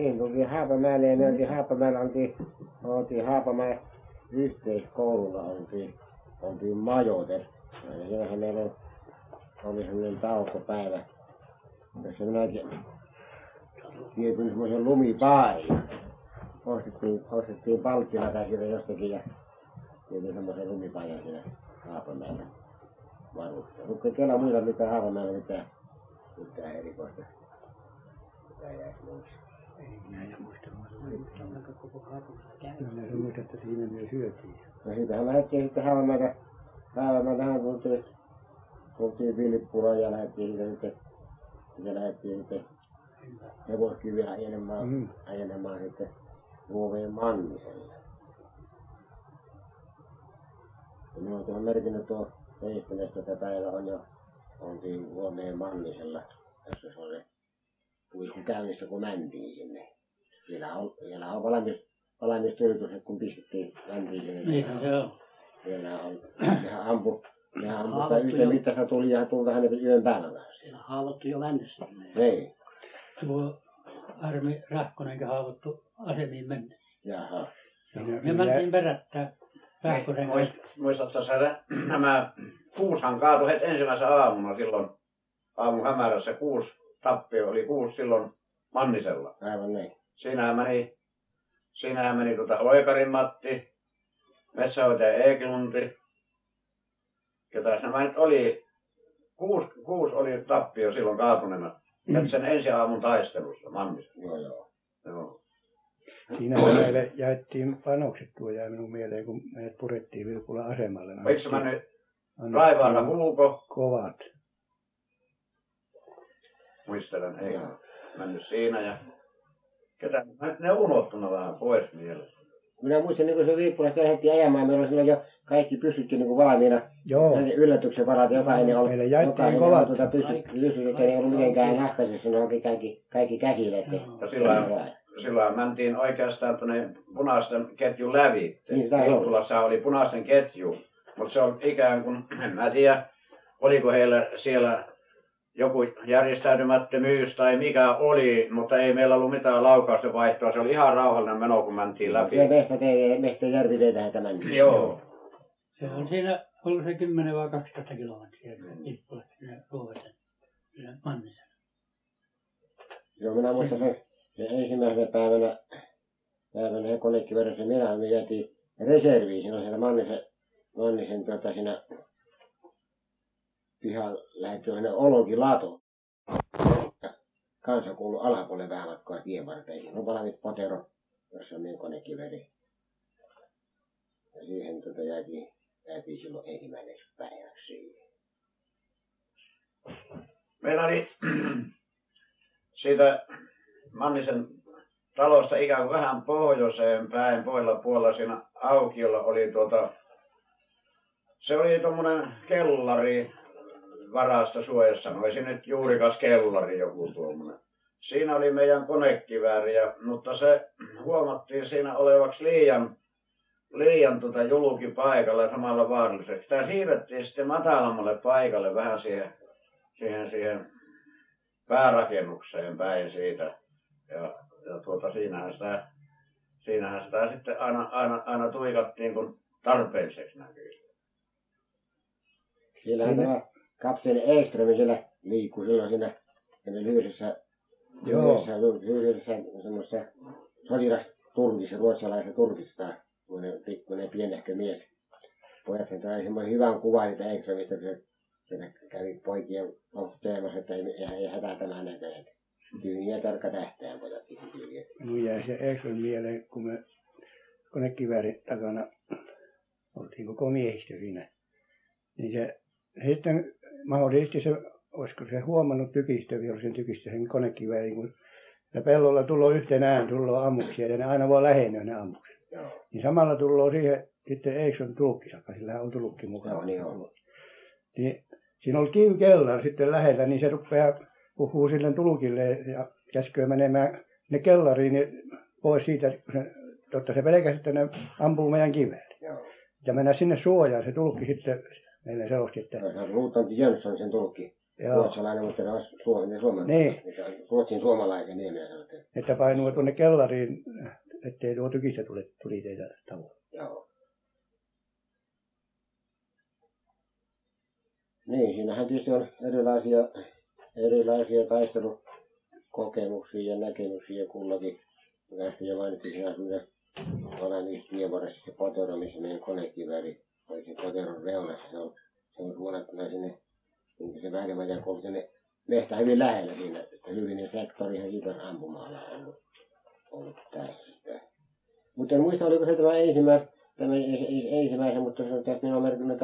Niin, tultiin Haapamäelle ja me oltiin Haapamäellä, oltiin, oltiin Haapamäen yhteiskoululla, oltiin, oltiin majoite. Ja siellähän meillä on, oli sellainen taukopäivä, jossa minäkin tietyin semmoisen lumipaajan. Ostettiin, ostettiin palkkina tai sieltä jostakin ja tietyin semmoisen lumipaajan siellä Haapamäellä varustaa. Mutta kela muilla mitään Haapamäellä mitään, mitään erikoista. Mitä jäisi muista. Minä en muista muuta koko kaupungilla käynyt. Kyllä se muista, että siinä me syötiin. No siitähän lähdettiin sitten Haapamäeltä, Haapamäeltähän tultiin, tultiin Vilppulaan ja lähdettiin siitä sitten, sitten lähdettiin sitten hevoskiviä ajelemaan, mm. ajelemaan sitten Luoveen Manniselle. Ja minä olen tuohon merkinnyt tuo 17. päivä on jo, oltiin Luoveen Mannisella, jossa se oli puiku käynnissä, kun mentiin sinne. Siellä on, siellä on valmis, valmis tulitus, kun pistettiin, mentiin sinne. Niinhän se on. Siellä on, nehän ampu, nehän ampu sitä yhden mittaista tuli ja tultahan ne yön päällä kanssa. Siellä haavoittu jo lännessä. Niin, Tuo Armi Rahkonenkin haavoittu asemiin mennä. jaha. Me mentiin perättää Rahkosen kanssa. Muist- Muistatko sä nä- nämä kuushan kaatui heti ensimmäisenä aamuna silloin aamun hämärässä kuusi tappio oli kuusi silloin Mannisella. Aivan niin. Siinähän meni, siinähän meni tuota Oikarin Matti, metsähoitaja Eeklundi, ketäs nämä nyt oli, kuusi, kuusi oli tappio silloin kaatuneena. Mm. sen ensi aamun taistelussa Mannisella. Joo, joo. Joo. Siinä meille jaettiin panokset tuo jäi minun mieleen, kun meidät purettiin Vilkulan asemalle. Oliko se mennyt Annettiin Raivaana Huuko, Kovat. Muistelen, ei mennyt siinä ja ketä, ne unohtunut vähän pois mielestä. Minä muistan, niin kun se Viippulasta lähdettiin ajamaan, meillä oli silloin jo kaikki pystytkin niin kuin valmiina. Joo. Näin yllätyksen varat, jokainen oli, jaettiin jokainen kovat. oli tuota pystyt, pystyt, että ei ollut mitenkään nahkaisessa, ne onkin kaikki, kaikki käsillä. Että, Ja silloin, silloin mentiin oikeastaan tuonne punaisten ketjun lävitse. Niin, sitä Vilppulassa oli punaisten ketju, mutta se on ikään kuin, en mä tiedä, oliko heillä siellä joku järjestäytymättömyys tai mikä oli, mutta ei meillä ollut mitään laukausten vaihtoa. Se oli ihan rauhallinen meno, kun mentiin läpi. Se Mehto tee, Mehto Järvi teetähän tämän. Joo. Se on siinä ollut se 10 vai 12 kilometriä Vilppulasta sinne Ruovesen, sinne Mannisen. Joo, minä muistan sen, se ensimmäisenä päivänä, päivänä he konekiverossa minä me jätiin reserviin, siinä on siellä Mannisen, Mannisen tuota siinä sinne Olokilato. Ja kansa kuului alapuolelle vähän matkaa tien varteen. Siinä on valmis potero, jossa on niin konekiveri. Ja siihen tuota jäätiin, jäätiin silloin ensimmäiseksi päiväksi. Meillä oli siitä Mannisen talosta ikään kuin vähän pohjoiseen päin, pohjalla puolella siinä aukiolla oli tuota, se oli tuommoinen kellari varasta suojassa, no ei se nyt juurikas kellari joku tuommoinen. Siinä oli meidän konekivääri, ja, mutta se huomattiin siinä olevaksi liian, liian tota julki paikalla ja samalla vaaralliseksi. Sitä siirrettiin sitten matalammalle paikalle vähän siihen, siihen, siihen päärakennukseen päin siitä. Ja, ja tuota, siinähän sitä, siinähän sitä sitten aina, aina, aina tuikattiin, kun tarpeelliseksi näkyi. Siellähän tämä kapteeni Ekström siellä liikkui silloin siinä siinä lyhyisessä, lyhyisessä, lyhyisessä semmoisessa sotilasturkissa, ruotsalaisessa turkissa, semmoinen pikkuinen pienehkö mies. Pojat sen sai semmoisen hyvän kuvan siitä Ekströmistä, kun se siellä kävi poikien teemassa, että ei, ei, ei hätätä näitä. että Tyyniä tarkka tähtäin pojat tyyniä. Minun jäi se Ekson mieleen, kun me konekiväärin takana oltiin koko miehistö siinä. Niin se sitten mahdollisesti se, olisiko se huomannut tykistö, vihollisen tykistö sen konekiväärin, kun ja pellolla tulee yhtenään tulee ammuksia ja ne aina vaan lähenee ne ammukset. Joo. Niin samalla tulee siihen sitten Eikson tulkkisakka, sillä on tulkki mukana. Joo, niin on. Niin siinä oli kivikellar sitten lähellä, niin se rupeaa puhuu sille tulkille ja käskyy menemään ne kellariin niin pois siitä, kun se, totta se pelkäsi, että ne ampuu meidän. Joo. Ja mennä sinne suojaan, se tulkki sitten meille selosti, että Se on luutnantti Jönsson sen tulkki. Joo. Ruotsalainen, mutta ne on Suomen, ne Suomen Niin. Ruotsin suomalaisen nimeä sanotaan. Että painuu tuonne kellariin, ettei tuo tykistä tule, tuli teitä tavoin. Joo. Niin, siinähän tietysti on erilaisia, erilaisia taistelukokemuksia ja näkemyksiä kullakin. Näistä jo mainitsin siinä niissä tievarassa se potero, missä meidän konekivääri oli se poteron reunassa. Se on, se on suunnattuna sinne, niin se välimajan kun sinne mehtä hyvin lähellä siinä, että hyvin sektorihan siitä on ampumaalla ollut, ollut tässä. Mutta en muista, oliko se tämä ensimmäinen, tämä ensimmäisen, mutta se on tässä minä merkinnyt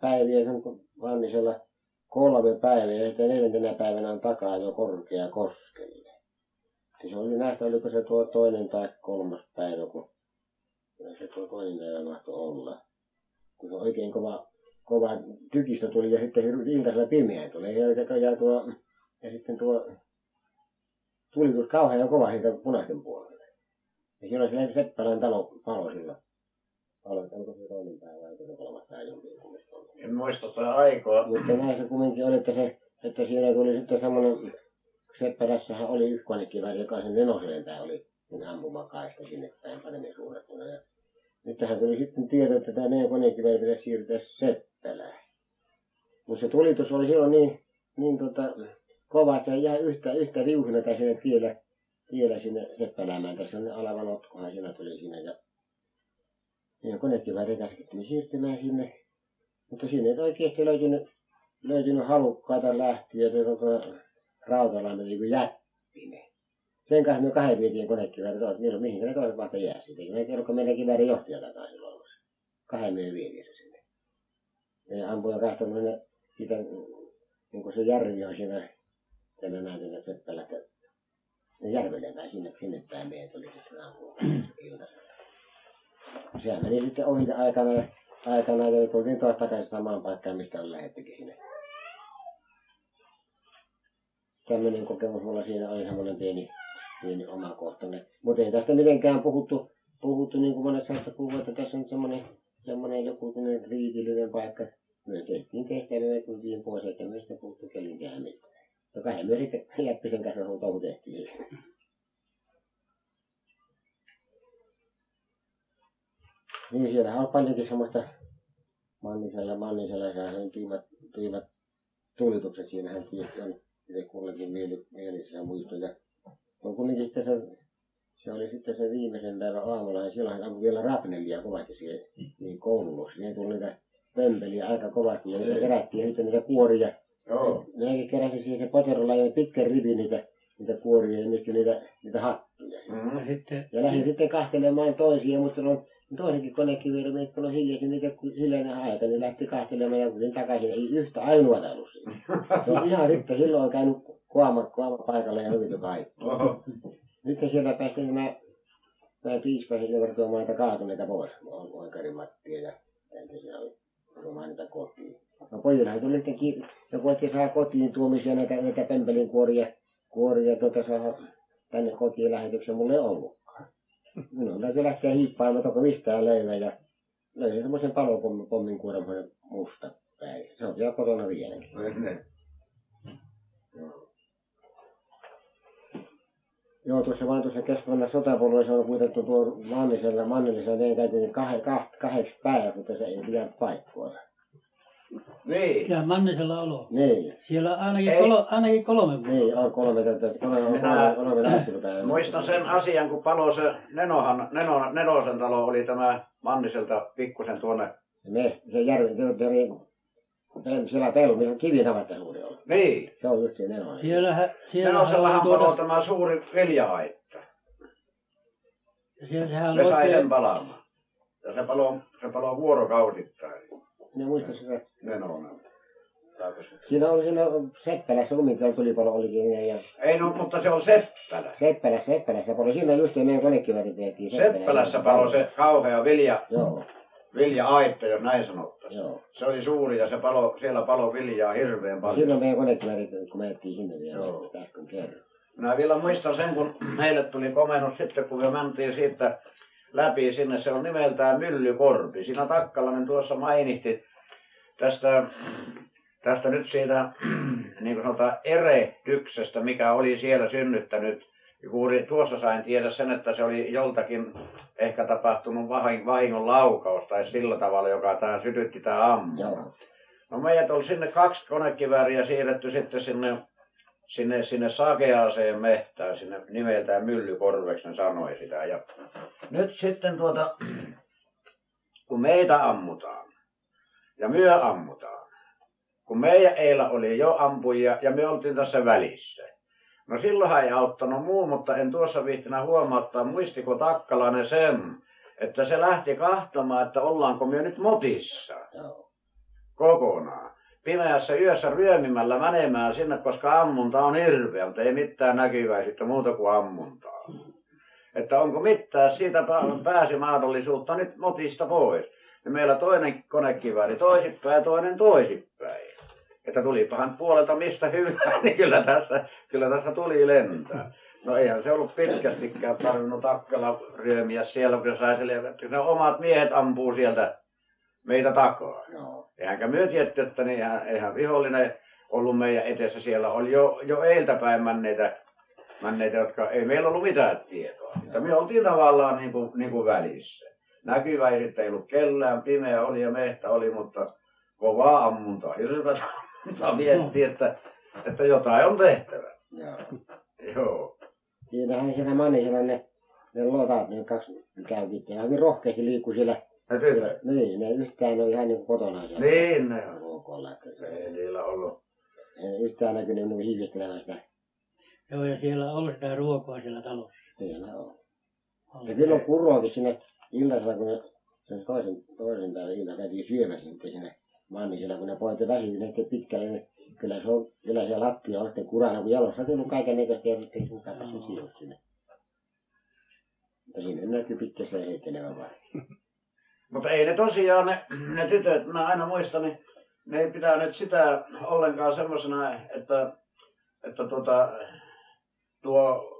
päiviä, se on Vannisella kolme päivää ja sitten neljäntenä päivänä on takaa jo korkea koskelle. Se oli näistä, oliko se tuo toinen tai kolmas päivä, kun se tuo toinen päivä mahtoi olla. Kun se oikein kova, kova tykistö tuli ja sitten iltasella pimeä tuli ja, ja, ja, tuo, ja sitten tuo tulitus kauhean kova siitä punaisten puolelle. Ja silloin se Seppälän talo palo silloin. Palo, onko se toinen päivä vai onko se kolmas päivä jompiin kummista ollut. En muista sitä aikaa. Mutta näissä kumminkin oli, että, se, että siinä tuli sitten semmoinen, Seppälässähän oli yksi konekivääri, joka sen nenosentää oli sen ampumakaista sinne päin paremmin suunnattuna. Ja nyt tähän tuli sitten tieto, että tämä meidän konekivääri pitäisi siirtää Seppälään. Mutta se tulitus oli silloin niin, niin tota, kova, että se jäi yhtä, yhtä viuhina tai sinne tiellä, tiellä sinne Seppäläämään. Tässä on alavan otkohan siinä tuli siinä ja meidän konekivääri käskettiin siirtymään sinne. Mutta siinä ei oikeasti löytynyt löytynyt halukkaita lähtiä, se on tuo Rautalammen niin kuin jättinen. Sen kanssa me kahden vietiin konekivääri toiset, niillä on mihin ne toiset vasta jää siitä. Eikä me tiedä, onko meidän kiväärin johtaja takaisin silloin olemassa. Kahden meidän vietiin se sinne. Ja ampuja kahtoi ne siitä, niin kuin se järvi on siinä, tämä näytön, että Seppälä, että ne järvelle päin sinne, sinne päin meidän tuli sitten ampuja iltasella. Sehän meni sitten ohi aikana ja aikana ja tultiin taas takaisin samaan paikkaan, mistä on lähettikin sinne. Tämmöinen kokemus mulla siinä oli semmoinen pieni, pieni omakohtainen. Mutta ei tästä mitenkään puhuttu, puhuttu niin kuin monet saatte puhua, että tässä on semmoinen, semmoinen joku riitillinen paikka. Me tehtiin tehtäviä, me tultiin pois, eikä me sitä puhuttu kellinkään mitään. No kai me sitten Jäppisen kanssa touhu tehtiin. Niin siellä on paljonkin semmoista Mannisella, Mannisella sehän tuivat, tuivat tulitukset, siinähän tietysti on itse kullakin mieli, mielessä muistoja. On kumminkin sitten se, se oli sitten se viimeisen päivän aamulla ja silloin ampui vielä rapnellia kovasti siihen niin koulussa. Siihen tuli niitä pömpeliä aika kovasti ja niitä kerättiin ja sitten niitä kuoria. Joo. Minäkin keräsin siihen se poterolla ja pitkän rivin niitä, niitä kuoria ja myöskin niitä, niitä hattuja. Mm. Ja sitten, Ja lähdin sitten kahtelemaan toisia, mutta on toinenkin konekivääri, meitä kun on hiljaisin niitä kun hiljainen aika, niin lähti kahtelemaan ja tulin takaisin, ei yhtä ainoa ollut siinä. Se on ihan sitten, silloin on käynyt kuoma, kuoma paikalla ja hyvin kaikki. Oho. Nyt sieltä päästiin nämä, nämä piispasin tuomaan niitä kaatuneita pois, Oikari Mattia ja entä siellä oli tuomaan niitä kotiin. No pojillahan tuli sitten, ki- ja koitti saada kotiin tuomisia näitä, näitä pempelin kuoria, kuoria tuota saada tänne kotiin lähetyksen, mulla ei ollutkaan. Minun täytyy lähteä hiippaamaan, toko mistään leivän ja löysin semmoisen palopommin pommin kuorman musta päin. Se on siellä kotona vieläkin. Joo, tuossa vaan tuossa keskustelun sotapuolueessa on kuitenkin tuo Mannisella, Mannisella meidän käytiin kah, kah, kahdeksi päiväksi, mutta se ei pidä paikkoa. Niin. Ja Mannisella olo. Niin, Siellä ainakin, Ei. kolo, ainakin kolme vuotta. niin, on kolme kolme, kolme, Minä kolme lähtöpäivää. Muistan sen asian, kun palo se Nenohan, Neno, Nenosen talo oli tämä Manniselta pikkusen tuonne. Me, se järvi, se, se oli, se- siellä on kivinavatta suuri ollut. Niin. Se on just siinä Nenonen. Siellähän, siellähän Nenosellahan on tuota, tämä suuri viljahaitta. siellä, sehän Me on sai sen palaamaan. Ja se palo, se palo vuorokausittain. Ne muista sitä. Nenonen. Siinä oli siinä Seppälässä lumikalla tulipalo olikin ja Ei no, mutta se on Seppälä. Seppälässä, Seppälässä palo. Siinä just meidän konekiväärit vietiin Seppälässä palo se kauhea vilja, Joo, vilja-aitta, jos näin sanottaisiin. joo. Se oli suuri ja se palo, siellä palo viljaa hirveän paljon. Silloin meidän konekiväärit, kun me ettiin sinne vielä, äsken kerran. Minä vielä muistan sen, kun meille tuli komennus sitten, kun me mentiin siitä läpi sinne. Se on nimeltään Myllykorpi. Siinä Takkalainen tuossa mainitsi tästä tästä nyt siitä, niin kuin sanotaan, erehdyksestä, mikä oli siellä synnyttänyt. Juuri tuossa sain tiedä sen, että se oli joltakin ehkä tapahtunut vahin- vahingon laukaus tai sillä tavalla, joka tähän sytytti tämä ammu. Joo. No meidät oli sinne kaksi konekivääriä siirretty sitten sinne, sinne, sinne sakeaaseen mehtään, sinne nimeltään Myllykorveksi ne sanoi sitä. Ja nyt sitten tuota, kun meitä ammutaan ja myö ammutaan, kun meidän eillä oli jo ampujia ja me oltiin tässä välissä. No silloinhan ei auttanut muu, mutta en tuossa viihtinä huomauttaa, muistiko Takkalainen sen, että se lähti kahtomaan, että ollaanko me nyt motissa kokonaan. Pimeässä yössä ryömimällä menemään sinne, koska ammunta on hirveä, mutta ei mitään näkyväisyyttä muuta kuin ammuntaa. Että onko mitään siitä pä- pääsymahdollisuutta nyt motista pois. Ja meillä toinen konekivääri toisinpäin ja toinen toisinpäin. Että tulipahan puolelta mistä hyvää, niin kyllä tässä, kyllä tässä tuli lentää. No eihän se ollut pitkästikään tarvinnut takkala ryömiä siellä, kun sai selvä, että ne omat miehet ampuu sieltä meitä takaa. Joo. Eihän me tietty, että niin eihän, eihän vihollinen ollut meidän edessä. Siellä oli jo, jo eiltä päin männeitä, männeitä, jotka ei meillä ollut mitään tietoa. Että me oltiin tavallaan niin kuin, niin kuin välissä. Näkyväiset ei ollut kellään, pimeä oli ja mehtä oli, mutta kovaa ammuntaa, hirveät ammuntaa miettii, että, että jotain on tehtävä. Joo. Joo. Siinähän siellä Mannisella ne, ne lotat, ne kaksi käytiin. Ne hyvin rohkeasti liikkui siellä. Ne tytöt. Niin, ne yhtään oli ihan niin kuin kotona siellä. Niin ne on. Ruokolla, että se Ei niillä ollut. ei yhtään näkynyt niin hiivistelemästä. Joo, ja siellä on sitä ruokaa siellä talossa. Siellä on. On. Ja kyllä on kuroakin sinne iltasella, kun ne sen toisen, toisen päivän ilta käytiin syömässä sitten sinne Mannisella, kun ne väsyivät ne sitten pitkälle, niin kyllä se on, kyllä siellä lattia on sitten kurana, kun jalossa on tullut kaiken näköistä ja sitten ei kukaan päässyt sijoit sinne. Mutta siinä näkyy pitkässä heikkenevä vai. Mutta ei ne tosiaan, ne, ne tytöt, mä aina muistan, niin ne ei pitänyt sitä ollenkaan semmoisena, että, että tuota, tuo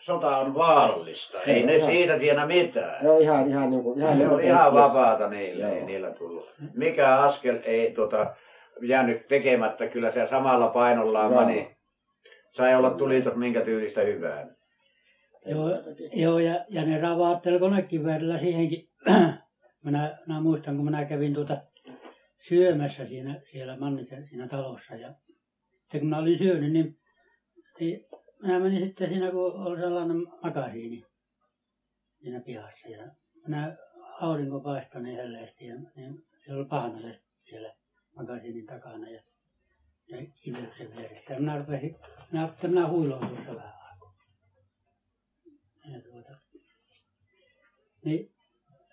sota on vaarallista. Ei ne Joo. siitä tiedä mitään. On ihan, ihan niin kuin, ihan Ne on kuin ihan vapaata niillä, ei Joo. niillä tullut. Mikä askel ei tuota, jäänyt tekemättä, kyllä se samalla painollaan Joo. mani. Sai olla tulitos minkä tyylistä hyvää. Joo, joo ja, ja ne ravaatteli konekiväärillä siihenkin. minä, minä muistan, kun minä kävin tuota syömässä siinä, siellä Mannisen siinä talossa. Ja sitten kun minä olin syönyt, niin, niin minä menin sitten siinä, kun oli sellainen makasiini siinä pihassa. Ja minä aurinko paistoi niin helleesti ja niin siellä oli pahnaset siellä makasiinin takana ja, ja kiveksen vieressä. Ja minä rupesin, minä, että minä huiloin tuossa vähän aikaa. Ja tuota, niin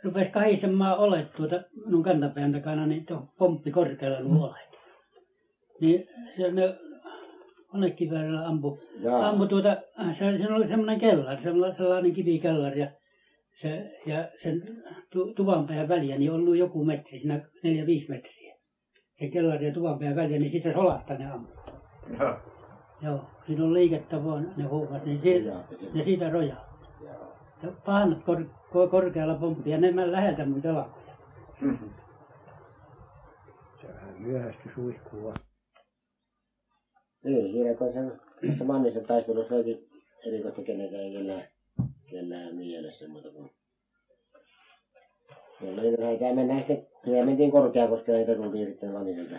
rupesi kahisemaan olet tuota minun kantapään takana, niin pomppi korkealla nuo olet. Niin se ne konekiväärillä ampu, Jaa. ampu tuota, se, siinä oli semmoinen kellari, sellainen, sellainen kivikellari ja se, ja sen tu, tuvanpään väliä, niin ollut joku metri, siinä neljä, viisi metriä. Se kellari ja tuvanpään väliä, niin siitä solahta ne ampu. Joo. Joo, siinä on liikettä vaan, ne huumat, niin siitä, ne siitä rojaa. Joo. Ja pahanat kor, kor, korkealla pomppi ja ne mä läheltä mun jalkoja. Se vähän myöhästi suihkuu. Niin, siinä kun se, se Mannisen taistelussa olikin erikoista kenenkään ei kellään, kellään mielessä muuta kuin Kyllä niitä lähdetään mennään sitten, siellä mentiin Korkeakoskelle ja tultiin sitten Manniselta.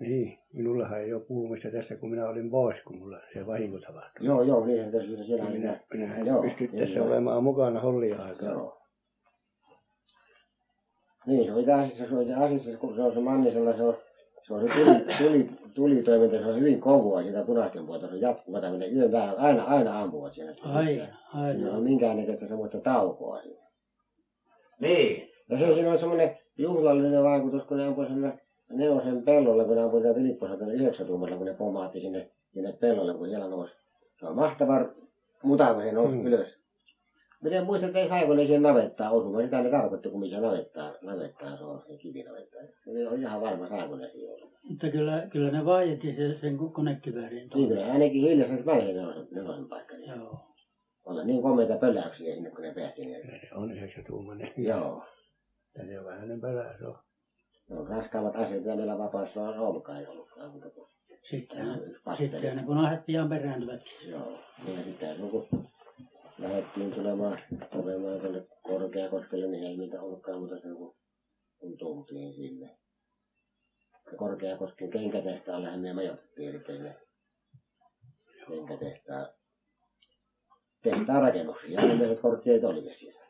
Niin, minullahan ei ole puhumista tässä, kun minä olin pois, kun mulla se vahinko tapahtui. Joo, joo, niinhän tosiaan siellä oli. Minä, minä en Joo, pysty niin, tässä joo. olemaan mukana hollia aikaa. Joo. Niin, se oli asiassa, se oli asiassa, kun se on se Mannisella, se on, se on se tuli, tuli, tulitoiminta, se on hyvin kovaa sitä punaisten puolta, se on jatkuva tämmöinen yön vähän, aina, aina ampuvat siellä. Aina, Siinä aina. on minkäännäköistä semmoista taukoa siinä. Niin. Ja se siinä on semmoinen juhlallinen vaikutus, kun ne ampui sinne nelosen pellolle, kun ne ampui sitä Filipposelta yhdeksän tuumalla, kun ne pomaatti sinne, sinne pellolle, kun siellä nousi. Se on mahtava muta, kun se nousi Mm. ylös. Minä en muista, että ei saiko ne siihen navettaan osumaan. Sitä ne tarkoitti, kun missä navettaa, navettaa se on, se kivinavetta. Se on ihan varma, saako ne siihen olla. Mutta kyllä, kyllä ne vaieti se, sen ko- konekiväärin. Niin kyllä ainakin hiljaisesti välillä nelosen, nelosen paikka. Niin. Joo. Olla niin komeita pöläyksiä sinne, kun ne päästi. Niin. Se on yhdeksän tuumainen. Joo. Ja se on vähän pälä, se on. Ne on raskaammat asiat, mitä meillä vapaassa on ollutkaan, ei ollutkaan muuta kuin Sitten, yksi patteri. sitten ne punaiset pian perääntyvätkin. Joo, ja sitten kun lähdettiin tulemaan, tulemaan tuonne Korkeakoskelle, niin ei niitä ollutkaan muuta sen kuin kun tultiin sinne. Ja Korkeakosken kenkätehtaallehän me majoitettiin, eli sinne kenkätehtaan tehtaan rakennuksia. Ja ne kortteet olimme siellä.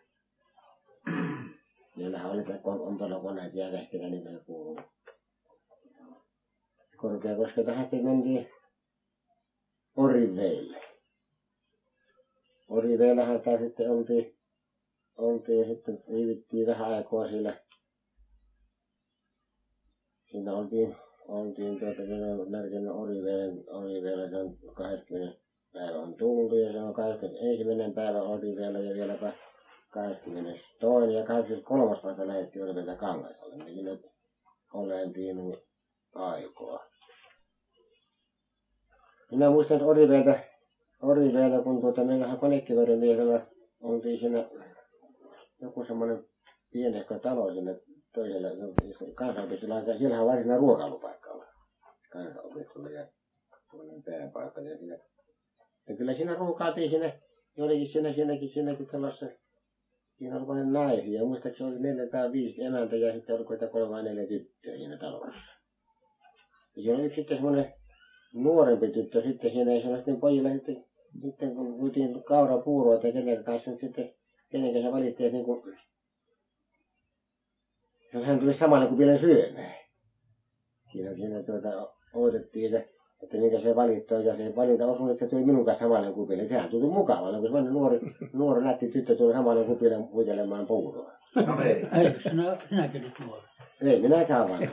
Niillähän oli ompolokoneet ja vehkeitä, niin me kuuluu. Korkeakoskelta sitten mentiin Oriveille. Oriveillähän sitä sitten oltiin, oltiin sitten viivittiin vähän aikaa siellä. Siinä oltiin, oltiin tuota, kun on merkinnut Oriveelen, Oriveellä se on 20 päivä on tultu ja se on 21. päivä Oriveellä ja vieläpä 22. ja 23. vasta lähdettiin Oriveeltä Kangasalle. Me siinä oltiin aikaa. Minä muistan, että Oriveeltä, Oriveeltä kun tuota, meillähän konekivärin miehellä oltiin siinä joku semmoinen pienehkö talo sinne toiselle kansanopistolla, ja siellähän on varsinainen ruokailupaikka on kansanopistolla ja semmoinen pääpaikka ja siinä. Ja kyllä siinä ruokaatiin sinne, jollekin siinä, siinäkin, siinäkin talossa, siinä oli paljon naisia, muistaakseni oli neljä tai viisi emäntä ja sitten oli koita kolme vai neljä tyttöä siinä talossa. Ja siinä oli yksi sitten semmoinen nuorempi tyttö sitten siinä ei sellaisten pojille sitten, sitten kun puitiin kaurapuuroa tai kenen kanssa nyt sitten, kenen kanssa valittiin, että niin kuin, jos hän tuli samalle kuin vielä syömään. Siinä, siinä tuota, odotettiin, että, että minkä se valittaa ja se valinta osui, että se tuli minun kanssa samalle kupille. Sehän tuli mukavalla, kun semmoinen nuori, nuori nätti tyttö tuli samalle kupille huitelemaan puuroa. No ei. Eikö sinä, sinäkin nyt nuori? Ei minäkään vanha.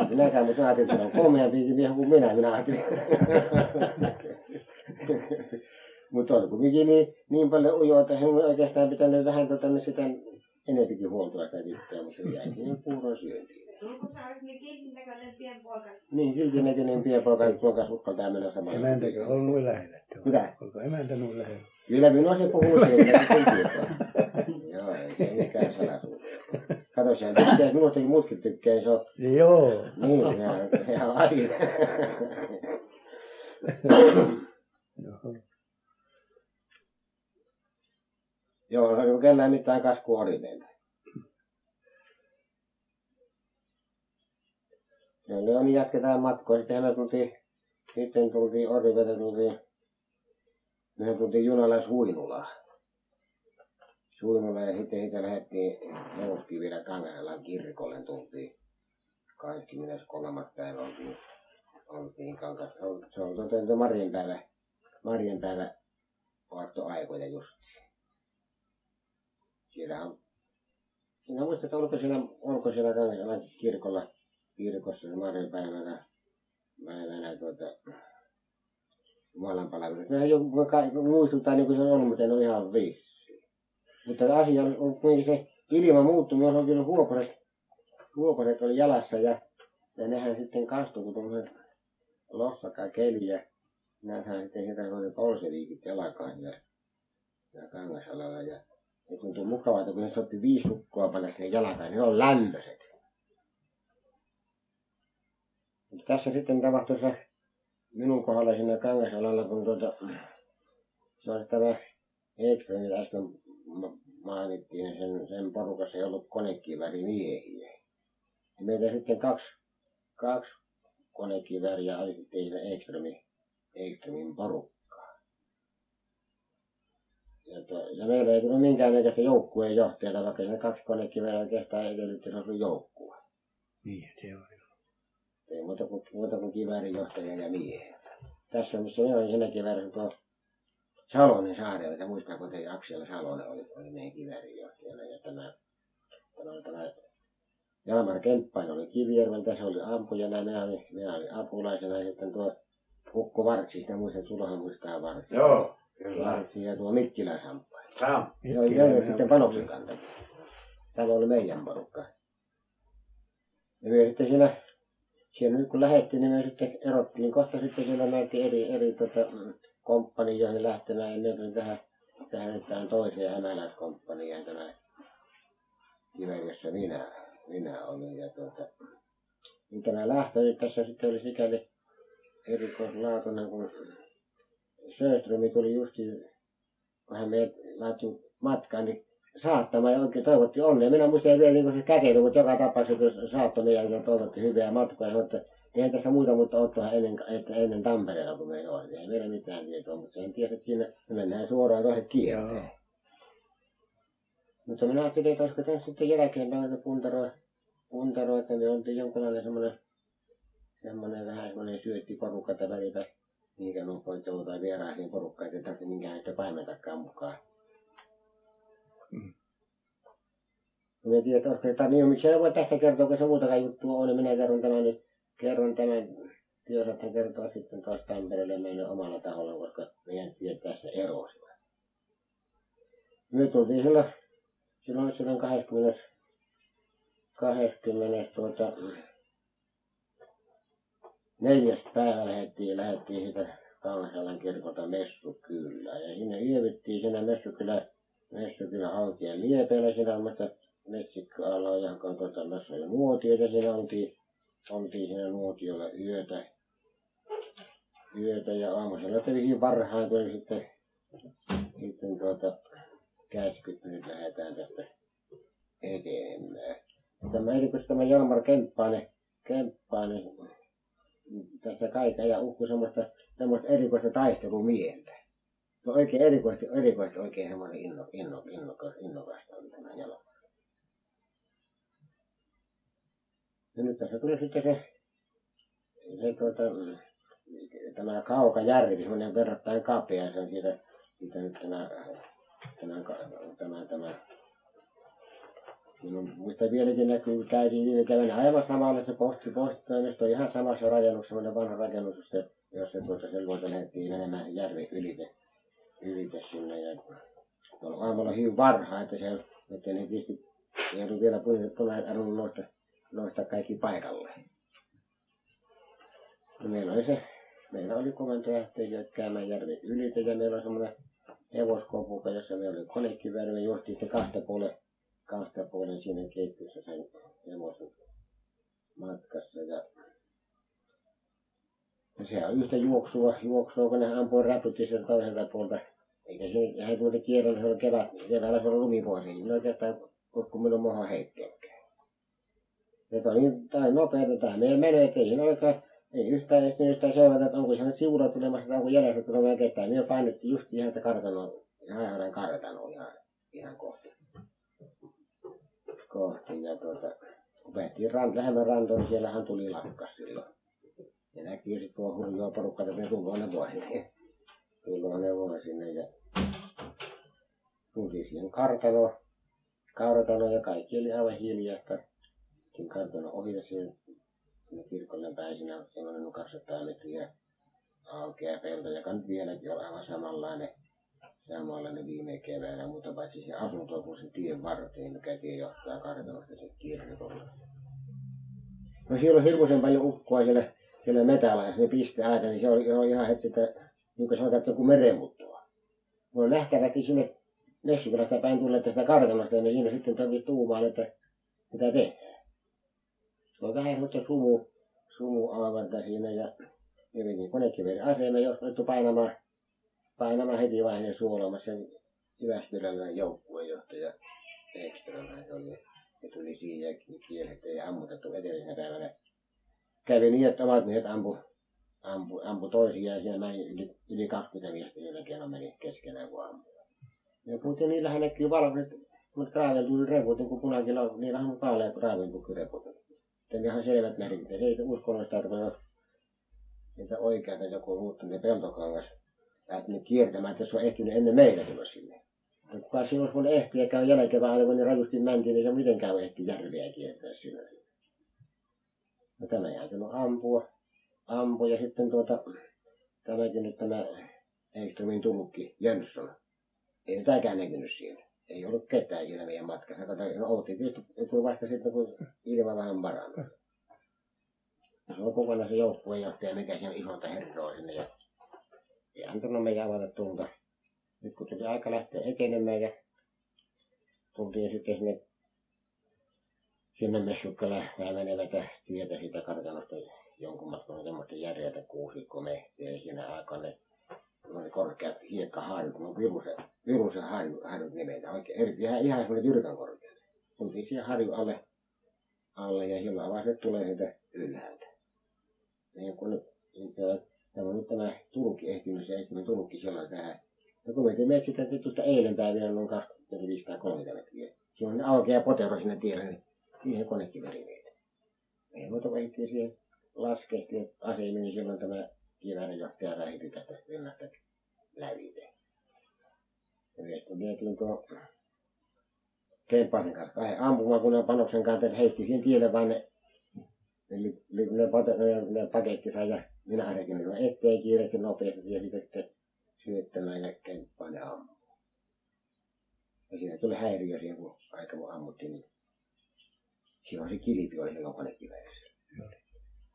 Ei minäkään, mutta ajattelin, että se on komeampikin mies kuin minä. Minä ajattelin. mutta oli kuitenkin niin, niin paljon ujoa, että hän oikeastaan pitänyt vähän tota, niin sitä enempikin huoltoa sitä tyttöä, mutta se jäi siihen puuron syöntiin. Olet niin näköinen pienpoika? Niin, silti näköinen pienpoika, poika uskaltaa mennä samalla. Emäntäkö on noin lähellä? Mitä? Onko emäntä noin lähellä? Kyllä minua se puhuu että sen tietää. Joo, ei se mikään salaisuus. Kato, sehän tykkää, minustakin muutkin tykkää, se on Joo. Niin, se on ihan asia. Joo. Joo, on kellään mitään kasku oli meillä. No, no niin jatketaan matkoa. Sitten me tultiin, sitten tultiin Orivetä, tultiin, mehän tultiin junalla Suinulaan. Suinulaan ja sitten siitä lähdettiin Neuvoskivillä Kangaselan kirkolle tultiin. 23. päivä oltiin, oltiin kankas. Se on päivä, Marjan päivä aattoaikoja just. Siellä on, sinä muistat, että oliko siellä, onko siellä Kangaselan kirkolla, kirkossa se Marjan päivänä, tuota, Jumalan palvelus. Nehän jo muistuttaa niin kuin se on ollut, mutta en ole ihan vissi. Mutta asia on kuitenkin se ilma muuttunut, jos on kyllä huopaset, huopaset oli jalassa ja, ja nehän sitten kastui, kun tuommoiset lossaka keli ja näethän sitten sieltä oli polseliikit jalkaan ja, ja kangasalalla ja se tuntui mukavalta, kun ne sotti viisi sukkoa panna siihen jalkaan, niin ne on lämpöiset. Mutta tässä sitten tapahtui se minun kohdalla siinä Kangasalalla, kun tuota, se oli tämä Ekström, mitä äsken ma- mainittiin, niin sen, sen porukassa ei ollut konekivärimiehiä. Ja meitä sitten kaksi, kaksi konekiväriä oli sitten Ekströmin, Ekströmin porukkaa. Ja, to, ja meillä ei tullut minkäännäköistä joukkueen johtajaa, vaikka siinä kaksi konekiväriä oikeastaan edellytti, se oli joukkue. Niin, se on. Ei muuta kuin, muuta kuin kiväärinjohtaja ja miehet. Tässä missä minä olin siinä kiväärissä tuo Salonen saari, että muistaako te Aksel Salonen oli, oli meidän kiväärinjohtajana ja tämä, tämä, tämä Jalmar Kemppainen oli Kivijärveltä, se oli ampujana, minä olin, minä olin apulaisena ja sitten tuo Ukko Vartsi, sitä muistan, sullahan muistaa Vartsi. Joo, kyllä. Vartsi ja tuo Mikkilän Samppai. Sam. Ne oli ne sitten panoksen kantamia. Tämä oli meidän porukka. Ja me sitten siinä, siinä nyt kun lähdettiin, niin me sitten erottiin. Kohta sitten siellä näytti eri, eri tota, komppanioihin lähtemään. Ja me tulin tähän, tähän nyt tähän toiseen hämäläiskomppaniaan tämä Kiven, jossa minä minä olin. Ja tuota, niin tämä lähtö nyt tässä sitten oli sikäli erikoislaatuinen, kun Sjöström tuli justi, kun hän meidät laittoi matkaan, niin saattamaan ja oikein toivotti onnea. Minä muistan vielä niin kuin se kätely, mutta joka tapauksessa kun saattoi meidän ja toivotti hyvää matkaa ja sanoi, että eihän tässä muuta, mutta ottaa ennen, että ennen Tampereella, kun meillä oli. Ei meillä mitään tietoa, mutta sen tiesi, että siinä me mennään suoraan toiset kierteen. Mutta minä ajattelin, että olisiko tässä sitten jälkeenpäin se puntaroi, puntaroi, että me oltiin jonkinlainen semmoinen, semmoinen vähän semmoinen syöttiporukka, että välipä minkä nuo poikkeutuu tai vieraisiin porukkaan, että ei tarvitse minkään sitä paimentakaan mukaan. Mm. Minä en tiedä, että olisiko se niin, miksi ei voi tästä kertoa, kun se muutakaan juttua on, niin minä kerron tämän nyt, kerron tämän, työsathan kertoa sitten taas Tampereelle meidän omalla taholla, koska meidän tiedä tässä erosivat. Me tultiin silloin, silloin, silloin 20, 20 tuota, neljäs päivä lähdettiin, lähdettiin siitä Kangasalan kirkolta Messukylään. Ja sinne yövyttiin siinä Messukylä, Messukylä Halkien liepeillä siinä mutta metsikköala ja tuota, tässä oli nuotioita siinä oltiin, oltiin siinä nuotiolla yötä, yötä ja aamusella hyvin varhain tuli sitten, sitten tuota, käskyt, nyt lähdetään tästä etenemään. Tämä erikoisesti tämä Jalmar Kemppainen, Kemppainen tässä kaiken ja uhku semmoista, semmoista erikoista taistelumieltä. Se on oikein erikoisesti, erikoisesti oikein semmoinen inno, inno, innokas, innokasta on tämä Jalmar. Ja nyt tässä tuli sitten se, se tuota, tämä Kaukajärvi, semmoinen verrattain kapea, se on siitä, siitä nyt tämä, tämä, tämä, tämä Minun muista vieläkin näkyy, käytiin viime keväänä aivan samalla se posti, postitoimisto, ihan samassa rakennuksessa, semmoinen vanha rakennus, jossa, jossa tuota sen luota lähdettiin menemään järven ylite, ylite sinne. Ja oli aamulla hyvin varhaa, että se, että ne tietysti ei ollut vielä punaiset arvonnut nousta, nousta kaikki paikalle. Ja meillä oli se, meillä oli komento lähteä käymään järven ylite ja meillä oli semmoinen hevoskopuka, jossa meillä oli konekivääri, me juostiin sitten kahta puolen kahta puolen siinä keittiössä sen hevosen matkassa ja ja se on yhtä juoksua, juoksua, kun ne ampui räpytti sieltä toiselta puolta. Eikä se, hän tuolta kierrolla, se on kevät, keväällä se on lumivuosi, ei siinä oikeastaan kun minun moha heitteekään. Se on niin, tai nopeeta, tämä meidän menee, ettei siinä olekaan, ei yhtään ehtinyt sitä seurata, että onko siinä siura tulemassa tai onko jäljessä tulemaan ketään. Me painettiin just ihan sitä kartanoa, ihan kartanoa ihan, ihan kohti kohti ja tuota, kun päästiin ran, lähemmän rantoon, niin siellähän tuli lakkas silloin. Ja näkyy sitten tuo hurjaa porukka, että ne tulee ne vuosi. Tulee ne vuosi sinne ja tultiin siihen kartanoon, kartanoon ja kaikki oli aivan hiljasta. Siinä kartano ohi ja siihen sinne kirkolle päin siinä on semmoinen 200 metriä aukea pelto, joka nyt vieläkin on aivan samanlainen samanlainen viime keväänä, mutta paitsi se asunto kun se tien varteen, mikä tie johtaa kartanosta se kirkolle. No siellä on hirmuisen paljon ukkoa siellä, siellä metällä, ja se pisti ääntä, niin se oli, se oli ihan heti, että niin kuin sanotaan, että joku merenmuuttoa. Mulla on nähtävästi sinne Messukylästä päin tulle tästä kartanosta, niin siinä sitten toki tuumaan, että mitä tehdään. On vähän semmoista sumu, sumu aavarta siinä ja hyvinkin konekiveri asema, jos olettu painamaan painamaan heti vaiheen suolamassa sen Jyväskyläläinen joukkuejohtaja Ekström, se oli, se tuli siihen ja kieli, että ei ammutettu edellisenä päivänä. Kävi niin, että omat miehet ampu, ampu, ampu toisiaan ja meni yli, yli 20 miestä kerran meni keskenään kun ampu. Ja kuitenkin niillähän näkyy valkoiset, mutta raaveltu reput, niin kuin punakilla, niillähän on vaaleat raaveltu reput. Sitten ihan selvät merkit, se ei uskonnollista, että on niitä oikeita joku muuttunut peltokangas lähtenyt kiertämään, että se on ehtinyt ennen meitä tulla sinne. Kuka siinä olisi voinut ehtiä käy jälkeen kun ne rajusti mentiin, niin se mitenkään ehti järveä kiertää sillä. No tämä jäätynyt ampua, ampua ja sitten tuota, tämäkin nyt tämä Engströmin tullutkin, Jönsson. Ei tämäkään näkynyt siinä. Ei ollut ketään siinä meidän matkassa. Kato, no oltiin tietysti, tuli vasta sitten, kun ilma vähän parantui. Se on kokonaan se joukkueenjohtaja, mikä siellä isolta herroa sinne. Ja ei antanut meidän avata tulta. Nyt kun tuli aika lähteä etenemään ja tultiin sitten sinne, sinne Messukkala vähän menevät tietä siitä kartanosta jonkun matkan semmoista järjeltä kuusikko mehtiä ja siinä aikaan ne oli korkeat hiekkaharjut, no Virusen, Virusen harju, harjut nimeltä, oikein eri, ihan, ihan semmoinen jyrkän korkeat. Tultiin siihen harjun alle, alle ja silloin vaan se tulee siitä ylhäältä. Niin kun nyt, nyt tämä on nyt tämä Turkki ehtinyt, se ehtinyt Turkki silloin tähän. No kun me teemme sitä tuosta eilen päivänä noin 25 tai 30 metriä. Siinä on aukea potero siinä tiellä, niin siihen konekin välineitä. Ei muuta kuin ehtii siihen laskehti asemin, niin silloin tämä kiväärinjohtaja rähiti tästä rinnasta lävite. Ja sitten vietiin tuo Kemppasen kanssa kahden ampumakunnan panoksen kanssa, että heitti siihen tielle vaan ne, ne, ne, ne, ne, ne pakettinsa ja minä ainakin ne eteen kiireesti nopeasti ja sitten sitten syöttämään ja Kemppanen ne ampui. Ja siinä tuli häiriö siihen, kun aika mun ammuttiin, niin silloin se kilpi oli silloin konekiväärissä.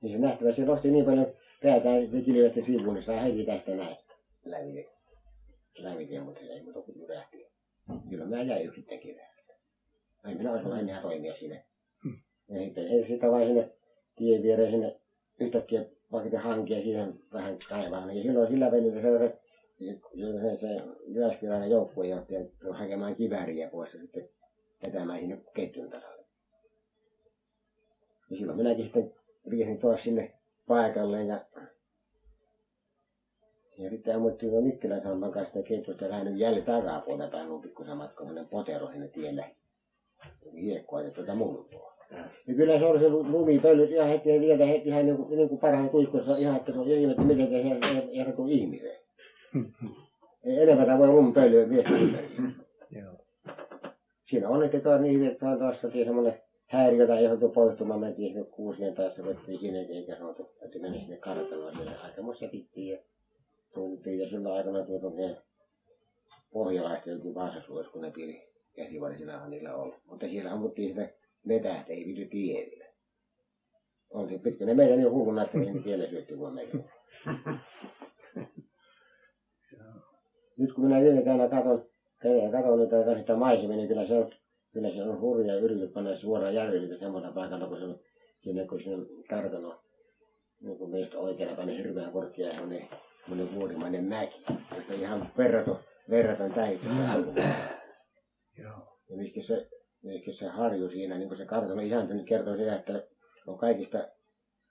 Niin se nähtävä, se nosti niin paljon päätään se kilvetti sivuun, niin saa heti tästä näin lävite. Lävite, mutta se ei muuta kuin jyrähti. Kyllä mä jäin yksin kivääristä. Ei minä voinut enää toimia siinä. Ja sitten ei sitä vaan sinne tien viereen sinne yhtäkkiä pakete hankia siihen vähän kaivaan. Ja silloin sillä välillä se, se, se Jyväskyläinen joukkuejohtaja tuli hakemaan kivääriä pois ja sitten vetämään sinne ketjun tasalle. Ja silloin minäkin sitten riesin taas sinne paikalle ja ja sitten ammuttiin tuon Mikkilän Sampan kanssa sitä ketjusta vähän nyt jälleen takapuolta päin on pikkusen matka potero sinne tielle. Hiekkoa ja tuota multaa. Ja kyllä se oli se lumipölyt ihan heti tieltä heti ihan niin kuin, niin kuin parhaan tuikkuissa ihan, että se on ihmettä miten se ihan, kuin ihmiseen. Ei enempää voi lumipölyä viesti ympäri. Joo. Siinä on että tuo niin, että on taas semmoinen häiriö tai johdettu poistumaan, mentiin sinne kuusien taas se vettiin sinne, eikä sanottu, että meni sinne kartanoon siellä aikamossa pittiin ja tultiin ja silloin aikana tuota ne pohjalaiset jokin Vaasasuossa, kun ne piti käsivarsinaahan niillä olla. Mutta siellä ammuttiin sitä metähtä, ei viity tiedillä. On se pitkä ne meidän jo hullun että niin tielle syötti kun meillä. Nyt kun minä viime käynä katon, käyn katon niitä sitä maisemia, niin kyllä se on kyllä se on hurja yritys panna suoraan järville semmoisella paikalla, kun se on sinne, kun siinä on kartano, niin kuin meistä oikealla päin hirveän korkea semmoinen, semmoinen vuorimainen mäki, josta ihan verraton, verraton täytyy se. Joo. Ja myöskin se, myöskin se harju siinä, niin kuin se kartano isäntä nyt kertoo sitä, että on kaikista,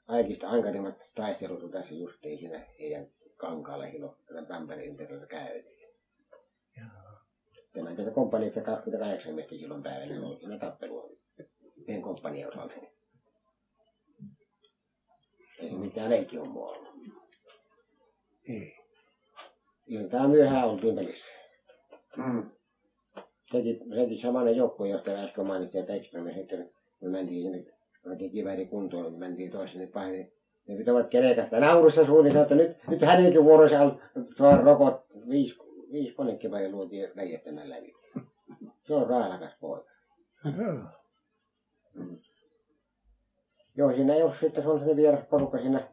kaikista ankarimmat taistelut on tässä justiin siinä heidän kankaalla, silloin tämän Tampereen ympärillä käytiin. Tämän tätä komppaniassa 28 miestä silloin päivänä oli siinä tappelua. Yhden komppanian osalta. Ei se mitään leikkihommaa ollut. Ei. Iltaa myöhään oltiin pelissä. Mm. Sekin, sekin samainen joukkue, josta äsken mainitsin, että Ekström, sitten me mentiin sinne, otettiin kivääri kuntoon, niin mentiin tois sinne paine. Ne pitävät kelekasta naurussa suun, niin että nyt, nyt hänenkin vuorossa on tuo robot, viisi, viisi konekivääri luotiin räjähtämään läpi. Se on raalakas poika. Joo. Joo, siinä ei ole sitten, se on sellainen vieras porukka siinä,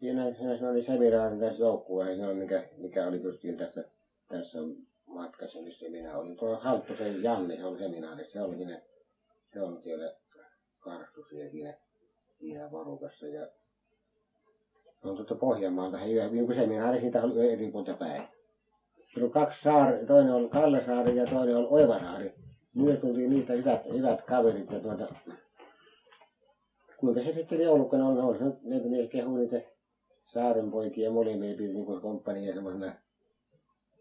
siinä, siinä se oli seminaarin tässä joukkueen, se on mikä, mikä oli justiin tässä, tässä matkassa, missä minä olin. Tuo Halttusen Janne, se oli seminaarissa, se oli siinä, se on siellä Karstussa ja siinä, siinä porukassa ja on tuolta Pohjanmaalta, he yhden niin seminaari, siitä oli eri puolta päin. On kaksi saari, toinen on Kallesaari ja toinen on Oivasaari. Nyt tuli niitä hyvät, hyvät kaverit ja tuota, kuinka se sitten joulukana on, on se ne, ne kehuu niitä saarenpoikia molemmin piti niin kuin komppania semmoisena,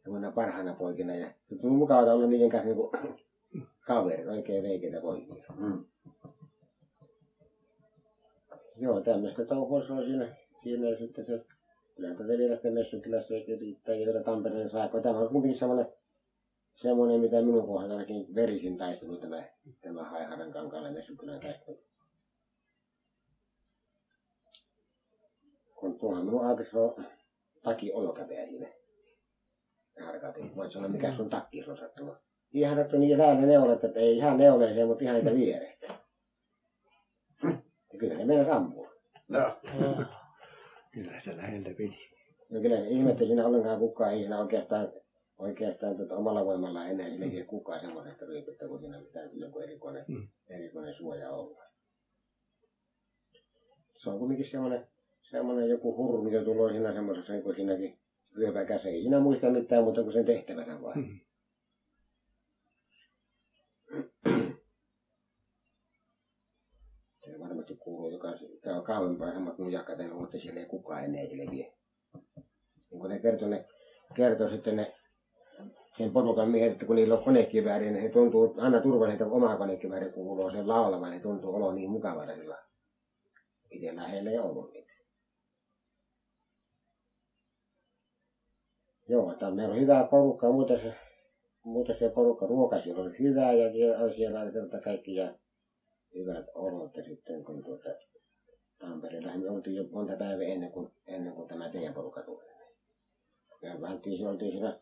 semmoisena parhaana poikina ja se tuli mukavaa olla niiden kanssa niin kaveri, oikein veikeitä poikia. Mm. Joo, tämmöistä touhua se on siinä, siinä ja sitten se, kyllä tätä vielä sitten Messukylässä riittää ja vielä Tampereen saakka. Tämä on kuitenkin semmoinen, semmoinen, mitä minun kohdallakin verisin taistelu tämä, tämä Haiharan kankaalle Messukylän taistelu. kun tuohon minun on taki olkapää siinä. Harkatin. Voit sanoa, mikä sun takki on sattunut. Ihan sattu niin lähellä neulet, että ei ihan neuleeseen, mutta ihan niitä vierestä. Ja kyllä ne mennä ampua. No. Joo. Kyllä se läheltä piti. Ja kyllä ihmettä siinä ollenkaan kukaan ei siinä oikeastaan, oikeastaan tuota omalla voimalla enää sillekin kukaan semmoisesta riipistä, kun siinä pitää joku erikoinen, Mm. erikoinen suoja olla. se on kumminkin semmoinen, semmoinen joku hurru, mikä tulee siinä semmoisessa niin kuin siinäkin ryöpäkässä. Ei siinä muista mitään muuta kuin sen tehtävänä vain. Mm. Se varmasti kuuluu, joka käy kauempaa samat nujakkaten, mutta siellä ei kukaan enää sille vie. Niin kun ne kertoi, ne kertoi sitten ne sen porukan miehet, että kun niillä on konekivääri, niin he tuntuu aina turvalliselta, kun oma konekivääri kuuluu sen laulamaan, niin tuntuu olo niin mukavalta sillä. Itsellään heillä ei ollut niitä. Joo, että meillä on hyvä porukka, muuten se, muuten se porukka ruoka siellä on hyvää ja siellä on siellä kerta kaikki ja hyvät olot ja sitten kun tuota Tampereella me oltiin jo monta päivää ennen kuin, ennen kuin tämä teidän porukka tuli. Me mentiin, se oltiin siinä,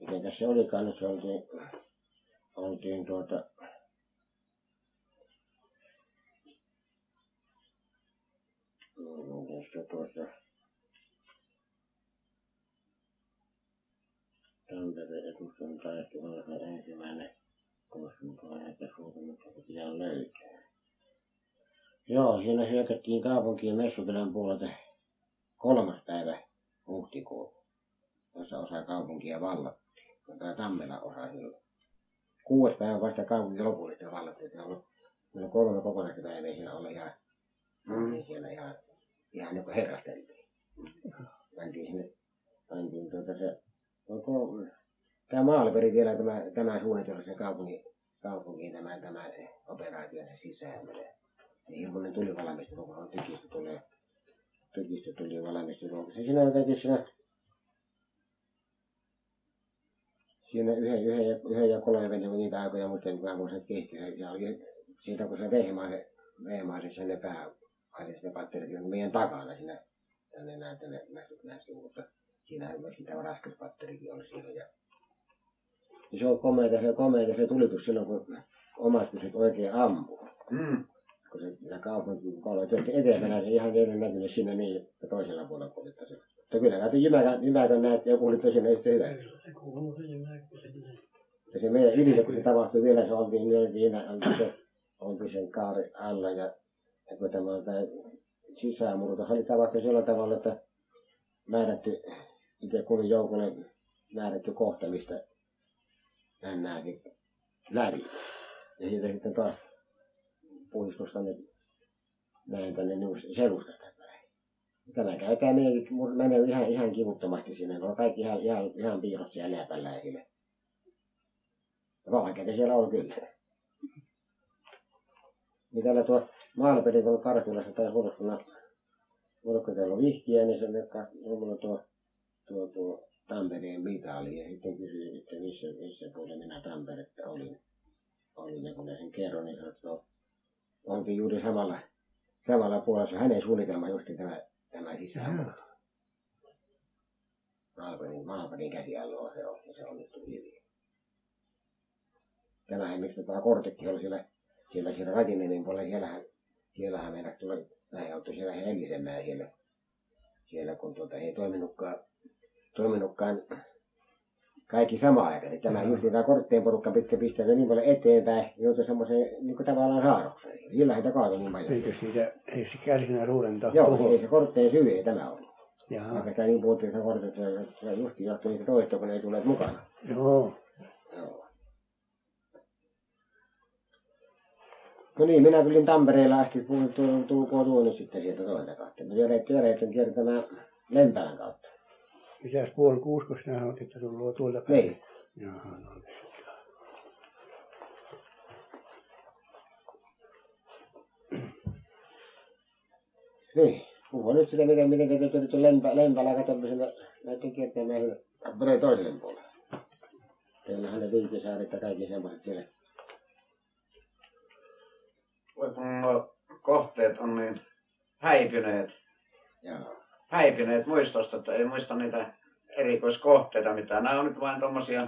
miten se olikaan nyt, se oltiin, oltiin tuota, mm, se tuossa, Edustan taistelu se ensimmäinen kossuntoinen että suunnitelma pitää löytää. Joo, siinä hyökättiin kaupunkiin Messukylän puolelta kolmas päivä huhtikuuta, jossa osa kaupunkia vallattiin. Tämä Tammela osa silloin. Kuudes päivä vasta kaupunki lopullisesti vallattiin. Se on ollut, meillä on kolme kokonaista päivää siinä olla ihan, mm. siellä ihan, ihan niin kuin herrasteltiin. Mentiin sinne, mentiin tuota se, onko, tämä Maalperi vielä tämä, tämä suunnitelma se kaupunki, kaupunkiin tämä, tämä operaatio se sisään menee niin hirmuinen tuli valmistelu, kun on tykistö tulee, tykistö tuli valmistelu. Se siinä jotenkin siinä, siinä yhden, yhden, ja, yhden ja kolmen kun niitä aikoja muistan, kun kun se kehitys, ja oli siitä, kun se vehmaisen, vehmaisen sen ne pää, aina ne patterit on meidän takana siinä, tänne näin tänne näistä mutta siinähän myös tämä raskas patterikin oli siellä. Ja, ja se on komeita, se komeita se tulitus silloin, kun omat pysyt oikein ampuu. Mm. kun se siinä kaupunki kolme työtti eteenpäin, se ihan ole näkynyt siinä niin, että toisella puolella kuljettaisi. Mutta kyllä näitä jymäkän, jymäkän näet, joku oli siinä yhtä hyvä. Se kuuluu se jymäkkä. Ja se meidän ylitä, kun se tapahtui vielä, se oltiin myös siinä, oltiin, se, oltiin sen kaari alla ja, ja kun tämä on tämä sisämurto, se oli tapahtunut sillä tavalla, että määrätty, itse kulin joukolle määrätty kohta, mistä mennäänkin läpi. Ja siitä sitten taas puistosta ne näin tänne niin selustasta päin. Tämä käy tämä meidänkin, menee ihan, ihan kivuttomasti sinne. Ne on kaikki ihan, ihan, ihan piilossa ja läpällä esille. Valkeita siellä on kyllä. Niin täällä tuo Maalpeli, kun Karhulassa tai Hurskuna, Hurkko täällä on vihkiä, niin se mulla tuo, tuo, tuo Tampereen mitali ja sitten kysyi, että missä, missä puolella minä Tamperetta olin. Olin ja kun sen kerron, niin sanoi, että no, oltiin juuri samalla, samalla puolella. Hänen suunnitelma juuri tämä, tämä sisäänmurto. Maalpanin, Maalpanin käsialloa se on, ja se onnistui hyvin. Tämähän, miksi tämä kortekki oli siellä, siellä, siellä Rajiniemen puolella, siellähän, siellähän meidän tuli, näin auttoi siellä hengisemään siellä, siellä kun tuota, ei toiminutkaan, toiminutkaan kaikki samaan aikaan. Niin tämä just tämä kortteen porukka pitkä pistää niin paljon eteenpäin, joutui semmoiseen niin kuin tavallaan saarokseen. Sillä heitä kaatoi niin paljon. Eikö siitä, ei se kärsinä ruuden Joo, ei se kortteen syy ei tämä ollut. Jaha, Vaikka sitä niin puhuttiin, että kortit, se, se just johtui niitä toista, kun ne ei tulleet mukana. joo. Joo. No niin, minä tulin Tampereella asti, kun tulkoon tuonne sitten sieltä toista kautta. Mä työreitten kiertämään Lempälän kautta. Mitäs puoli kuusi, kun sinä sanoit, että tulee tuolta päin? Niin. Jaha, no niin. Niin. Puhua nyt sitä, miten, miten te tulitte lempä, Lempälä katsomisella näiden kiertämään Tampereen toiselle puolelle. Teillähän ne Viikisaaret ja kaikki semmoiset siellä. Voi kun nuo kohteet on niin häipyneet, Joo. häipyneet muistosta, että ei muista niitä erikoiskohteita mitään. Nämä on nyt vain tommosia,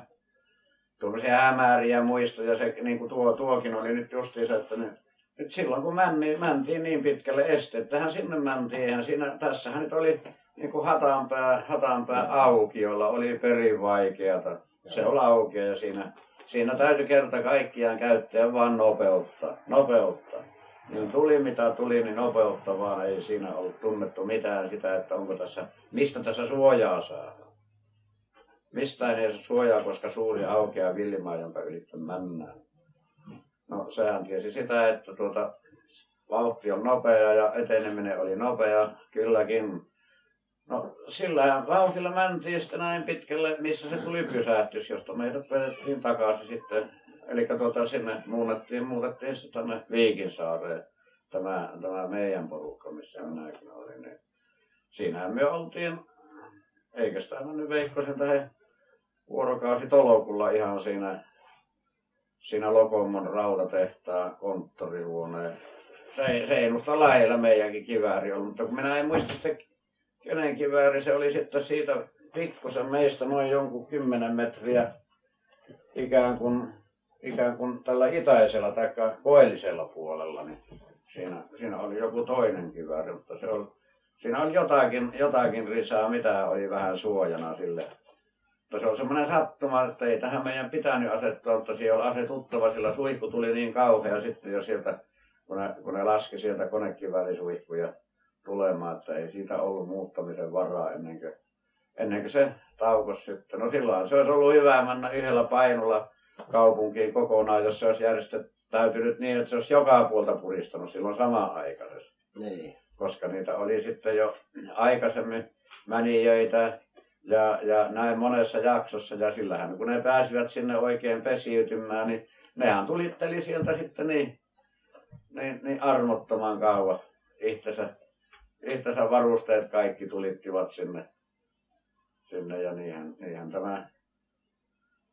tuommoisia hämäriä muistoja. Se, niin kuin tuo, tuokin oli nyt justiinsa, että ne, nyt silloin kun männi, mentiin niin pitkälle esteettähän sinne mentiin. Eihän siinä, tässähän nyt oli niin kuin Hatanpää, Hatanpää aukiolla oli perin vaikeata. Se oli aukio ja siinä, siinä täytyi kerta kaikkiaan käyttää vain nopeutta. Nopeutta. niin tuli mitä tuli, niin nopeutta vaan ei siinä ollut tunnettu mitään sitä, että onko tässä, mistä tässä suojaa saa. Mistään ei suojaa, koska suuri aukeaa villimaa, jonka ylitse mennään. No sehän tiesi sitä, että tuota, vauhti on nopea ja eteneminen oli nopea, kylläkin. No sillä vauhdilla mentiin sitten näin pitkälle, missä se tuli pysähtys, josta meidät vedettiin takaisin sitten. Eli tuota, sinne muutettiin, muutettiin sitten tänne Viikinsaareen, tämä, tämä meidän porukka, missä minäkin olin. Niin siinähän me oltiin, eikä sitä mennyt Veikkosen tähän vuorokausi tolokulla ihan siinä, siinä Lokomon rautatehtaan konttorihuoneen Reinusta lähellä meidänkin kivääri on, mutta kun minä en muista sitä kenen kivääri se oli sitten siitä pikkusen meistä noin jonkun kymmenen metriä ikään kuin, ikään kuin tällä itäisellä tai koillisella puolella, niin siinä, siinä oli joku toinen kivääri, mutta se oli, siinä oli jotakin, jotakin risaa, mitä oli vähän suojana sille. Mutta se on semmoinen sattuma, että ei tähän meidän pitänyt asettua, mutta siellä oli asetuttava, sillä suihku tuli niin kauhea sitten jo sieltä kun ne, kun ne laski sieltä konekivälisuihkuja tulemaan, että ei siitä ollut muuttamisen varaa ennen kuin, ennen kuin se taukos sitten. No silloin se olisi ollut hyvä mennä yhdellä painulla kaupunkiin kokonaan, jos se olisi järjestettäytynyt niin, että se olisi joka puolta puristanut silloin samaan aikaisesti. Niin. Koska niitä oli sitten jo aikaisemmin mänijöitä ja, ja näin monessa jaksossa ja sillähän kun ne pääsivät sinne oikein pesiytymään, niin nehän tulitteli sieltä sitten niin niin, niin armottoman kauan. Itsensä, itsensä varusteet kaikki tulittivat sinne, sinne ja niinhän, niinhän tämä,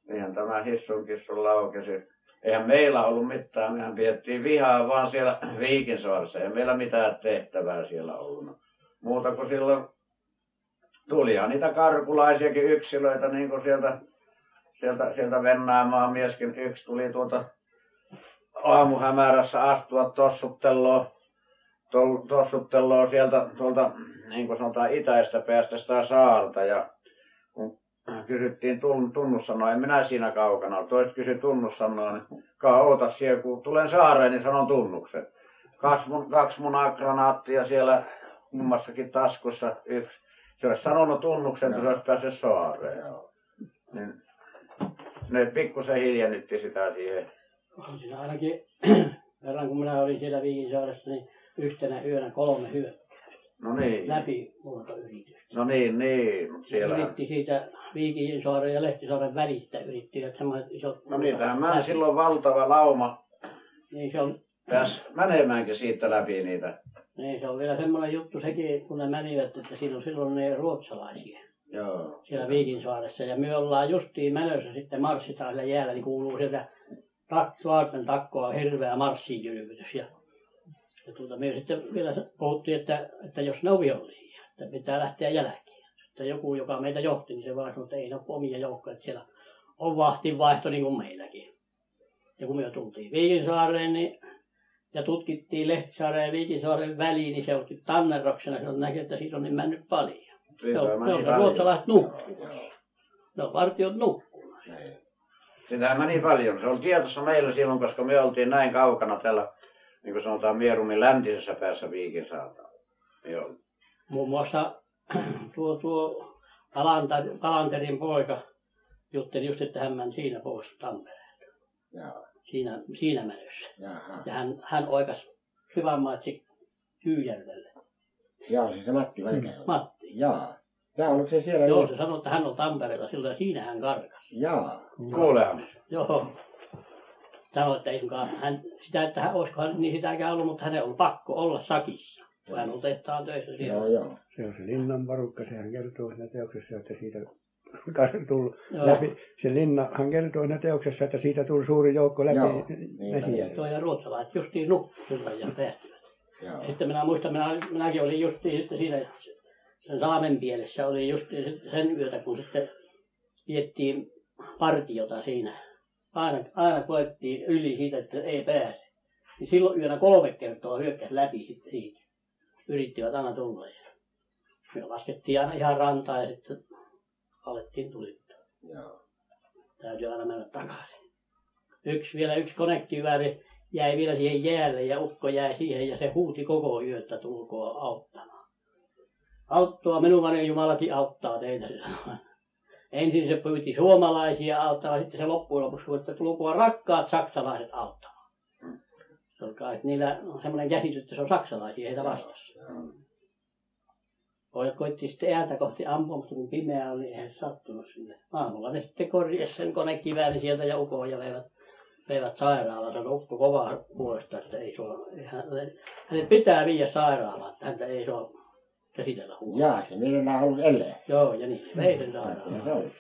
niinhän tämä hissun kissun laukesi. Eihän meillä ollut mitään, mehän piettiin vihaa vaan siellä Viikinsaaressa. Ei meillä mitään tehtävää siellä ollut. Muuta kuin silloin tulihan niitä karkulaisiakin yksilöitä, niin kuin sieltä, sieltä, sieltä Vennaamaan mieskin yksi tuli tuota aamuhämärässä astua tossutteloon, tossutteloon sieltä tuolta, niin kuin sanotaan, itäistä päästä sitä saarta. Ja kun kysyttiin tunnussanoa, en minä siinä kaukana. Toiset kysyi tunnussanoa, niin kaa oota siellä, kun tulen saareen, niin sanon tunnuksen. Kaksi, mun, kaksi munagranaattia siellä kummassakin taskussa, yksi. Se olisi sanonut tunnuksen, että se olisi päässyt saareen. Niin ne pikkusen hiljennytti sitä siihen on siinä ainakin verran kun minä olin siellä Viikinsaaressa, niin yhtenä yönä kolme hyökkäystä. No niin. Läpi muotoyritystä. No niin, niin. Siellä... Yritti siitä Viikinsaaren ja Lehtisaaren välistä yrittivät semmoiset isot... No niin, tähän mä silloin valtava lauma. Niin se on... Pääs menemäänkin siitä läpi niitä. Niin, se on vielä semmoinen juttu sekin, kun ne menivät, että silloin, silloin ne ruotsalaisia. Joo. Siellä Viikinsaaressa. Ja me ollaan justiin menossa sitten marssitaan siellä jäällä, niin kuuluu sieltä tak, saarten takkoa hirveä marssinkylvytys. Ja, ja tuota, me sitten vielä puhuttiin, että, että jos ne on vihollisia, että pitää lähteä jälkeen. Sitten joku, joka meitä johti, niin se vaan sanoi, että ei ne ole omia joukkoja, että siellä on vahtinvaihto niin kuin meilläkin. Ja kun me tultiin Viikinsaareen, niin ja tutkittiin Lehtisaaren ja Viikinsaaren väliin, niin se otti Tanneroksena, se on näkö, että siitä on niin mennyt paljon. Se on, se on ruotsalaiset nukkuu. Ne on vartiot nukkuu. Sitä meni paljon. Se oli tietossa meillä silloin, koska me oltiin näin kaukana täällä, niin kuin sanotaan, Mierumin läntisessä päässä Viikin saatava. Muun muassa tuo, tuo Kalanterin poika jutteli just, että hän meni siinä pois Tampereelta. Joo. Siinä, siinä menossa. Jaha. Ja hän, hän oikas Syvänmaatsi Kyyjärvelle. Joo, siis se Matti mikä? Matti. Joo. Oliko se siellä? Joo, niin- se sanoi, että hän on Tampereella silloin ja siinä hän karkas. Jaa. Kuulehan. Joo. Sanoi, että ei suinkaan hän, sitä, että hän, olisiko hän niin sitäkään ollut, mutta hänen on pakko olla sakissa. Kun hän on tehtaan töissä siellä. Joo, joo. Se on se linnan porukka, sehän kertoo siinä teoksessa, että siitä tullut Joo. läpi. Se linna, hän kertoo siinä teoksessa, että siitä tuli suuri joukko läpi Joo, niin, niin. Tuo ja ruotsalaiset justiin nukkui silloin ja päästivät. Joo. Sitten minä muistan, minä, minäkin olin justiin sitten siinä sen Saamen pielessä oli justiin sen yötä, kun sitten viettiin partiota siinä. Aina, aina koettiin yli siitä, että ei pääse. Niin silloin yönä kolme kertaa hyökkäsi läpi sitten siitä. Yrittivät aina tulla. Ja me laskettiin aina ihan rantaan ja sitten alettiin tulittaa. Joo. Täytyy aina mennä takaisin. Yksi vielä yksi konekivääri jäi vielä siihen jäälle ja ukko jäi siihen ja se huuti koko yön, että tulkoon auttamaan. Auttaa, minun vanhin Jumalakin auttaa teitä. Ensin se pyyti suomalaisia auttamaan, sitten se loppujen lopuksi että tulkoon rakkaat saksalaiset auttamaan. Se oli kai, että niillä on semmoinen käsitys, että se on saksalaisia heitä vastassa. Pojat koitti sitten ääntä kohti ampua, mutta kun pimeä oli, eihän se sattunut sinne. Aamulla ne sitten korjasi sen konekiväärin sieltä ja ukoon ja veivät, veivät sairaalaan. Sanoi ukko kovaa puolesta, että ei suo, hänet pitää viedä sairaalaan, että häntä ei saa käsitellä huonosti. Jaa, se mielellään ollut ellei. Joo, ja niin se vei sen Ja sairaalaan. se oli.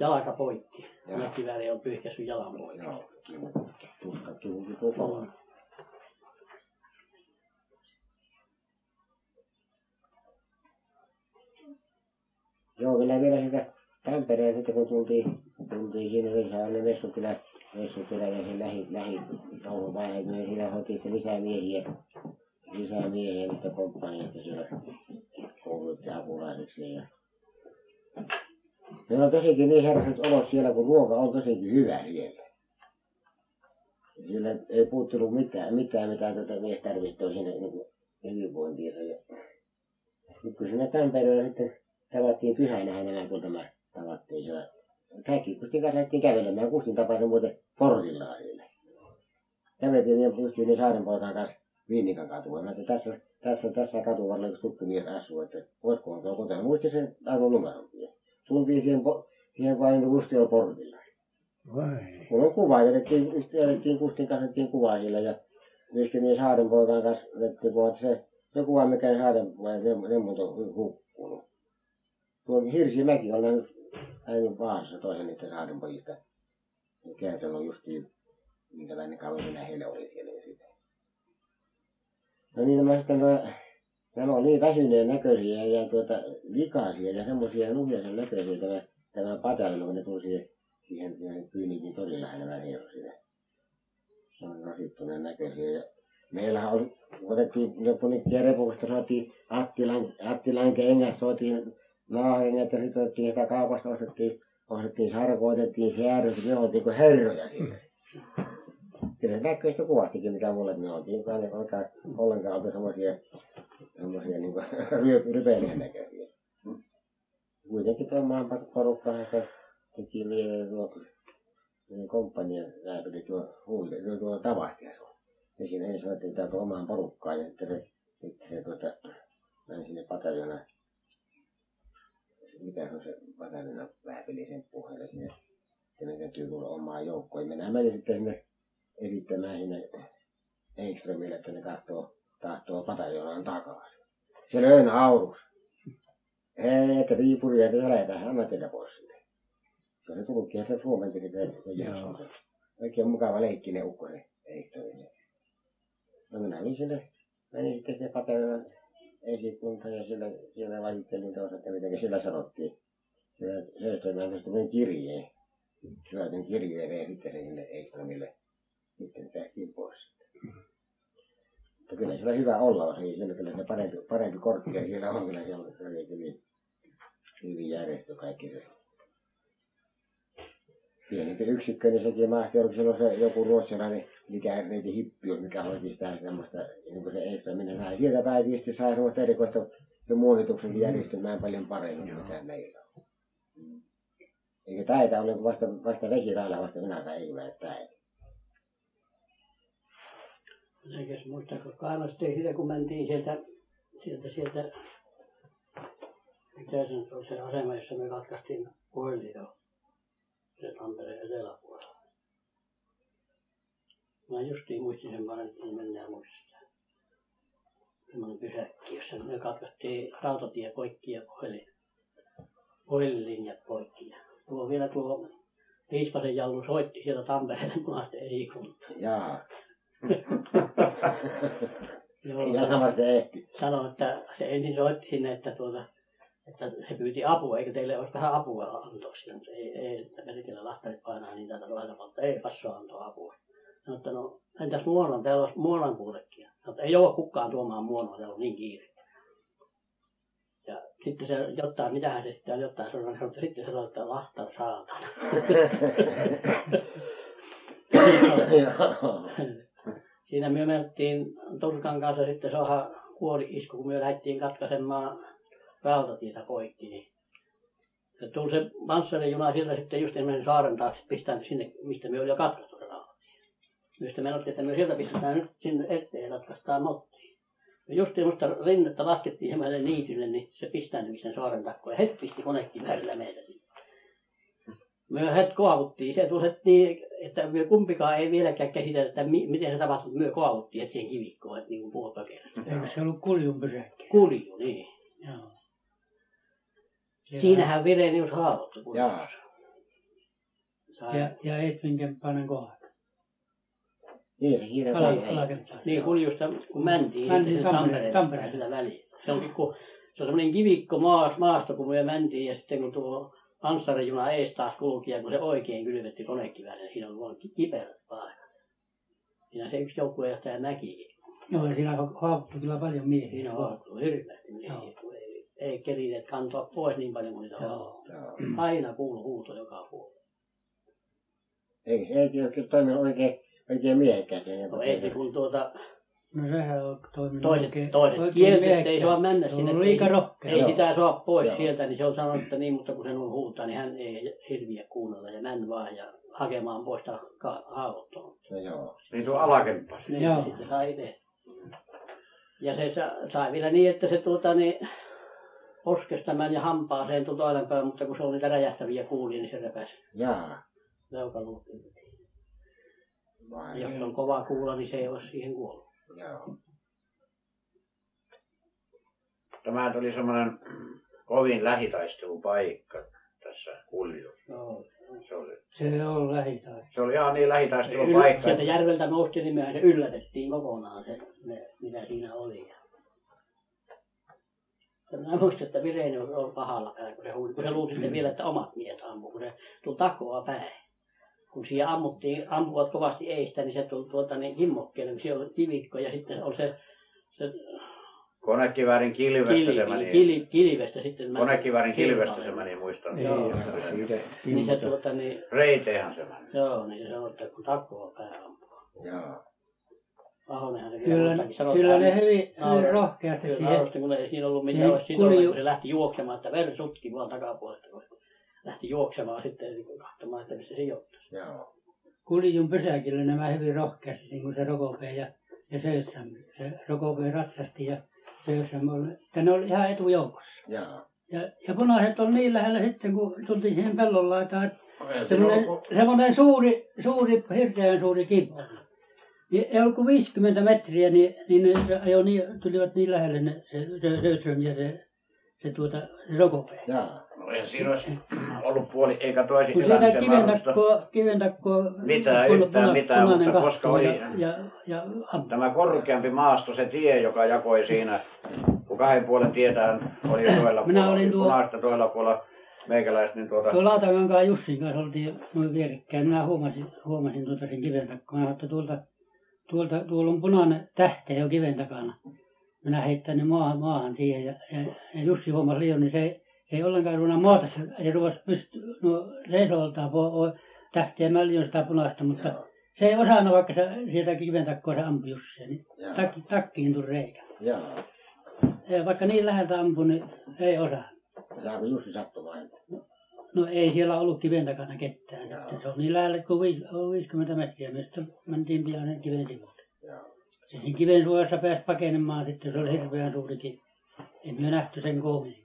Jalka poikki. Konekivääri on pyyhkässyt jalan poikki. Joo, tuska kivuki koko. Joo, kyllä vielä sitä Tampereen sitten kun tultiin, tultiin siinä Risalle Messukylä, Messukylä ja se lähi, lähi touhuvaihe, niin siinä hoitiin sitten lisää miehiä, lisää miehiä niitä komppaniasta siellä koulutti apulaiseksi ja Meillä on tosikin niin herrat olot siellä, kun ruoka on tosikin hyvä siellä. Sillä ei puuttunut mitään, mitään mitä tätä mies tarvitsee siinä niin hyvinvointiinsa. Ja nyt kun sinne Tampereella sitten tavattiin pyhänä nämä, kun tämä tavattiin siellä. Kaikki Kustin kanssa lähdettiin kävelemään. Kustin tapasin muuten portillaan siellä. Käveltiin niin justiin niin saaren poikan kanssa Viinikan katua. Mä että tässä, tässä, tässä katuvarrella yksi tuttu mies asuu, että voisikohan tuo kotona. Muisti sen arvon numeronkin. Tultiin siihen, po- siihen vain Rustiolla portilla. Vai. Mulla on kuva, jätettiin, jätettiin Kustin kanssa jätettiin kuva sillä ja myöskin niin Saaren poikan kanssa jätettiin kuva, että se, se kuva, mikä Saaren muut on hukkunut. Tuo Hirsimäki on nähnyt, nähnyt vaarassa toisen niitä Saaren pojista. Ja kertonut justiin, minkälainen kaveri heille oli siellä ja sitä. No niin, nämä sitten nuo, nämä on niin väsyneen näköisiä ja tuota, likaisia ja semmoisia nuhjaisen näköisiä tämä, tämä patalino, kun ne tuli siihen siihen, siihen Kyynikin torin lähellä mä heillä siinä. Se on rasittuneen näköisiä. Ja meillähän on, otettiin joku nyt repusta saatiin Attilan, Attilan kengät, saatiin naahengät ja sitten otettiin sitä kaupasta, ostettiin, ostettiin sarko, otettiin säädös, me oltiin kuin herroja siinä. Kyllä se näkyy sitä kuvastikin, mikä mulle, me oltiin kai ollenkaan, ollenkaan oltu semmoisia, semmoisia niin kuin rypeilijän näköisiä. Kuitenkin tuo maan porukka, se teki mieleen tuo meidän komppanian rääpeli tuo huuli, tuo, tuo tavahtia sun. Ja siinä ensin otettiin täältä omaan porukkaan ja sitten se, sitten se tuota, meni sinne pataljona, mikä se on se pataljona rääpeli sen puheelle sinne, meidän täytyy tulla omaan joukkoon. Ja minä menin sitten sinne esittämään sinne Engströmille, että ne tahtoo, tahtoo pataljonaan takaisin. Se löi naurus. Ei, että viipuria ei lähdetään hämätetä pois sinne. Se oli tullutkin se Suomen teki. Oikein mukava leikkinen ukko se Eiktoinen. No minä menin sinne, menin sitten sinne Patelan esikunta ja siellä, siellä valittelin tuossa, että miten siellä sanottiin. Siellä Söströmään tästä tuli kirjeen. Syötin kirjeen ja sitten sinne Eiktonille. Sitten päästiin pois. Mutta kyllä siellä hyvä olla on, ei siellä kyllä se parempi, parempi korttia siellä on, kyllä siellä oli hyvin, hyvin järjestö kaikki se pienempi yksikkö, niin sekin mahti, oliko silloin se joku ruotsalainen, mikä neiti hippi, mikä hoiti sitä semmoista, niin kuin se estäminen sai. Sieltä päin tietysti sai semmoista erikoista se muovituksen järjestymään paljon paremmin, mitä meillä on. Eikä täitä ole vasta, vasta vesirailla vasta minä sain täitä. Muista, kun kaivastiin sitä, kun mentiin sieltä, sieltä, sieltä, mikä se oli se asema, jossa me katkaistiin puhelin jo, se Tampereen eteläpuolella. Mä justiin muistin sen paran, että en mennään muista. Semmoinen pysäkki, jossa me katkaistiin rautatie poikki ja puhelin, puhelinlinjat poikki. Ja tuo vielä tuo Piispasen Jallu soitti sieltä Tampereelle punaisten esikuntaan. Jaa. Joo, Ja sama se ehti. sanoi, että se ensin soitti sinne, että, tuota, että se pyyti apua, eikö teille olisi vähän apua antaa sille, mutta ei, ei että perkele lahtarit painaa niin tätä laitamalta, ei passaa antaa apua. Sanoi, että no entäs muonan, täällä olisi muonan kuulekin. Sanoi, että ei ole kukaan tuomaan muonaa, täällä on niin kiire. Ja sitten se jotain, mitähän se sitten on jotain sanonut, sanoi, että sitten se sanoi, että lahtar saatana. Siinä me mentiin Turkan kanssa sitten soha kuoli isku, kun me lähdettiin katkaisemaan rautatietä poikki, niin se tuli se panssarijuna sieltä sitten just ensimmäisen saaren taakse pistänyt sinne, mistä me oli jo katkaistu rautatie. Me sitten menottiin, että me sieltä pistetään nyt sinne eteen ja ratkaistaan mottiin. Ja just musta rinnettä laskettiin semmoiselle niitylle, niin se pistänyt sen saaren takkoon ja heti pisti konekin värillä meitä. Me heti koavuttiin, se tuli heti niin, että me kumpikaan ei vieläkään käsitä, että mi- miten se tapahtui, mutta me koavuttiin heti siihen kivikkoon, että niin kuin puolipökerä. Eikö se ollut kuljun pysäkki? Kulju, niin. Joo. Siinähän Virenius haavoittui. Jaa. Ja, ja Edvin Kemppainen kohdat. Niin, se siinä Ala, oli. alakertaa. Niin kuljusta, kun mentiin, Mentiin sitten Tampereen- Tampereen, sillä väliin. Se onkin kun, se on semmoinen kivikko maas, maasta, kun me mentiin, ja sitten kun tuo panssarijuna ees taas kulki, ja kun se oikein kylvetti konekiväärin, siinä on vain kiperät paikat. Siinä se yksi joukkuejohtaja näki, Joo, ja siinä haavoittui kyllä paljon miehiä. siinä haavoittui hirveästi miehiä, kun ei, ei kerineet kantaa pois niin paljon kuin niitä. Joo. Aina kuului huuto joka puolella. Eikö se ei oikein toiminut oikein, oikein miehekkäästi? No ei, kun tuota, No sehän on toiminut toiset, oikein, toiset oikein kieltä, että ei saa mennä Se sinne. liika ei, rohkea. ei sitä saa pois Joo. sieltä, niin se on sanonut, että niin, mutta kun sen on huutaa, niin hän ei hirviä kuunnella ja män vaan ja hakemaan pois haavoittua. No joo. Niin tuo alakemppas. Niin, Joo. sitten sai itse. Ja se sa- sai vielä niin, että se tuota niin, poskesta meni ja hampaaseen tuli toinen päin, mutta kun se oli niitä räjähtäviä kuulia, niin se repäsi Jaa. leukaluut. Vai. Jos on kova kuula, niin se ei ole siihen kuollut. Joo. Tämä tuli semmoinen kovin lähitaistelupaikka tässä kuljussa. Joo. Se oli, Se on lähitaas. se oli ihan niin Yl- lähitaistelupaikka. sieltä järveltä nousti, niin mehän se yllätettiin kokonaan se, ne, mitä siinä oli. Ja Mä muistan, että Vireeni oli pahalla päällä, kun se, huuli, kun se luuli sitten vielä, että omat miehet ampuu, kun se tuli takoa päin. Kun siihen ammuttiin, ampuvat kovasti eistä, niin se tuli tuota niin himmokkeelle, kun siellä oli kivikko ja sitten oli se, se Konekiväärin kilvestä se meni. kilvi, kili, kilvestä sitten meni. Konekiväärin kilvestä se meni, muistan. Joo. Niin, ja siitä Niin se tuota niin, Reiteenhän se meni. joo, niin se sanoi, että kun takoa päin ampuu. Joo. Ahonenhan se Kyllä, sanoi, kyllä ne hyvin, hyvin rohkeasti Kyllä siihen. nauratti, kun ei siinä ollut mitään kulju- kun se lähti juoksemaan, että veri sutki vaan takapuolesta, lähti juoksemaan sitten niin katsomaan, että missä se sijoittaisi. Joo. Kuljun pysäkillä nämä hyvin rohkeasti, niin kuin se Rokope ja, ja Söysam. Se Rokope ratsasti ja Söysam oli, että ne oli ihan etujoukossa. Joo. Ja, ja punaiset on niin lähellä sitten, kun tultiin siihen pellon laitaan, semmoinen, semmoinen suuri, suuri, hirveän suuri kivi. Niin ei ollut kuin 50 metriä, niin, niin ne ajoi niin, tulivat niin lähelle ne, se, se Söysam ja se, se, tuota, se Rokope. Joo. No ei siinä olisi ollut puoli eikä toisin Kun siitä elämisen kiven mahdollista. takkoa, kiven takkoa, Mitään, yhtään puna- mitään, mutta koska oli- ja, ja, ja. Tämä korkeampi maasto, se tie, joka jakoi siinä, kun kahden puolen tietään oli toilla Minä puolella, olin oli tuo- punaista toilla puolella meikäläistä, niin tuota, Tuo Lautakankaan Jussin kanssa oltiin noin vierekkäin. Minä huomasin, huomasin tuota sen kiven takkaa. Mä että tuolta, tuolta, tuolla on punainen tähte jo kiven takana. Minä heittäin ne maahan, maahan siihen ja, ja, ja Jussi huomasi liian, niin se ei, ei ollenkaan ruvennut maata. Se ei ruvasi pysty, no mä liian sitä punaista, mutta Joo. se ei osannut, vaikka se sieltä kiven takkaa se ampui Jussi. Niin takki, takkiin tuli reikä. Joo. Ja vaikka niin läheltä ampui, niin ei osaa. Saako Jussi sattumaan? No ei siellä ollut kiven takana ketään. Joo. Sitten se on niin lähellä kuin viis- on 50 metriä. Me sitten mentiin pian sen kiven. Ja sen kiven suojassa pääsi pakenemaan sitten. Se oli hirveän suuri kivi. En me nähty sen koommin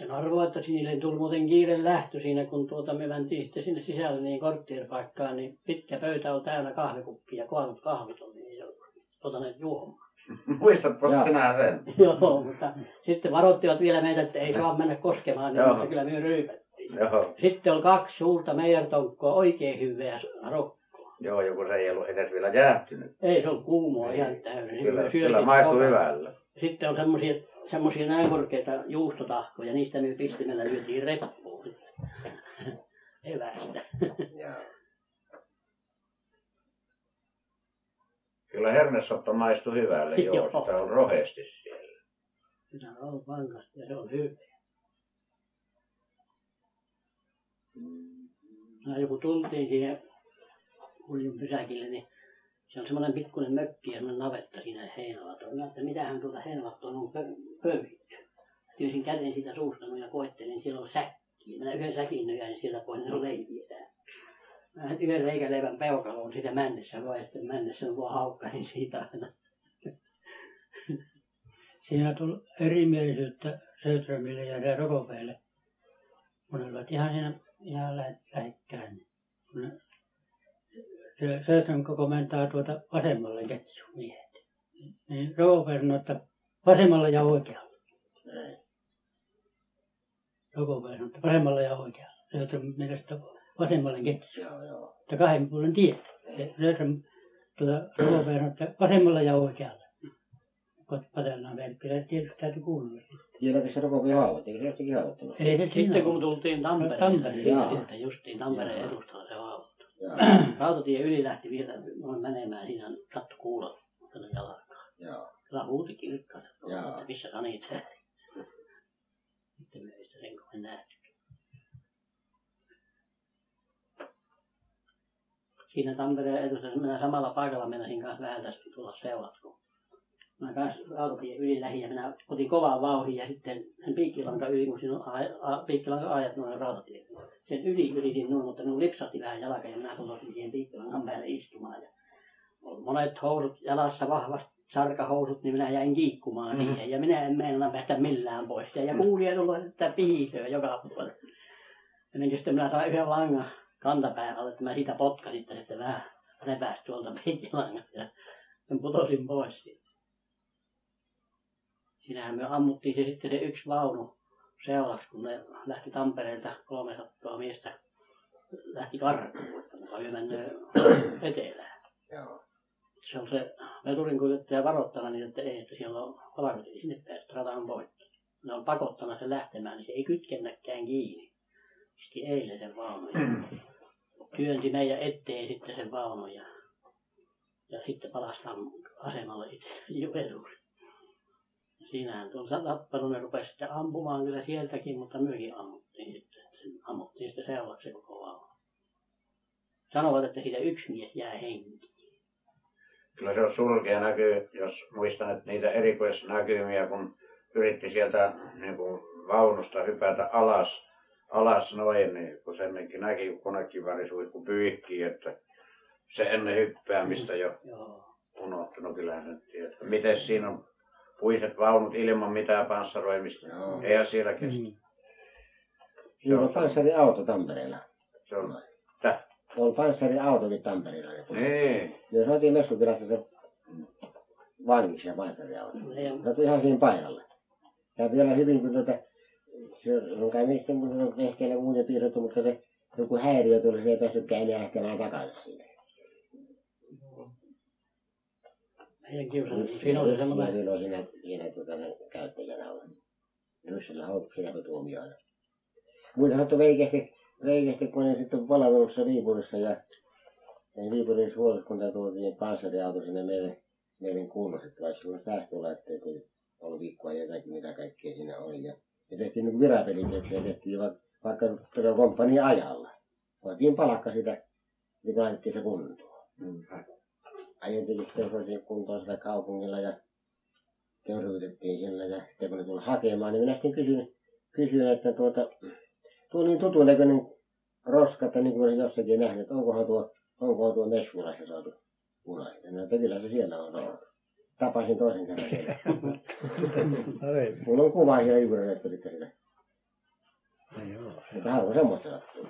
Sen arvoa, että niille tuli muuten kiire lähtö siinä, kun tuota me mentiin sitten sinne sisälle niin kortteeripaikkaan, niin pitkä pöytä oli täynnä kahvikuppia, koannut kahvit oli, niin ei ollut otaneet juomaan. muistatko Joo. sinä sen? Joo, mutta sitten varoittivat vielä meitä, että ei saa mennä koskemaan, niin, mutta kyllä me ryypättiin. Joo, Sitten oli kaksi suurta meijertonkkoa, oikein hyvää rokkoa. joo, joku se ei ollut edes vielä jäähtynyt. Ei se ollut kuumoa Ei. ihan täysin. Kyllä, Syötiin kyllä maistui hyvällä. Sitten on semmoisia semmoisia näin korkeita juustotahkoja, niistä me pistimellä lyötiin reppuun sitten. evästä. Joo. Kyllä hernesoppa maistui hyvälle, joo, Joo. sitä on rohesti siellä. Sitä on vankasti ja se on hyvä. No, joku tultiin siihen Huljun pysäkille, niin se on semmoinen pikkuinen mökki ja semmoinen navetta siinä heinälattoon. Mä että mitähän tuota heinälattoon on pö- pöyditty. Tyysin käden siitä suusta noin ja koettelin, siellä on säkki. Mä yhden säkin nöjäin sieltä pois, ne on leipiä täällä. Mä yhden reikäleivän peukaloon siitä männessä vaan ja sitten männessä vaan haukkain siitä aina. Siinä tuli erimielisyyttä Söderströmille ja se Rokopeelle. Kun ne olivat ihan siinä ihan lähe, lähekkäin. niin kun ne- Se Söderström koko mentaa tuota vasemmalle ketju miehet. Niin sanoi, että vasemmalla ja oikealla. Rokopelle sanoi, että vasemmalla ja oikealla. Söderström mielestä vasemmalle ketju. Joo, joo. Että kahden puolen tietä. Se Söderström tuota Rokopelle sanoi, että vasemmalla ja oikealla. Patellaan vielä, kyllä tietysti täytyy kuunnella. Vieläkö se rokopi haavoitti? Eikö se jostakin haavoittunut? Sitten kun tultiin niin jaa. sitten justiin Tampereen edustalla se Rautatie yli lähti vielä noin menemään, siinä sattui kuulla tänne jalkaan. joo. Kyllä huuti kirkkaasti, Jaa. että missä sanit. Sitten me ei sitä sen kuin nähty. Siinä Tampereen edustalla minä samalla paikalla meinasin kanssa vähän tästä tulla seuraksi, kun mä kanssa rautatien yli lähdin ja minä otin kovaa vauhdin ja sitten sen piikkilanka yli, kun a- piikkilanka ajat noin rautatien. Sen yli yritin noin, mutta minun lipsahti vähän jalka ja minä tulosin siihen piikkilangan päälle istumaan. Ja oli monet housut jalassa vahvasti, sarkahousut, niin minä jäin kiikkumaan mm-hmm. siihen. Ja minä en meinaa päästä millään pois. Ja kuulin tulla, että pihisöä joka puolella. Ennen kuin sitten minä sain yhden langan kantapään alle, että mä siitä potkasin, että sitten vähän repäsi tuolta piikkilangasta ja sen putosin pois siitä. Siinähän me ammuttiin se sitten se yksi vaunu seuraksi, kun ne lähti Tampereelta 300 miestä lähti karkuun, että ne oli mennyt etelään. Joo. Se on se veturin kuljettaja varoittanut niin, että ei, että siellä on valkotie, sinne päästä rataan poikki. Ne on pakottanut sen lähtemään, niin se ei kytkennäkään kiinni. Iski eilen sen vaunun. Työnti meidän eteen sitten sen vaunun ja, ja sitten palasi asemalle itse veturin. Siinähän tuon tappanut, ne rupesi sitten ampumaan kyllä sieltäkin, mutta myökin ammuttiin sitten. Ammuttiin sitten seuraavaksi se koko vaunu. Sanovat, että siitä yksi mies jää henkiin. Kyllä se on surkea näky, jos muistan, että niitä erikoisnäkymiä, kun yritti sieltä niin kuin vaunusta hypätä alas, alas noin, niin kun semminkin näki, kun konekiväri suihku pyyhkii, että se ennen hyppäämistä jo Joo. unohtunut, kyllähän sen tietää. Miten siinä on puiset vaunut ilman mitään panssaroimista? Joo. Eihän siellä kestä. Mm. Siinä on panssariauto Tampereella. Se on, Täh? On panssariautokin Tampereella. Niin. Me saatiin Messukylästä se vangiksi ja panssariauto. Se tuli ihan siinä paikalle. Ja vielä hyvin, kun tuota, se on kai mistä muuta vehkeillä muuten piirretty, mutta se joku häiriö tuli, se ei päässytkään enää lähtemään takaisin siinä. Meidän kiusannut. Siinä oli semmoinen, Siinä on siinä, siinä tuota, ne käyttäjänä on. Ryssillä on siellä tuomioina. Muita sattui veikeästi, veikeästi, kun ne sitten palvelussa Viipurissa ja, ja Viipurin suoriskunta tuotiin panssariauto sinne meidän, meidän kunnossa, että vaikka silloin sähkölaitteet ei ollut viikkoa ja jotakin, mitä kaikkea siinä oli. Ja, ja tehtiin niin virapelit, että ja tehtiin vaikka, vaikka tätä komppania ajalla. Voitiin palakka sitä, niin kun laitettiin se kuntoon. Mm. Ajeltiin sitten sellaisia kuntoon siellä kaupungilla ja törvytettiin siellä ja sitten kun ne tuli hakemaan, niin minä sitten kysyin, kysyin että tuota, tuo niin tutun näköinen roska, että niin kuin olisin jossakin nähnyt, että onkohan tuo, onkohan tuo Meskulassa saatu punainen. No, että kyllä se siellä on ollut. Tapasin toisen kerran siellä. Ai, Mulla on kuva siellä sitten sitä. no. Mutta harvoin semmoista sattuu.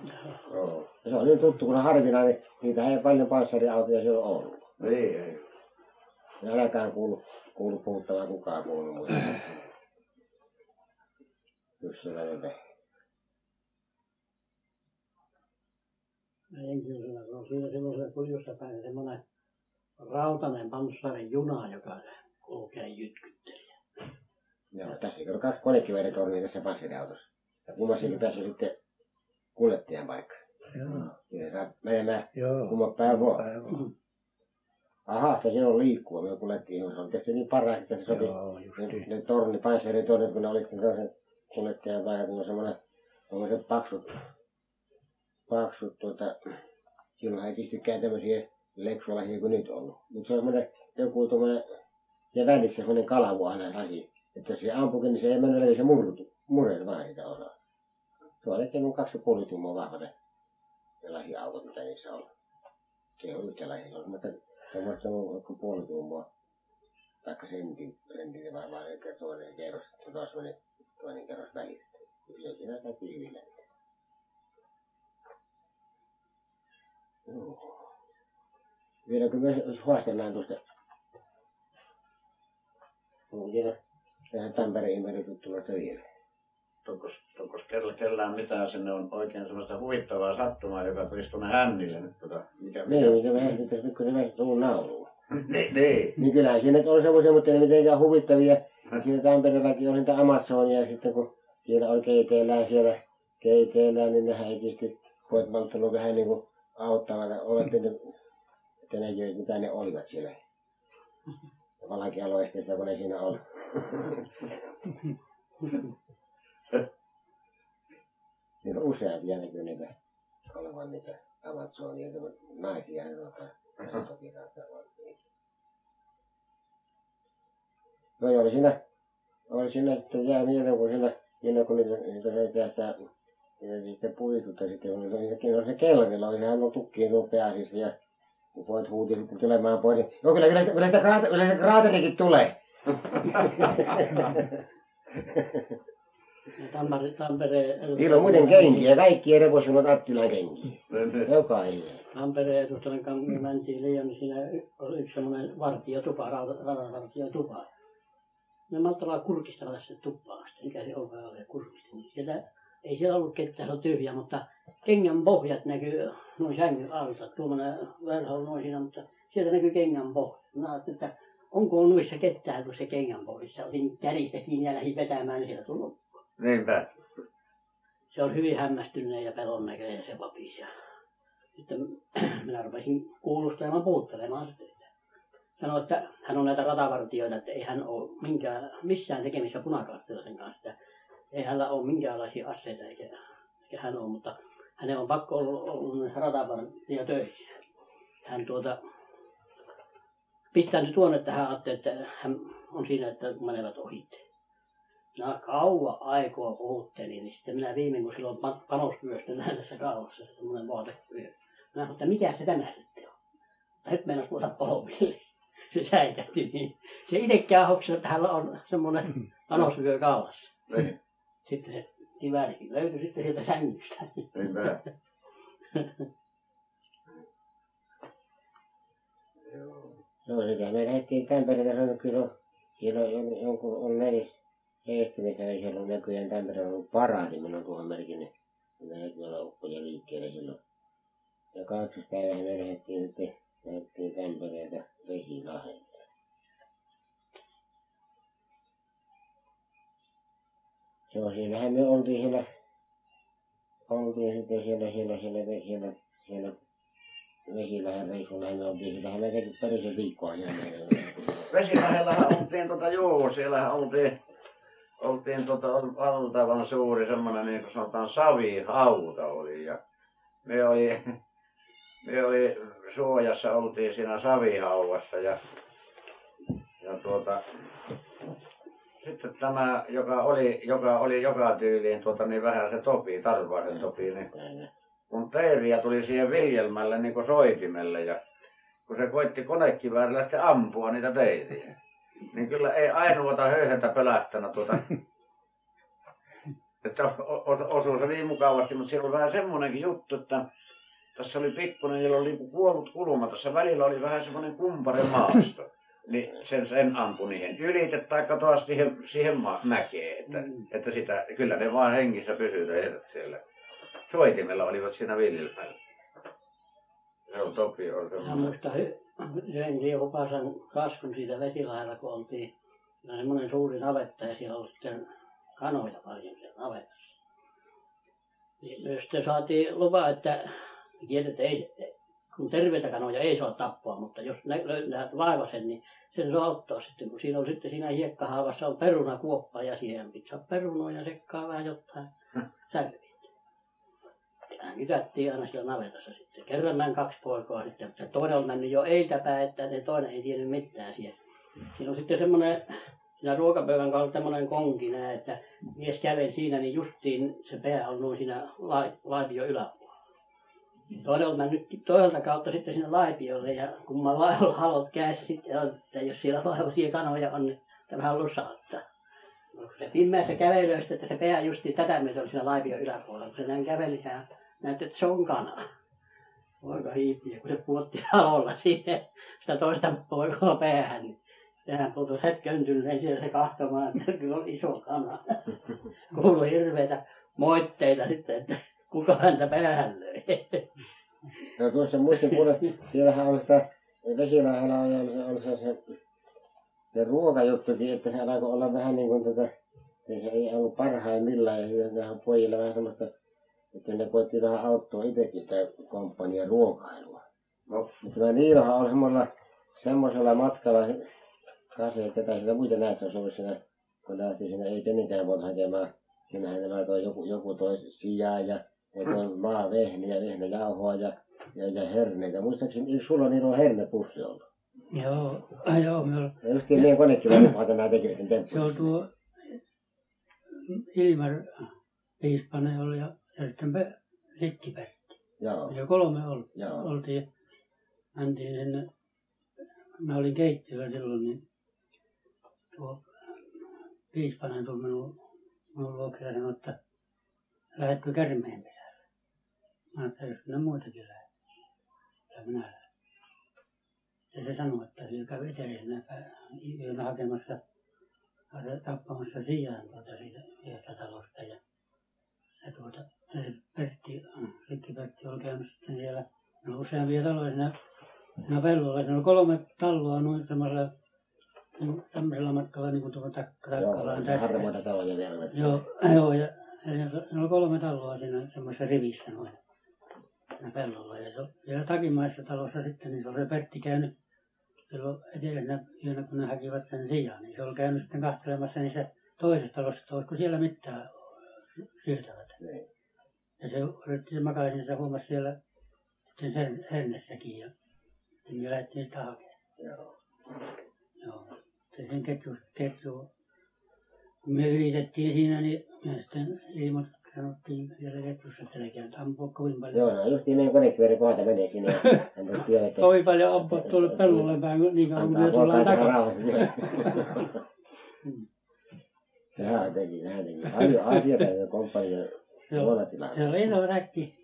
Se on niin tuttu, kun on harvinainen, niitä ei paljon panssariautoja siellä ollut. Ei, ei. Ja älkään kuulu, kuulu puhuttavan kukaan puhunut muuta. Jotain. meidän kiusannut, kun on siinä semmoisella kuljussa päin semmoinen rautainen panssarin juna, joka kulkee jytkyttelijä. Joo, tässä on kaksi konekiväritornia tässä panssariautossa. Ja kummassakin päässä sitten kuljettajan paikka. Joo. Siinä saa menemään Joo. kummat päin vaan. Aha, se on liikkuva. Me kuljettiin, se on tehty niin parhaasti, että se sopi. Joo, Ne, justiin. ne torni, panssaritornit, kun ne oli sitten toisen kuljettajan paikat, niin on semmoinen, semmoiset paksut, paksut tuota, silloin ei tietystikään tämmöisiä leksualaisia kuin nyt ollut. Mutta se on semmoinen joku tuommoinen ja välissä semmoinen kalavuohainen lasi. Että jos se ampukin, niin se ei mene läpi, se murtu, murre vaan sitä osaa. Se on ehkä noin kaksi ja puoli tummaa vahva ne, lasiaukot, mitä niissä on. Se ei ole yhtä lasia, se on semmoista, on vaikka puoli tummaa. Taikka sentin, sentin varmaan eikä toinen kerros, se taas meni toinen kerros välistä. Kyllä siinä hyvin läpi. Joo. Vieläkö me haastellaan tuosta Onko siellä tähän Tampereen ympäristöt tulla töihin? Kellä, kellään mitään sinne on oikein semmoista huvittavaa sattumaa, joka tulisi tuonne hännille nyt tota, mikä, mikä... Niin, mikä vähän nyt kun ne vähän tullut nauluun. niin, niin. Niin kyllähän siinä on semmoisia, mutta ei mitenkään huvittavia. Siinä Tampereellakin on niitä Amazonia ja sitten kun siellä oli keiteillään siellä keiteillään, niin nehän ei tietysti voit malttanut vähän niin kuin auttaa, olette nyt, että näkivät mitä ne olivat siellä. Valkealoisteista, kun ne siinä on. Niitä on useampia näkyy niitä olevan niitä Amazonia, naisia, olla niitä. No joo, oli siinä, oli siinä sitten jää mieleen, kun siinä, siinä kun niitä, niitä se tehtää, niitä sitten puistutta sitten, kun oli se, oli se kellarilla, oli sehän on tukkiin tuon pääsissä ja kun pojat huuti sitten tulemaan pois, niin no kyllä, kyllä, kyllä, sitä kraata, kyllä se kraaterikin tulee. Tampere, Tampereen Niillä on muuten kenkiä, kaikki eri on Attilan kenkiä. Jokainen. Tampereen edustajan kanssa me mentiin liian, niin siinä oli yksi semmoinen vartijotupa, rautavartijotupa. Me malttaa kurkistella sinne tuppaan asti, mikä se on oli kurkisti. Niin siellä, ei siellä ollut ketään, se on tyhjä, mutta kengän pohjat näkyy noin sängyn alta. Tuommoinen verho on noin siinä, mutta sieltä näkyy kengän pohjat. Mä ajattelin, että onko noissa ketään kun se kengän pohjassa. Otin käristä kiinni ja lähdin vetämään, niin siellä tuli Niinpä. se oli hyvin hämmästyneen ja pelon näköinen se vapis. Ja sitten minä rupesin kuulustelemaan puuttelemaan sitten. Että sanoi, että hän on näitä ratavartioita, että ei hän ole minkään, missään tekemisissä punakaartilaisen kanssa. Että ei hänellä ole minkäänlaisia aseita eikä, eikä hän ole, mutta hänen on pakko ollut, ollut ratavartija töissä. Hän tuota, pistää nyt tuonne, että hän ajattelee, että hän on siinä, että menevät ohitte. Minä kauan aikaa puhuttelin, niin sitten minä viimein, kun silloin panosvyöstä näin tässä kaulassa, semmoinen vaatevyö. Minä sanoin, että mikä se tämä sitten on? Ja nyt meinas tuota polville. Se säikähti niin. Se itsekään hoksi, että hänellä on semmoinen panosvyö kaulassa. Niin, Sitten se kiväärikin löytyi sitten sieltä sängystä. niinpä. No sitä me lähdettiin Tampereelta että kyllä on, siellä on jon- jonkun on neljäs ehtinyt ja siellä on näköjään Tampereella ollut paraati, minä olen tuohon merkinnyt. Me lähdettiin olla ukkoja liikkeelle silloin. Ja kahdeksan päivää me lähdettiin sitten, lähdettiin Tampereelta Vesilahdelta. Joo, siellähän me oltiin siellä, oltiin sitten siellä, siellä, siellä, siellä, siellä, siellä Vesilahden reissulla me oltiin, sitähän me teki parisen viikkoa siellä. Vesilähellähän oltiin tota, joo, siellähän oltiin, oltiin tota, valtavan suuri semmoinen, niin kuin sanotaan, savihauta oli. Ja me oli, me oli suojassa, oltiin siinä savihauvassa ja, ja tuota, sitten tämä, joka oli, joka oli joka tyyliin tuota, niin vähän se topi, Tarvaisen topi, niin kun teeriä tuli siihen viljelmälle niin kuin soitimelle ja kun se koitti konekiväärillä sitten ampua niitä teiriä, niin kyllä ei ainoata höyhentä pelättänyt tuota, että o- o- osui se niin mukavasti, mutta siellä oli vähän semmoinenkin juttu, että tässä oli pikkuinen, niillä oli kuollut kulma, tässä välillä oli vähän semmoinen kumpare maasto. Niin sen, sen ampui niihin ylite tai taas siihen, siihen ma- mäkeen, että, Mm. että sitä, kyllä ne vaan hengissä pysyivät siellä. Soitimella olivat siinä viljelmällä. Se on topi, on semmoinen. Yhden Riehupasan kasvun siitä vesilailla, kun oltiin siinä oli semmoinen suuri navetta ja siellä oli sitten kanoja paljon siellä navetassa. Niin me sitten saatiin lupa, että tiedät, ei, kun terveitä kanoja ei saa tappaa, mutta jos nä- löydät vaivasen, niin sen saa ottaa sitten, kun siinä on sitten siinä hiekkahaavassa on perunakuoppa ja siihen pitää perunoja sekaan vähän jotain särviä. Kytättiin aina siellä navetassa sitten. Kerran meni kaksi poikaa sitten, mutta toinen on mennyt jo eiltäpäin, että ne toinen ei tiennyt mitään siellä. Siinä on sitten semmoinen, siinä ruokapöydän kautta semmoinen konki näin, että mies käveli siinä, niin justiin se pää on noin siinä lai, laipion yläpuolella. Toinen on mennyt toiselta kautta sitten sinne laipiolle ja kumman lailla halot kädessä sitten, että jos siellä vaivoisia kanoja on, niin tämä lusauttaa. Kun se pimeässä kävelyä sitten, että se pää justi tätä myöten oli siinä laipion yläpuolella, kun se näin käveli ja näytti, että se on kana. Poika hiipi, kun se puotti halolla siihen sitä toista poikaa päähän, niin sehän putosi hetken tynneen siellä se kahtomaan, että kyllä on iso kana. Kuului hirveitä moitteita sitten, että kuka häntä päähän löi. No tuossa muistin kuule, siellähän on sitä Vesilahdella on, on, on se, se, se ruokajuttukin, että se alkoi olla vähän niin kuin tätä, että se ei ollut parhaimmillaan ja vähän pojilla vähän semmoista, että ne koitti vähän auttaa itsekin sitä komppanian ruokailua. No, Mutta tämä Niilohan on semmoisella, semmoisella matkalla, kanssa, että tätä sitä muita näistä on ollut siinä, kun lähti sinne, ei kenenkään voi hakemaan, siinähän nämä toi joku, joku toi sijaa ja ja toi maavehniä, vehnäjauhoa ja, ja, ja herneitä. Muistaakseni, eikö sulla niillä on hernepussi ollut? Joo, joo, me oli, Ja justiin meidän konekin vaan nämä tekivät sen se temppun. oli tuo Ilmar Piispanen oli ja, ja sitten Pe- Sikkipertti. Joo, Ja kolme oli, oltiin, mentiin sinne, mä olin keittiöllä silloin, niin tuo Piispanen tuli minun, minun luokse ja sanoi, että lähdetkö käärmeen pesälle? Ajattelin, että ne muitakin lähdet. Ja minä lähden. Ja se sanoi, että hän kävi eteläisenä yönä hakemassa, tai tappamassa sijaan tuota siitä yhdestä talosta. Ja, ja tuota, ja se Pertti, Rikki Pertti oli käynyt sitten siellä, no useampia taloja siinä, siinä pellolla. Siinä oli kolme taloa noin semmoisella, niin tämmöisellä matkalla niin kuin tuohon takka, Joo, takkalaan ja harmaita taloja vielä. Joo, joo, ja, ja se oli kolme taloa siinä semmoisessa rivissä noin siinä pellolla. Ja se, siellä takimaisessa talossa sitten, niin se oli se Pertti käynyt silloin edellisenä yönä, kun ne hakivat sen sijaan, niin se oli käynyt sitten kahtelemassa niissä toisessa talossa, että olisiko siellä mitään syötävät. Niin. Ja se yritti se makaisin, se huomasi siellä sitten sen hernessäkin ja sitten me lähdettiin sitä hakemaan. Joo. Joo. Se sen ketju, ketju, kun me yritettiin siinä, niin me sitten ilmoit, sanottiin vielä ketjussa, että älkää nyt ampua kovin paljon. Joo, no justiin meidän konekiväri kohdalta menee sinne. Kovin paljon ampua tuolle pellolle päin, niin kauan kun me tullaan takaisin. Sehän teki, sehän teki. Paljon asioita ja komppania Joo. huonotilassa. Se oli iso säkki,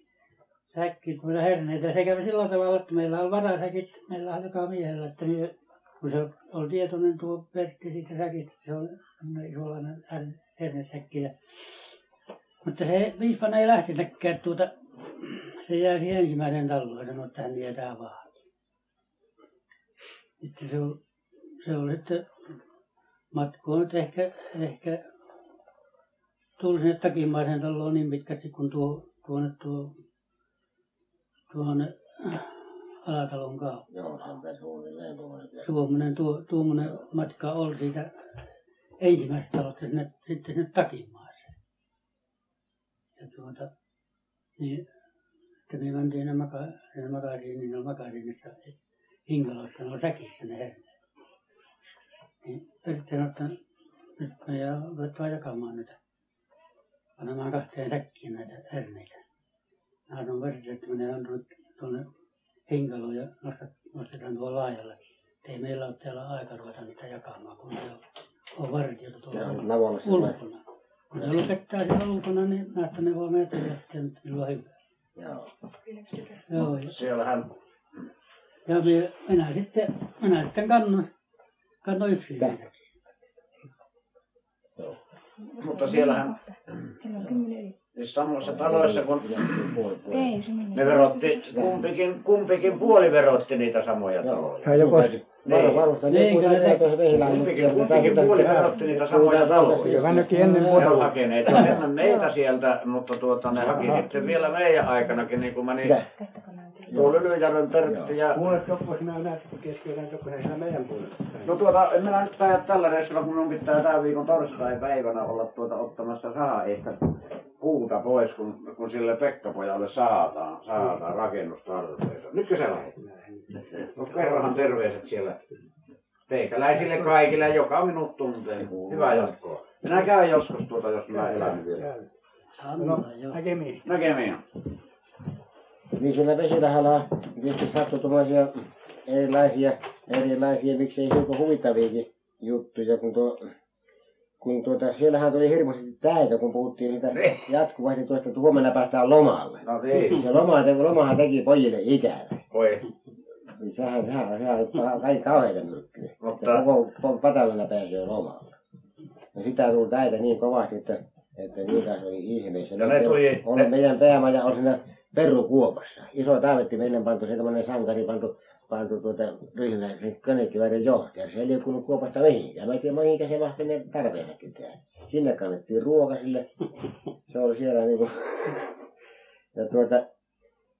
säkki tuolla herneitä. Se kävi sillä tavalla, että meillä oli varasäkit, meillä oli joka miehellä, että me, kun se oli tietoinen tuo Pertti siitä säkistä, se on her- hernesäkki. Ja, mutta se viispanen ei lähtenytkään tuota, se jäi siihen ensimmäiseen taloon ja sanoi, että hän tietää vaan. Sitten se oli, se oli sitten matkua nyt ehkä, ehkä tuli sinne takimaisen taloon niin pitkästi kuin tuo, tuonne tuo, tuonne äh, Alatalon kautta. Joo, se on suunnilleen tuommoinen. Tuo, tuommoinen matka oli siitä ensimmäisestä talosta sinne, sitten sinne takimaiseen. Ja tuota, niin sitten me mentiin sinne, maka, sinne makasiin, niin ne makasiinissa hinkaloissa, ne oli säkissä ne herneet. Niin sanoi, että nyt me jää ruvetaan jakamaan näitä panemaan kahteen säkkiin näitä herneitä. Mä sanoin Pertti, että menee antanut tuonne hinkaloon ja nostetaan tuolla laajalle. Että ei meillä ole täällä aika ruveta niitä jakamaan, kun se on, on vartijoita tuolla ulkona. Kun se lopettaa siellä ulkona, niin mä että ne voi mennä ja sitten minulla on hyvä. Joo. Joo, siellähän ja minä, minä sitten, minä sitten kannoin, kannoin yksin Mitä? niitä. Mutta siellähän niissä samoissa taloissa, kun se ne verotti, kumpikin, kumpikin puoli verotti niitä samoja taloja. Hän joko Varo, varusta, niin kuin Niin, tuossa Vehilään. Kumpikin, kumpikin puoli verotti niitä samoja taloja. Nytkin ennen Ne on vuotta. hakeneet ennen meitä sieltä, mutta tuota, ne haki sitten vielä meidän aikanakin, niin kuin meni Mitä? Tuo Lylyjärven Pertti ja Kuule, tokko sinä näet, tokko sinä siellä meidän puolella. No tuota, en minä nyt päivät tällä reissulla, kun minun pitää tämän viikon torstai-päivänä olla tuota ottamassa sahaeista puuta pois, kun, kun sille Pekka-pojalle saataan, saataan rakennustarpeita. Nytkö se lähdet? No kerrohan terveiset siellä teikäläisille kaikille, joka minut tuntee. Hyvää jatkoa. Minä käyn joskus tuota, jos mä elän vielä. Saa No, näkemiin. Näkemiin. Niin siellä vesilahalla tietysti sattui tuommoisia erilaisia, erilaisia, miksei hiukan huvittaviakin juttuja, kun tuo, kun tuota, siellähän tuli hirveästi täitä, kun puhuttiin sitä Niin. jatkuvasti tuosta, että huomenna päästään lomalle. No niin, Se loma, lomahan teki pojille ikävä. voi. Niin sehän, sehän, sehän kaikki kauheita myrkkyjä. Mutta-. Koko patalana pääsee lomalle. Ja sitä tuli täitä niin kovasti, että, että niitä oli ihmeessä. Ja ne tuli- meidän päämaja on siinä Perrukuopassa. Iso taivetti meille pantu se tämmöinen sankari pantu, pantu tuota ryhmä, konekiväärin johtaja. Se ei liikkunut kuopasta mihinkään. Mä en tiedä mihinkä se mahti ne tarpeensakin tehdä. Sinne kannettiin ruoka sille. Se oli siellä niinku... Ja tuota,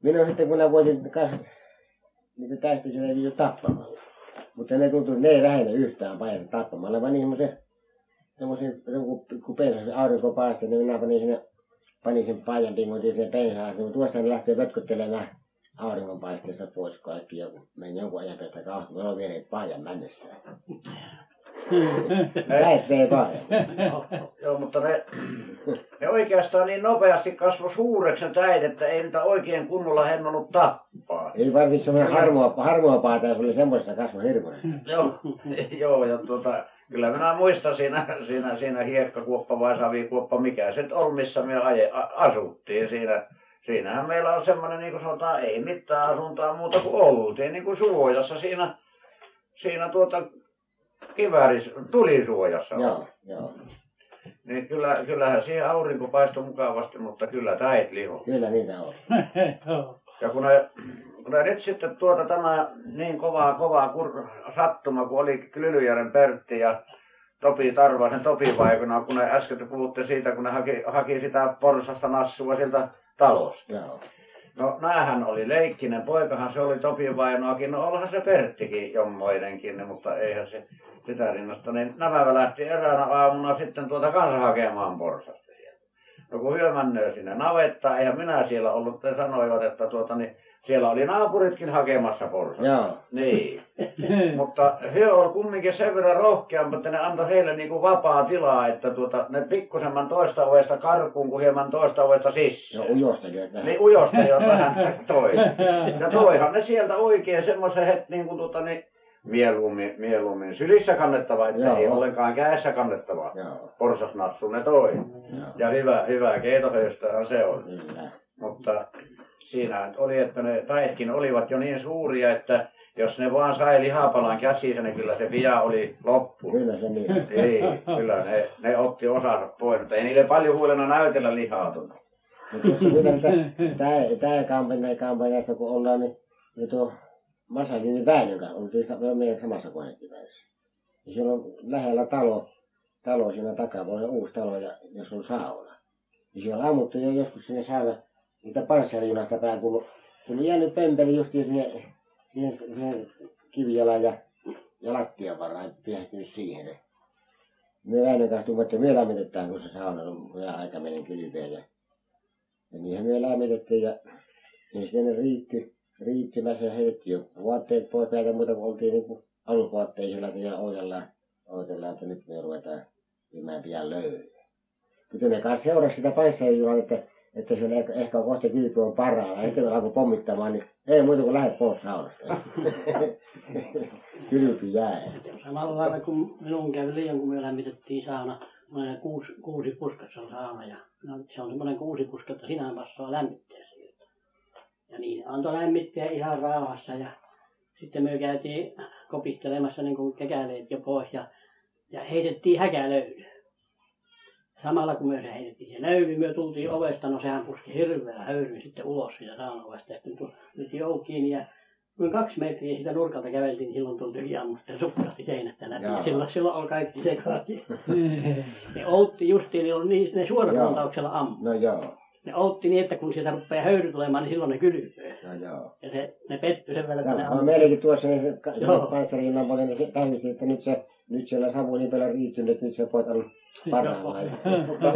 minä sitten kun minä voitin kas, niitä siellä ei tappamalla. Mutta ne tuntui, ne ei vähennä yhtään painetta tappamalla, vaan semmoisen, semmoisen, joku pikku pensas aurinko paasti, niin minä panin sinne, panin sen paijan pingotin sinne pensaan, niin tuosta ne lähtee pötköttelemään auringonpaisteesta pois kaikki, ja meni jonkun ajan päästä kahta, mä olen vieneet paijan mennessä. Näet vei paijan. Joo, mutta ne, ne oikeastaan niin nopeasti kasvoi suureksi ne täit, että ei niitä oikein kunnolla hennonut tappaa. Ei varmasti semmoinen harmoa, harmoa paita, jos oli semmoisessa kasvo hirmuinen. Joo, joo, ja tuota, kyllä minä muistan siinä, siinä, siinä hiekkakuoppa vai savikuoppa, mikä se nyt on, missä me aje, a, asuttiin siinä. Siinähän meillä on semmoinen, niin kuin sanotaan, ei mitään asuntoa muuta kuin oltiin, niin kuin suojassa siinä, siinä tuota kivääris, tulisuojassa. Joo, joo. Niin kyllä, kyllähän siihen aurinko paistoi mukavasti, mutta kyllä täit liho. Kyllä niitä on. Joo. Ja kun ne, ne nyt sitten tuota tämä niin kovaa, kovaa kur, sattuma, kun oli Lylyjärven Pertti ja Topi Tarvasen Topi vaikuna, kun ne äsken te puhutte siitä, kun ne haki, haki sitä porsasta nassua sieltä talosta. Joo. No näähän oli leikkinen poikahan, se oli Topi vainoakin, no onhan se Perttikin jommoinenkin, niin, mutta eihän se sitä rinnasta. Niin nämä lähti eräänä aamuna sitten tuota kanssa hakemaan porsasta. No kun hyö sinne navettaan, eihän minä siellä ollut, te sanoivat, että tuota niin, siellä oli naapuritkin hakemassa porsasta. Joo. Niin. Mutta he oli kumminkin sen verran rohkeampi, että ne antoi heille niin kuin vapaa tilaa, että tuota, ne pikkusemman toista ovesta karkuun kuin hieman toista ovesta No sisään. ujosteli, että Niin ujosta jo vähän toi. Ja toihan ne sieltä oikein semmoisen niin kuin tuota, niin, mieluummin, mieluummin sylissä kannettava, että Joo. ei ollenkaan kädessä kannettava. Joo. Porsasnassu ne toi. Joo. Ja hyvä, hyvä keitohöystähän se on. Kyllä. Mutta siinä oli, että ne taitkin olivat jo niin suuria, että jos ne vaan sai lihapalan käsiinsä, niin kyllä se pia oli loppu. Kyllä se niin. Ei, kyllä ne, ne otti osansa pois, mutta ei niille paljon huolena näytellä lihaa tuota. Tää, tää kampanja, kampanjasta kun ollaan, niin, niin tuo Masalinin Väinön kanssa, sa- meidän samassa konekiväessä. Ja siellä on lähellä talo, talo siinä takapuolella, uusi talo, ja jos on sauna. Ja siellä on ammuttu jo joskus sinne sauna, niitä panssarijunasta päin, kun tuli jäänyt pempeli justiin sinne, siihen, siihen kivijalan ja, ja lattian varaan, piehtynyt siihen. Me Väinön kanssa tuumme, että me lämmitetään, kun se sauna on hyvä aika meidän kylpeen. Ja, ja niinhän me lämmitettiin ja niin sitten riitti, riittimässä ja heitettiin jo vaatteet pois päältä muuta kuin oltiin niin kuin alusvaatteisilla ja odotellaan, odotellaan, että nyt me ruvetaan viemään pian löylyä. Mutta ne kanssa seurasi sitä paissajuhlaa, että, että se ehkä, ehkä kohta kylpy on. Ja sitten kun alkoi pommittamaan, niin ei muuta kuin lähde pois saunasta. kylpy jää. Samalla lailla kuin minun kävi liian, kun me lämmitettiin sauna, semmoinen kuusi, kuusi puskassa on sauna ja no, se on semmoinen kuusi puska, että sinä passaa lämmittää sieltä. Ja niin antoi lämmittää ihan rauhassa ja sitten me käytiin kopittelemassa niin kuin kekäleet jo pois ja, ja heitettiin häkälöyly. Samalla kun me se heitettiin se löyly, me tultiin ovesta, no sehän puski hirveä höyry sitten ulos siitä saunaovesta ja sitten nyt kiinni ja Noin kaksi metriä siitä nurkalta käveltiin, silloin tultiin hiamusta ja sukkasti seinästä läpi. Jaa. Ja silloin, silloin oli kaikki sekaisin. Ne outti justiin, niin oli niin, ne suorapuntauksella ammu. No joo. ne otti niin, että kun sieltä rupeaa höyry tulemaan, niin silloin ne kylpee. No joo. Ja se, ne petty sen verran, että ne Joo, no meilläkin tuossa niin se, niin se että nyt se, nyt siellä savu niin paljon riittynyt, että nyt se poika on parhaillaan. Mutta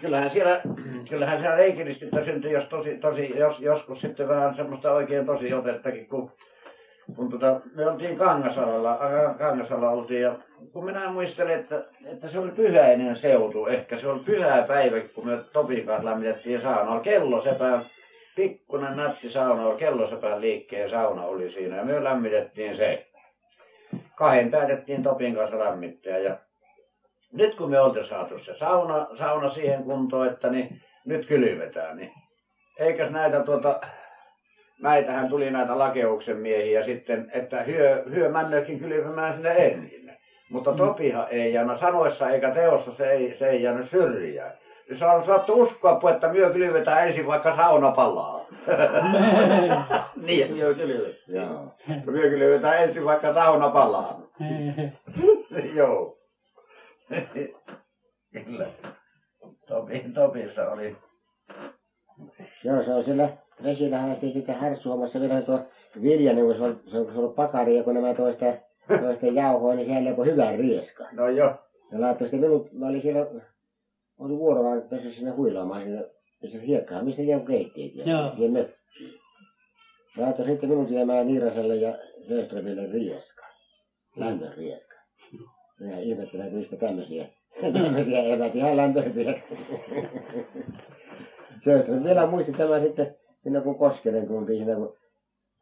kyllähän siellä, kyllähän siellä leikillisyyttä syntyi, jos, tosi, tosi, jos joskus sitten vähän semmoista oikein tosi otettakin, kun, kun tota, me oltiin Kangasalalla, Kangasalla oltiin ja kun minä muistelen, että, että se oli pyhäinen seutu, ehkä se oli pyhä päivä, kun me Topin kanssa lämmitettiin saunaa, kellosepän, pikkunen nätti sauna, oli kellosepän liikkeen sauna oli siinä ja me lämmitettiin se. Kahden päätettiin Topin kanssa lämmittää ja nyt kun me oltiin saatu se sauna, sauna siihen kuntoon, että niin, nyt kylvetään, niin eikös näitä tuota, näitähän tuli näitä lakeuksen miehiä sitten, että hyö, hyö männökin kylvämään sinne ensin. Mutta Topihan ei jäänyt sanoissa eikä teossa, se ei, se ei jäänyt syrjään. Niin se on saattu uskoa, että myö kylvetään ensin vaikka sauna palaa. niin, myö kylvetään. Joo. Myö kylvetään ensin vaikka sauna palaa. Joo. Kyllä. Topi, Topissa oli. Joo, se on siellä vesillähän se sitten harsuamassa vielä tuo Viljanen, kun se on, se on, se on pakari, ja kun nämä toista, toista jauhoa, niin siellä lepoi hyvän rieska. No jo. Ja laittoi sitten minut, mä olin siellä, oli vuorovaan tässä sinne huilaamaan siinä, missä hiekkaa, mistä joku keittiöt ja Joo. siihen mökkiin. Mä laittoi sitten minut jäämään Niiraselle ja Söströmille rieska, lämmön rieska. Minä ihmettelen, että mistä tämmöisiä, tämmöisiä evät ihan lämpöisiä. Söström vielä muisti tämän sitten, siinä kun Koskelen tultiin siinä, kun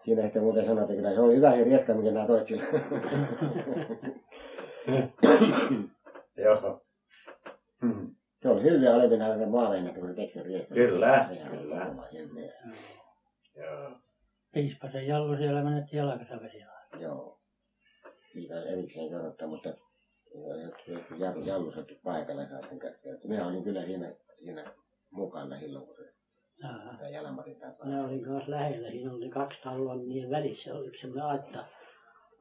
Siinä sitten muuten sanoi, että kyllä se oli hyvä se rieska, mikä nämä toit sillä. Joo. Se oli hyvä olevina se maaveina, kun se teki sen rieskan. Kyllä, kyllä. Joo. Piispasen Jallu siellä menetti jalkansa vesillä. Joo. Siitä on erikseen kerrottu, mutta jotkut Jallu, Jallu sattui paikalle saa sen kätkeen. Minä olin kyllä siinä, siinä mukana silloin, kun se Jaa. Jalmarin tapaus. Minä olin kanssa lähellä, siinä oli kaksi taloa niiden välissä, oli yksi semmoinen aitta,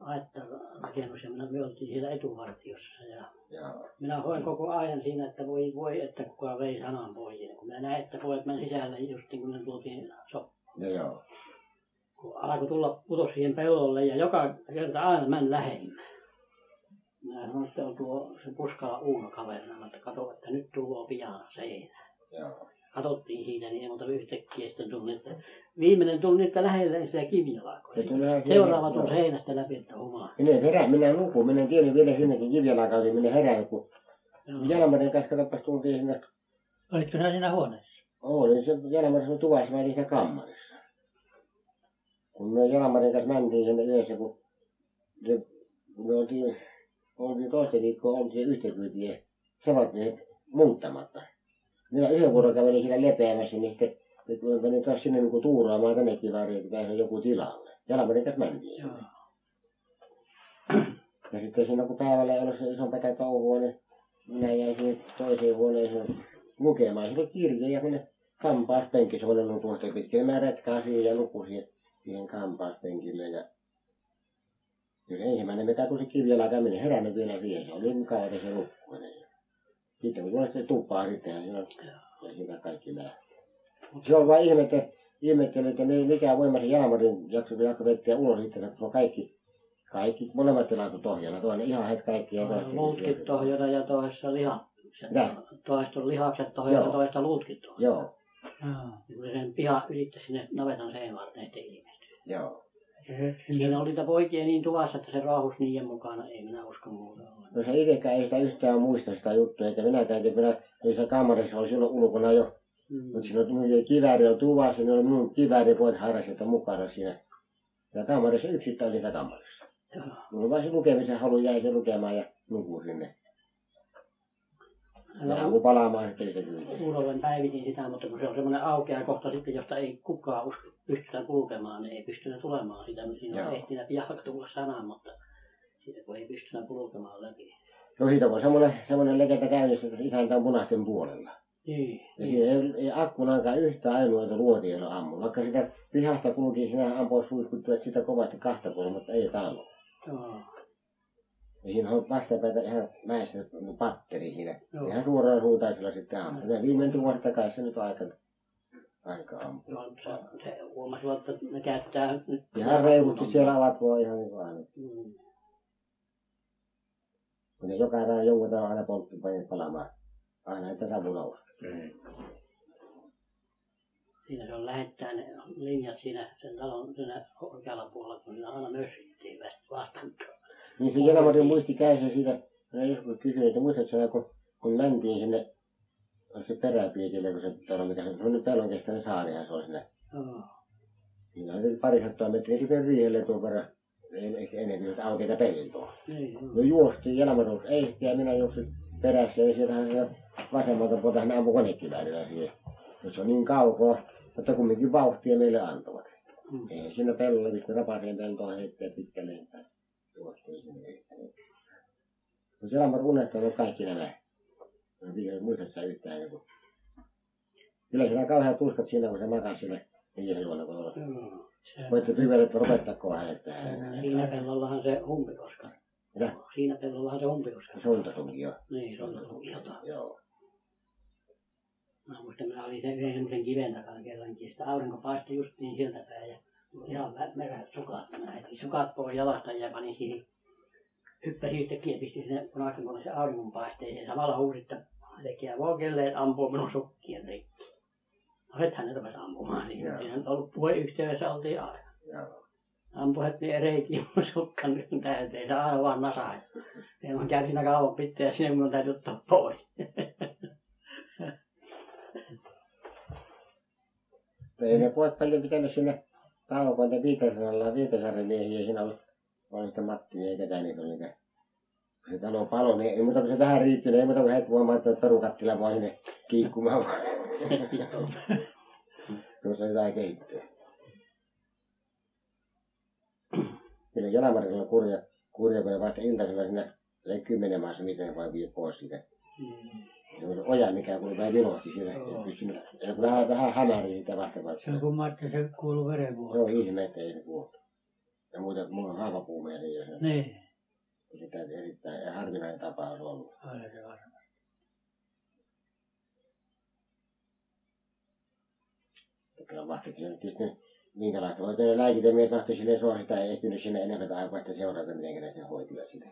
aitta rakennus ja minä, me oltiin siellä etuvartiossa ja minä hoin koko ajan siinä, että voi, voi että kuka vei sanan pois. Ja kun minä näin, että pojat meni sisälle just niin kuin ne tultiin so, No joo. kun alkoi tulla putos siihen pellolle ja joka kerta aina meni lähemmä. Minä sanoin, että on tuo se Puskala Uuno kaverina, että kato, että nyt tuo pian seinä. Joo. Katsottiin siitä niin ei muuta yhtäkkiä sitten tuli, että viimeinen tuli nyt lähelle sitä kivijalkoa. Se Seuraava tuli joo. seinästä läpi, että omaa. Minä herään, minä nukun, minä en tiennyt vielä sinnekin kivijalakautiin, minä herään, kun Jalmarin kanssa katsopas tultiin sinne Olitko sinä siinä huoneessa? Oli se Jalmarin tuvassa, mä olin siinä kammarissa. Kun me Jalmarin kanssa mentiin sinne yhdessä, kun se, kun me oltiin, oltiin toista viikkoa, oltiin yhtäkyytiä, samat ne muuttamatta. Minä yhden vuoron kävelin siinä lepeämässä, niin sitten kun mä menin taas sinne niin tuuraamaan tänne kivääriin, että pääsin joku tilalle. Jalmarin kanssa mentiin. Joo. Ja sitten siinä kun päivällä ei ollut se isompaa touhua, niin minä jäin siihen toiseen huoneeseen lukemaan. Siinä oli kirja ja kun ne kampaaspenkki, semmoinen on tuosta pitkä. Ja mä retkaasin ja nukusin siihen kampaaspenkille. Ja kyllä ensimmäinen mitä kun se kivijalka meni, herännyt vielä siihen. Se oli niin mukava, että se nukkui. Ja sitten kun tulee sitten tupaa sitten, ja ja siitä kaikki lähti. Se on vain ihmettä, ihmettely, että mi- mikä voima se Jalmarin jakso, jakso vetää ulos sitten, että se on kaikki, kaikki molemmat tilat tohjana, toinen ihan het kaikki ja toista. Luutkit tohjona ja toisessa lihat. Mitä? Toista on lihakset tohjona, Joo. toista luutkit tohjona. Joo, Joo. Niin kun se sen piha ylitti sinne navetan seinän varten, ettei ilmestyy. joo. Siinä oli niitä poikia niin tuvassa, että se raahusi niiden mukana. Ei minä usko muuta ollenkaan. No se itsekään ei sitä yhtään muista sitä juttua, että minä täytin, minä, niin se kamarissa oli silloin ulkona jo, Mm. mutta siinä oli kivääri on tuvassa, niin oli minun kivääri pois harrasilta mukana siinä. Ja kamarissa yksittain oli sitä kamarissa. Joo. Mulla vain se lukemisen halu jäi se lukemaan ja nukuin sinne. No, kun palaamaan sitten sitä kyllä. Uudelleen päivitin sitä, mutta kun se on semmoinen aukea kohta sitten, josta ei kukaan usko, pystytä kulkemaan, niin ei pystynyt tulemaan sitä. Siinä Joo. on ehtinyt pian tulla sana, mutta siitä kun ei pystynyt kulkemaan läpi. No siitä on semmoinen, semmoinen legenda käynnissä, että isäntä on punaisten puolella. Niin. Ja siinä ei, ei akkunankaan yhtä ainoata luotia ammu. Vaikka sitä pihasta kulki, sinä ampoi suihkuttuvat sitä kovasti kahta puolella, mutta ei tainnut. Joo. Ja siinä on vastapäätä ihan mäessä patteri siinä. Joo. Ihan suoraan suuntaisella sitten ampui. Ja viimeinen tuossa takaisin nyt aika aika ampua. No, se, se huomasivat, että ne käyttää nyt... Ihan reilusti siellä avat voi ihan niin vaan. Mm. Kun ne joka päivä joudutaan aina polttipaneet palamaan. Aina että savu nousi. Niin. Siinä se on lähettää ne linjat siinä sen talon siinä oikealla puolella, kun siinä aina mössittiin vastaan. Niin se Jelmari muisti käysä siitä, minä joskus kysyin, että muistatko sinä, kun, kun mentiin sinne, se peräpietille, kun se talo, mikä se on, se pellon kestäinen saarihan se on siinä. Joo. Siinä on pari sattaa metriä sitten riihelle tuon verran, ei ehkä enemmän, että aukeita peltoa. Niin, joo. No juostiin, Jelmari nousi eisti ja minä juoksin perässä ja sieltähän se vasemmalta puolta hän ampui konekiväärillä siihen. No se on niin kaukaa, mutta kumminkin vauhtia meille antavat. Mm. Ei siinä pellolla piti rapaseen peltoa heittää pitkälle tai No siellä on unohtanut kaikki nämä. No vielä muista sitä yhtään joku. Kyllä siinä kauheat tuskat siinä, kun se makasi siinä miehen luona kotona. Joo. Se, Voitte pyydellä, että lopettakoon hänet tähän. siinä pellollahan se humpikoska. Mitä? Siinä pellollahan se humpikoska. Sontatunkin jo. Niin, se on ollut jotain. Joo. Mä muistan, mä olin sen yhden semmoisen kiven takana kerrankin. Sitä aurinko paistoi just niin sieltä päin ja ihan märät sukat. Mä heti sukat pois jalasta ja panin siihen. Hyppäsin yhtäkkiä ja pistin sinne punaisen kun se auringon paisteeseen. Samalla huusi, että tekijä vokelleet ampuu minun sukkien rikki. No hethän ne rupesi ampumaan. Niin Joo. siinä nyt ollut puheyhteydessä oltiin aina. Joo. Ampui heti reikiin mun sukkan täyteen. Se aina vaan nasaa. Ja mä käyn siinä kauan pitää ja sinne mun täytyy ottaa pois. Ei ne pojat paljon pitänyt sinne taukoon, että Viitasaarella Viitasaaren miehiä siinä oli, oli sitä Matti eikä ketä niitä oli niitä. Se talo palo, niin ei muuta kuin se vähän riittynyt, ei muuta kuin heti voimaan, että perukattila vaan sinne kiikkumaan. Tuossa on jotain. Kyllä Jalamarilla on kurja, kurja, kun ne vasta iltasella sinne se kymmenen maassa, miten ne vaan vie pois siitä. Se on se oja, mikä kun vähän ei pystynyt, ei kun vähän, vähän hämärii sitä vastaavaa. Se on kumma, että se kuuluu Se verenvuotoon. on ihme, että ei se kuulu. Ja muuta, mulla on haavapuumeeri ja se, Niin, se täytyy erittäin harvinainen tapaus ollut. aina se varma. Kyllä mahtakin se tietysti minkälaista hoitoa lääkitämies mahtui sinne suosi sitä ei ehtinyt sinne enemmän aikaa, että seurata, miten ne sen hoitivat sitä.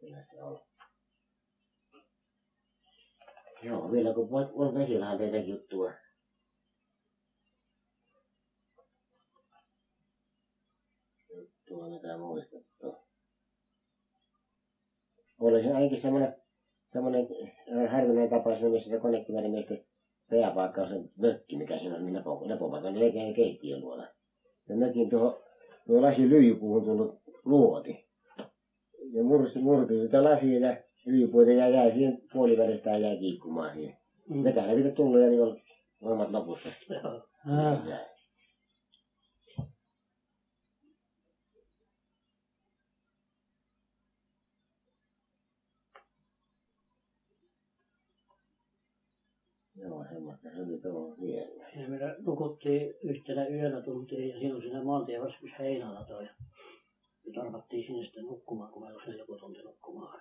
Kyllä se on. Joo, vielä kun voit, on teitä juttua. Juttua mitä muistettu. Oli se ainakin semmoinen, semmoinen äh, harvinainen tapaus, missä se konekiväärimiesten pääpaikka on se mökki, mikä siinä on niin lepo, lepopaikka, niin eikä keittiön luona. Ja mökin tuohon, tuo lasi lyijypuuhun tullut luoti. Ja mursi, murti sitä lasia ja lyijypuita ja jäi siihen puolivälistä ja jäi kiikkumaan siihen. Mm. Vetää ne pitää tullut ja niin on voimat lopussa. Joo. Ah. Joo, semmoista se nyt on vielä. Ja me nukuttiin yhtenä yönä tultiin ja silloin siinä maantien vastus heinällä toi. Me tarvattiin sinne sitten nukkumaan, kun meillä oli siinä joku tunti nukkumaan.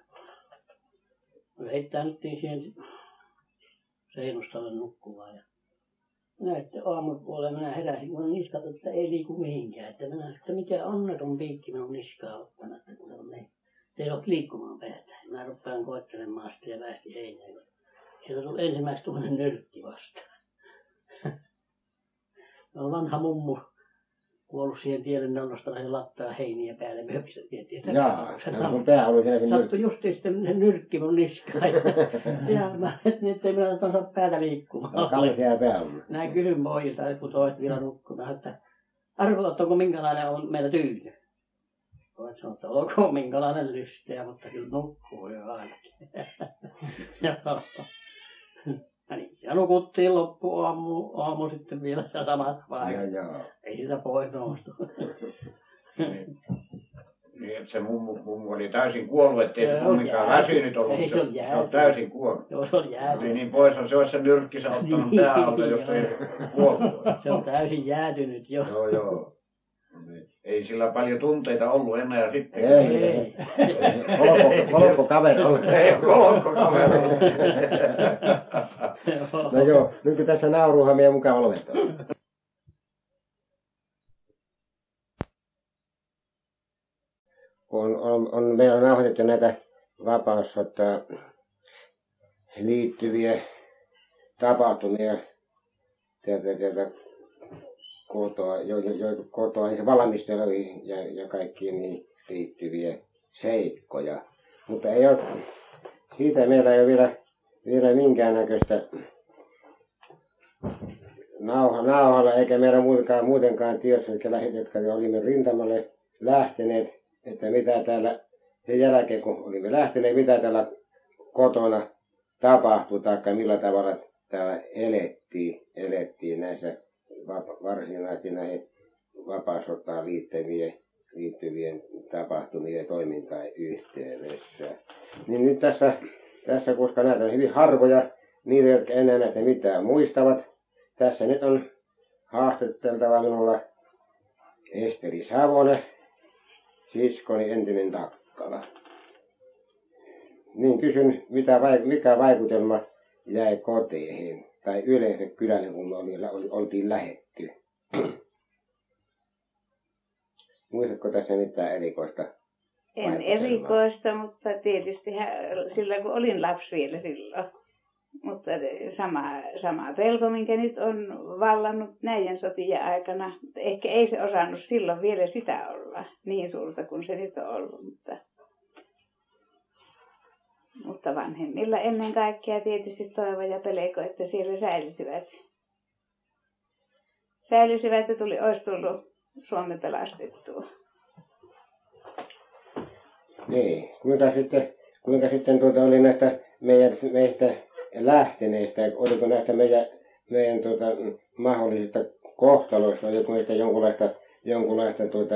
Heittäydyttiin siihen seinustalle nukkumaan ja näette aamupuolella minä heräsin, kun niskat, että ei liiku mihinkään. Että minä että mikä onneton piikki minun niskaa ottanut, että kun se on niin. että Ei ole liikkumaan päätä. Mä rupean koettelemaan sitä ja päästi heinään. Sieltä tuli ensimmäiseksi tuommoinen nyrkki vastaan. Se on vanha mummu kuollut siihen tielle nollasta ja lattaa heiniä päälle että Jaa, se no, kun pää oli siellä Sattui justiin sitten nyrkki mun niskaan. Ja, mä ajattelin, että ei minä saa päätä liikkumaan. Kallisea pää oli. Näin kysyn pojilta, kun toiset vielä nukkumaan, että arvotatko minkälainen on meillä tyyny? Pojat sanoo, että olkoon minkälainen lysteä, mutta kyllä nukkuu jo ainakin. Joo. Ja niin, ja nukuttiin loppu aamu, aamu sitten vielä Ja paikat. joo. Ei sitä pois noustu. Niin, että se mummu, mummu oli täysin kuollut, ettei se Se on kumminkaan jääty. väsynyt ollut. Ei, se, on se jääty. on täysin kuollut. Joo, se on oli jäätynyt. niin pois, se olisi se nyrkkinsä ottanut Niin, pää alta, jos ei kuollut. Se on täysin jäätynyt jo. Joo, joo. Ei sillä paljon tunteita ollut enää sitten. Ei, ei. Kolko, kolko kaverolla. Ei ole kolkko kaverolla. No joo, nyt kun tässä nauruuhan meidän mukava lopettaa. On, on, on, meillä on nauhoitettu näitä vapaussota liittyviä tapahtumia täältä, täältä kotoa, jo, jo, kotoa niin valmisteluihin ja, ja kaikkiin niin liittyviä seikkoja. Mutta ei ole, siitä meillä ei ole vielä, vielä minkäännäköistä nauha, nauhalla, eikä meillä muutenkaan, muutenkaan tiedossa, jotka, jotka olimme rintamalle lähteneet, että mitä täällä sen jälkeen, kun olimme lähteneet, mitä täällä kotona tapahtui, tai millä tavalla täällä elettiin, elettiin näissä varsinaisesti näihin vapaasotaan liittyvien, liittyvien tapahtumien toimintaan yhteydessä. Niin nyt tässä, tässä, koska näitä on hyvin harvoja, niille, jotka enää näitä mitään muistavat, tässä nyt on haastatteltava minulla Esteri Savonen, siskoni entinen Takkala. Niin kysyn, mitä, mikä vaikutelma jäi koteihin tai yleensä kylälle, kun oli, oltiin lähetty. Muistatko tässä mitään erikoista? En erikoista, mutta tietysti sillä kun olin lapsi vielä silloin. Mutta sama, sama pelko, minkä nyt on vallannut näiden sotien aikana. Ehkä ei se osannut silloin vielä sitä olla niin suurta kuin se nyt on ollut. Mutta mutta vanhemmilla ennen kaikkea tietysti toivo ja pelko, että siellä säilyisivät. Säilyisivät ja tuli, olisi tullut Suomi pelastettua. Niin, kuinka sitten, kuinka sitten tuota oli näistä meidän, meistä lähteneistä, oliko näistä meidän, meidän tuota, mahdollisista kohtaloista, oliko meistä jonkunlaista, jonkunlaista, tuota,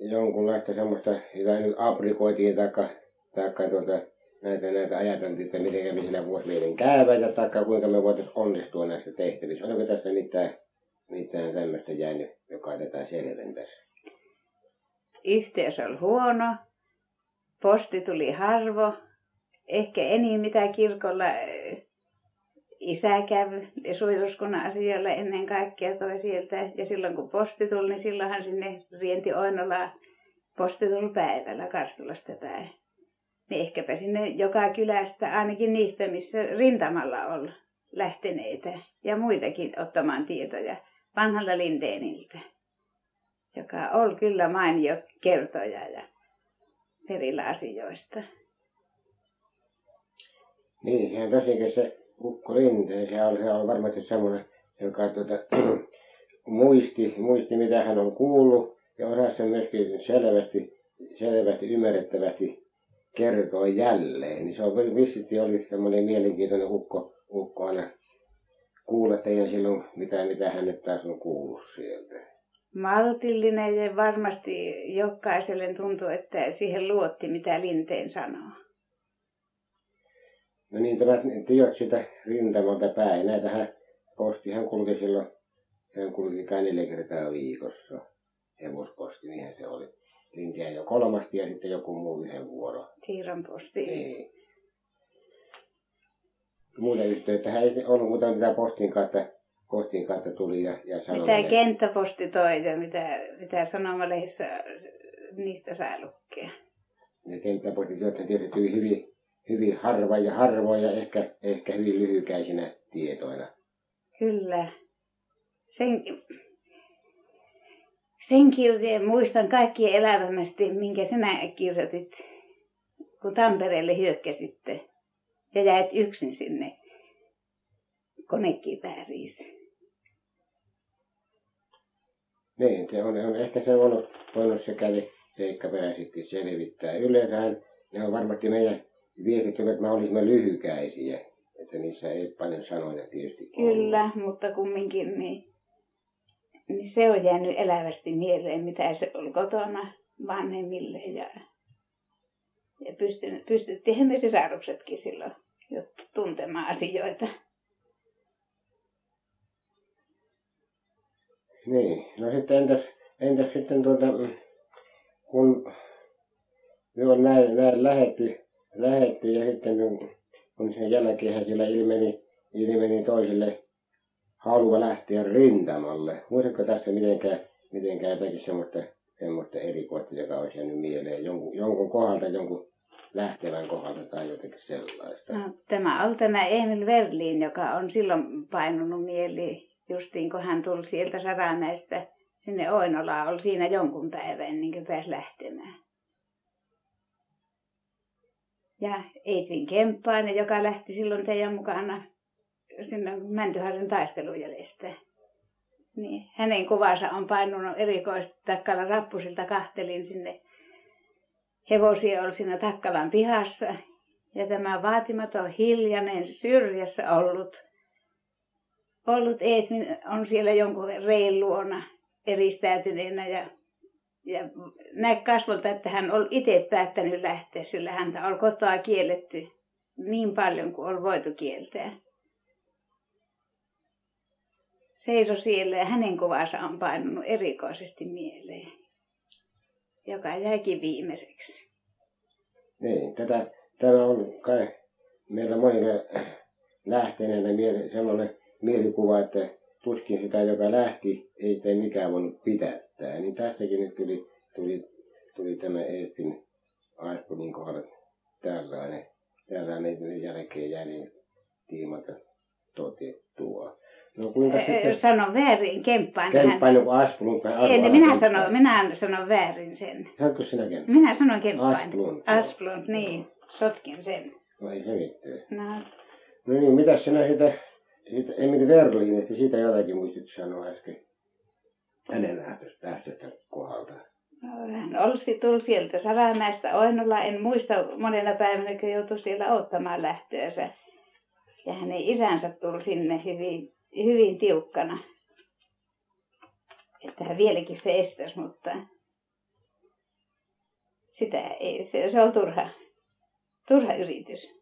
jonkunlaista semmoista, jota nyt aprikoitiin, taikka, taikka tuota, näitä, näitä ajateltiin, että miten me sillä voisi meidän käydä ja taikka kuinka me voitaisiin onnistua näissä tehtävissä. Oliko tässä mitään, mitään tämmöistä jäänyt, joka tätä selventäisi? Yhteys oli huono, posti tuli harvo, ehkä enin mitä kirkolla eh, isä kävi suojeluskunnan asioilla ennen kaikkea toi sieltä. Ja silloin kun posti tuli, niin silloinhan sinne rienti Oinolaan posti tuli päivällä Karstulasta päin niin ehkäpä sinne joka kylästä, ainakin niistä, missä rintamalla on lähteneitä ja muitakin ottamaan tietoja vanhalta Lindeeniltä, joka oli kyllä mainio kertoja ja perillä asioista. Niin, sehän tosiaan se Ukko Linteen, se on, se on varmasti semmoinen, joka tuota, muisti, muisti, mitä hän on kuullut ja osasi myöskin selvästi, selvästi ymmärrettävästi kertoi jälleen. Niin se on vissisti oli semmoinen mielenkiintoinen ukko, ukko aina kuulla teidän silloin, mitä, mitä hän nyt taas on kuullut sieltä. Maltillinen ja varmasti jokaiselle tuntuu, että siihen luotti, mitä Linteen sanoo. No niin, tämä tiedät sitä rintamalta päin. Näitähän postihan kulki silloin, hän kulki kai neljä kertaa viikossa. Hevosposti, niinhän se oli. Lintiä jo kolmasti ja sitten joku muu yhden vuoro. Siirron posti. Niin. Muuta yhteyttä ei ollut muuta mitä postin kautta, postin kautta tuli ja, ja Mitä kenttäposti toi ja mitä, mitä sanomalehdessä niistä saa lukea. Ne kenttäpostit, jotka tietysti hyvin, hyvin harva ja harvoin ja ehkä, ehkä hyvin lyhykäisinä tietoina. Kyllä. Sen, sen kirjeen muistan kaikkien elävämästi, minkä sinä kirjoitit, kun Tampereelle hyökkäsitte ja jäit yksin sinne konekipääriin. Niin, se on, on ehkä se on voinut se kävi seikkaperäisesti selvittää. Yleensähän ne on varmasti meidän viestit, me olisimme lyhykäisiä, että niissä ei paljon sanoja tietysti Kyllä, ollut. mutta kumminkin niin niin se on jäänyt elävästi mieleen, mitä se oli kotona vanhemmille ja, ja pystyttiin me sisaruksetkin silloin jo tuntemaan asioita. Niin, no sitten entäs, entäs sitten tuota, kun on näin, näin lähetty, lähetty ja sitten kun, kun sen jälkeen siellä ilmeni, ilmeni toisille halua lähteä rintamalle. Muistatko tästä mitenkään, mitenkään jotakin semmoista, semmoista erikoista, joka olisi jäänyt mieleen jonkun, jonkun kohdalta, jonkun lähtevän kohdalta tai jotenkin sellaista? No, tämä on tämä Emil Verlin, joka on silloin painunut mieli, justiin kun hän tuli sieltä Saramäestä sinne Oinolaan, oli siinä jonkun päivän ennen kuin pääsi lähtemään. Ja Eidvin Kemppainen, joka lähti silloin teidän mukana sinne Mäntyharjun taistelujäljestä. Niin, hänen kuvansa on painunut erikoisesti Takkalan rappusilta kahtelin sinne. Hevosia oli siinä Takkalan pihassa. Ja tämä vaatimaton hiljainen syrjässä ollut, ollut Eetmin on siellä jonkun rein luona eristäytyneenä ja, ja näin kasvolta, että hän oli itse päättänyt lähteä, sillä häntä oli kotoa kielletty niin paljon kuin oli voitu kieltää seiso siellä ja hänen kuvansa on painunut erikoisesti mieleen, joka jäikin viimeiseksi. Niin, tätä, tämä on kai meillä monille lähteneenä miele, sellainen mielikuva, että tuskin sitä, joka lähti, ei tee mikään voinut pidättää. Niin tästäkin nyt tuli, tuli, tuli tämä Eestin Aispunin kohdalla tällainen, tällainen jälkeen jäljen tiimalta totettua. No kuinka sitten... Sano väärin, kemppainen. Kemppainen kuin Asplund tai En, minä sanon, minä sanon väärin sen. Sanoitko sinä kemppainen? Minä sanon kemppainen. Asplund. Asplund, niin. Sotkin sen. No ei se mitään. No. No niin, mitä sinä siitä, siitä Emil että siitä jotakin muistit sanoa äsken hänen lähtöstä, kohdalta? No, hän Olssi tuli sieltä Saramäestä Oinolla. En muista monena päivänä, kun joutui siellä ottamaan lähtöönsä. Ja hänen isänsä tuli sinne hyvin hyvin tiukkana. Että hän vieläkin se estäisi, mutta sitä ei, se, se on turha, turha yritys.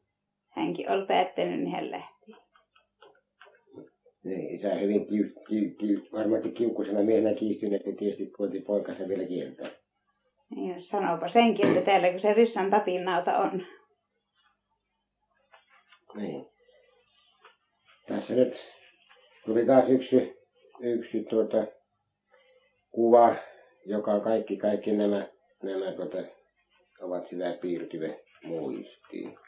Hänkin oli päättänyt, niin hän lähti. Niin, isä hyvin kiu, kiu, kiu, varmasti kiukkusena miehenä kiihtynyt, että tietysti koiti poikansa vielä kieltää. Niin, sanopa senkin, että täällä kun se Ryssan tapinnauta on. Niin. Tässä nyt tuli taas yksi, yksi tuota, kuva, joka kaikki, kaikki nämä, nämä tuota, ovat hyvä piirtyvä muistiin.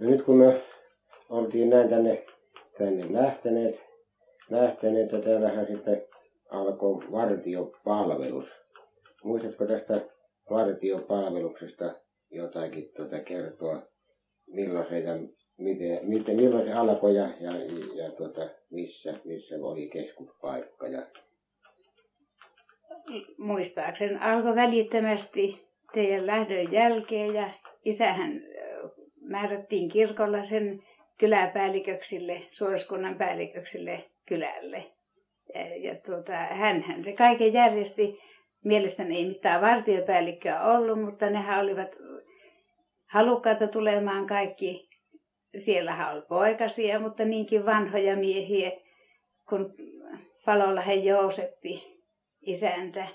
Ja nyt kun me oltiin näin tänne, tänne lähteneet, lähteneet ja täällähän sitten alkoi vartiopalvelus. Muistatko tästä vartiopalveluksesta jotakin tuota kertoa, milloin se ja miten, miten, milloin se alkoi ja, ja, ja tuota, missä, missä oli keskuspaikka. Ja... Muistaakseni alkoi välittömästi teidän lähdön jälkeen ja isähän määrättiin kirkolla sen kyläpäälliköksille, suoriskunnan päälliköksille kylälle. Ja, ja tuota, hänhän se kaiken järjesti. Mielestäni ei mitään vartiopäällikköä ollut, mutta nehän olivat halukkaita tulemaan kaikki siellähän oli poikasia, mutta niinkin vanhoja miehiä, kun Palolahen Jooseppi isäntä.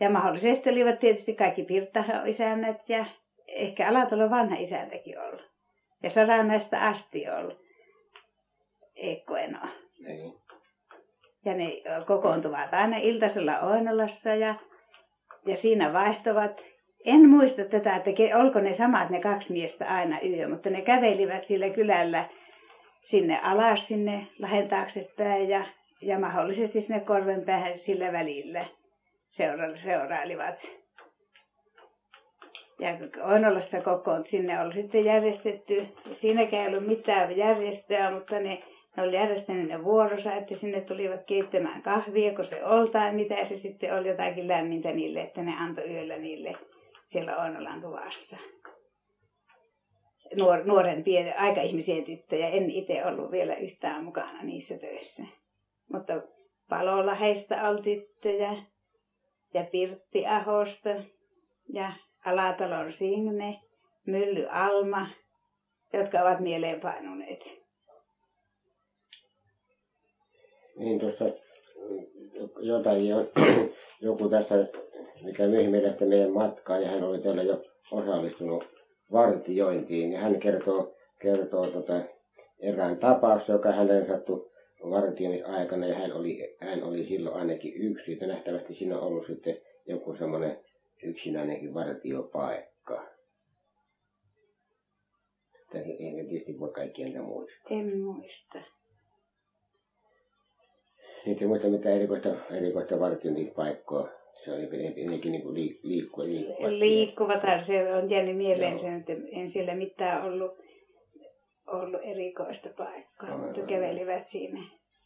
Ja mahdollisesti olivat tietysti kaikki Pirttahan isännät ja ehkä Alatalon vanha isäntäkin ollut. Ja Saramäestä asti ollut. Eikko Eno. Niin. Ja ne kokoontuvat aina iltasella Oinolassa ja, ja siinä vaihtovat en muista tätä, että olko ne samat ne kaksi miestä aina yö, mutta ne kävelivät sillä kylällä sinne alas sinne lahden taaksepäin ja, ja mahdollisesti sinne korven päähän sillä välillä seura- seurailivat. Ja Oinolassa kokoon sinne oli sitten järjestetty, siinäkään ei ollut mitään järjestöä, mutta ne, ne oli järjestänyt ne vuorossa, että sinne tulivat keittämään kahvia, kun se oli tai mitä se sitten oli jotakin lämmintä niille, että ne antoi yöllä niille siellä Oinolan tuvassa. Nuor, nuorempia aikaihmisiä tyttöjä. En itse ollut vielä yhtään mukana niissä töissä. Mutta Palolla heistä oli tyttöjä ja Pirtti Ahosta ja Alatalon Signe, Mylly Alma, jotka ovat mieleenpainuneet. Niin tuossa jotakin, on, joku tässä, mikä myöhemmin lähti meidän matkaan ja hän oli täällä jo osallistunut vartiointiin, niin hän kertoo, kertoo tota, erään tapauksen, joka hänelle sattui vartioimisaikana ja hän oli, hän oli silloin ainakin yksi, että nähtävästi siinä on ollut sitten joku semmoinen yksinäinenkin vartiopaikka. Että ei tietysti voi kaikkia niitä muistaa. En muista. Niitä ei muista mitään erikoista, erikoista vartiointipaikkoa. Se oli ennenkin niin kuin liik, liikkua, liikkuva. Liikkuvathan se on jäänyt mieleen sen, että en siellä mitään ollut, ollut erikoista paikkaa, Aivan. mutta kävelivät siinä.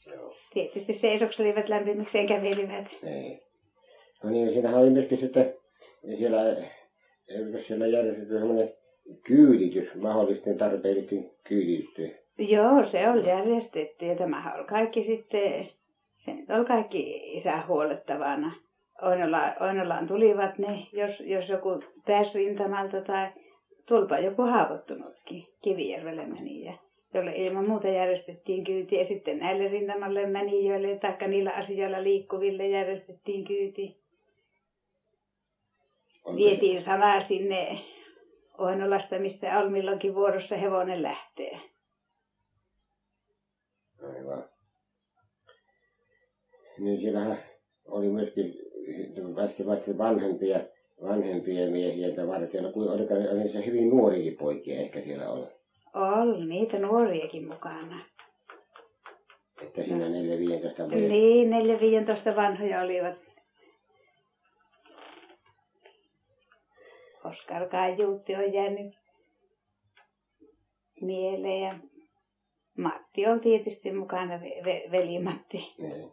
Joo. Tietysti seisokselivat lämpimikseen kävelivät. Ei. No niin, siinähän oli myöskin sitten siellä, eikö siellä järjestetty semmoinen kyyditys, mahdollisten tarpeellisten kyyditys. Joo, se oli järjestetty ja tämähän oli kaikki sitten, se nyt oli kaikki isän huolettavana. Oinolaan, Oinolaan tulivat ne, jos, jos joku pääsi rintamalta tai tulpa joku haavoittunutkin. Kivijärvelle meni ja jolle ilman muuta järjestettiin kyyti ja sitten näille rintamalle menijöille tai niillä asioilla liikkuville järjestettiin kyyti. Vietiin salaa sinne Oinolasta, mistä oli milloinkin vuorossa hevonen lähtee. Aivan. Niin siellähän oli myöskin äsken vaikka vanhempia, vanhempia miehiä että vartioilla, kuin oliko ne- oli se hyvin nuorikin poikia ehkä siellä oli. Oli niitä nuoriakin mukana. Että siinä 4-15 vuoden. Niin, 4-15 vanhoja olivat. Oskar Kaijuutti on jäänyt mieleen ja Matti on tietysti mukana, ve- ve- veli Matti. Niin.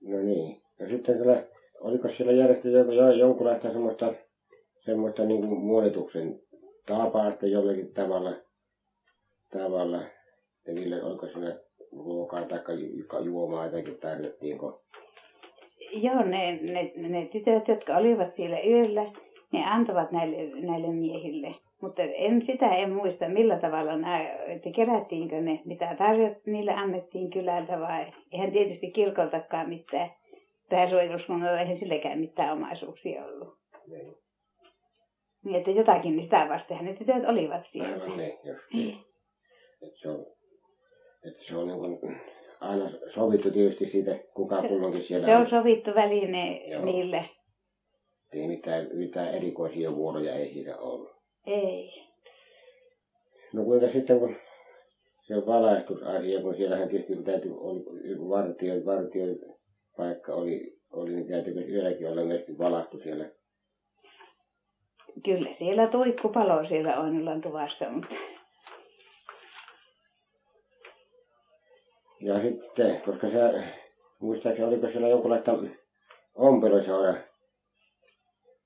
No niin. No sitten kyllä, oliko siellä järjestetty jo, jo, jonkunlaista semmoista, semmoista niin kuin muonituksen tapausta jollakin tavalla, tavalla, että niille, oliko siinä ruokaa tai ju- juomaa jotakin tarjottiinko? Joo, ne, ne, ne tytöt, jotka olivat siellä yöllä, ne antavat näille, näille miehille. Mutta en sitä en muista, millä tavalla nämä, että kerättiinkö ne, mitä tarjot, niille annettiin kylältä vai eihän tietysti kirkoltakaan mitään pääsuojeluskunnalla, eihän silläkään mitään omaisuuksia ollut. Niin. Niin, että jotakin niin sitä vastenhan ne tytöt olivat siellä. Aivan ne, just niin. Että se on, että se on niin kuin aina sovittu tietysti siitä, kuka Se- kulloinkin siellä Se on sovittu väline Joo. niille. Ei mitään, mitään erikoisia vuoroja ei siitä ollut. Ei. No kuinka sitten kun se valaistusasia, kun siellähän tietysti täytyy, oli joku vartio, vartio paikka oli, oli niin täytyykö yölläkin olla myöskin valaistu siellä. Kyllä siellä tuikku palo siellä Oinolan tuvassa, mutta Ja sitten, koska se, muistaakseni oliko siellä jonkunlaista ompeluseura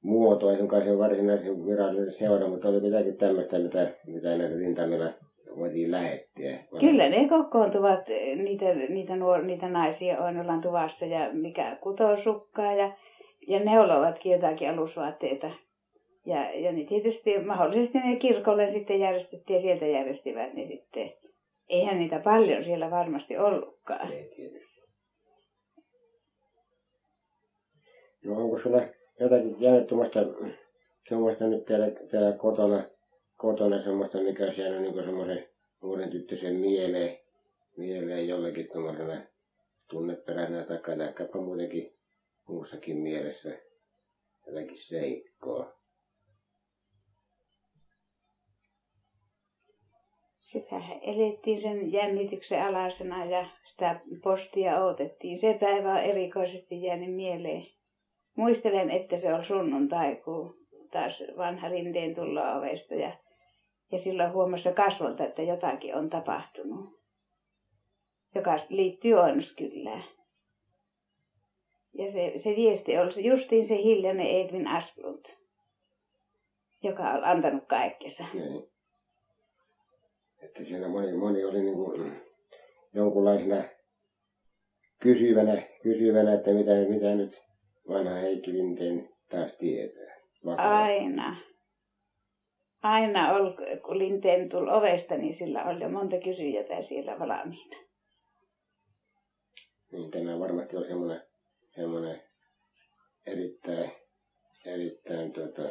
muotoa, suinkaan se varsinaisen virallinen seura, mutta oli jotakin tämmöistä, mitä, mitä näitä rintamilla voitiin lähettää. Kyllä ne kokoontuvat niitä, niitä, nuor, niitä naisia Oinolan tuvassa ja mikä kutoo sukkaa ja, ja neulovatkin jotakin alusvaatteita. Ja, ja niin tietysti mahdollisesti ne kirkolle sitten järjestettiin ja sieltä järjestivät ne sitten. Eihän niitä paljon siellä varmasti ollutkaan. Ei tietysti. No onko sulla jotakin jäänyt tuommoista, tuommoista nyt täällä, täällä kotona, kotona semmoista, mikä siellä niin semmoisen nuoren tyttösen mieleen, mieleen jollakin tuommoisena tunneperäisenä tai näkääpä muutenkin muussakin mielessä jotakin seikkoa. Sitähän elettiin sen jännityksen alaisena ja sitä postia odotettiin. Se päivä on erikoisesti jäänyt mieleen. Muistelen, että se on sunnuntai, kun taas vanha rinteen tulla ovesta ja, ja silloin huomasi kasvolta, että jotakin on tapahtunut, joka liittyy Oinuskylään. Ja se, se viesti oli se justiin se hiljainen Edvin Asplund, joka on antanut kaikkensa. Niin. Että siellä moni, moni oli niin kuin jonkunlaisena kysyvänä, kysyvänä, että mitä, mitä nyt vanha Heikki Rinteen taas tietää. Vakava. Aina. Aina oli, kun Linteen tuli ovesta, niin sillä oli jo monta kysyjää siellä valmiina. Niin tämä varmasti on semmoinen, semmoinen erittäin, erittäin tuota,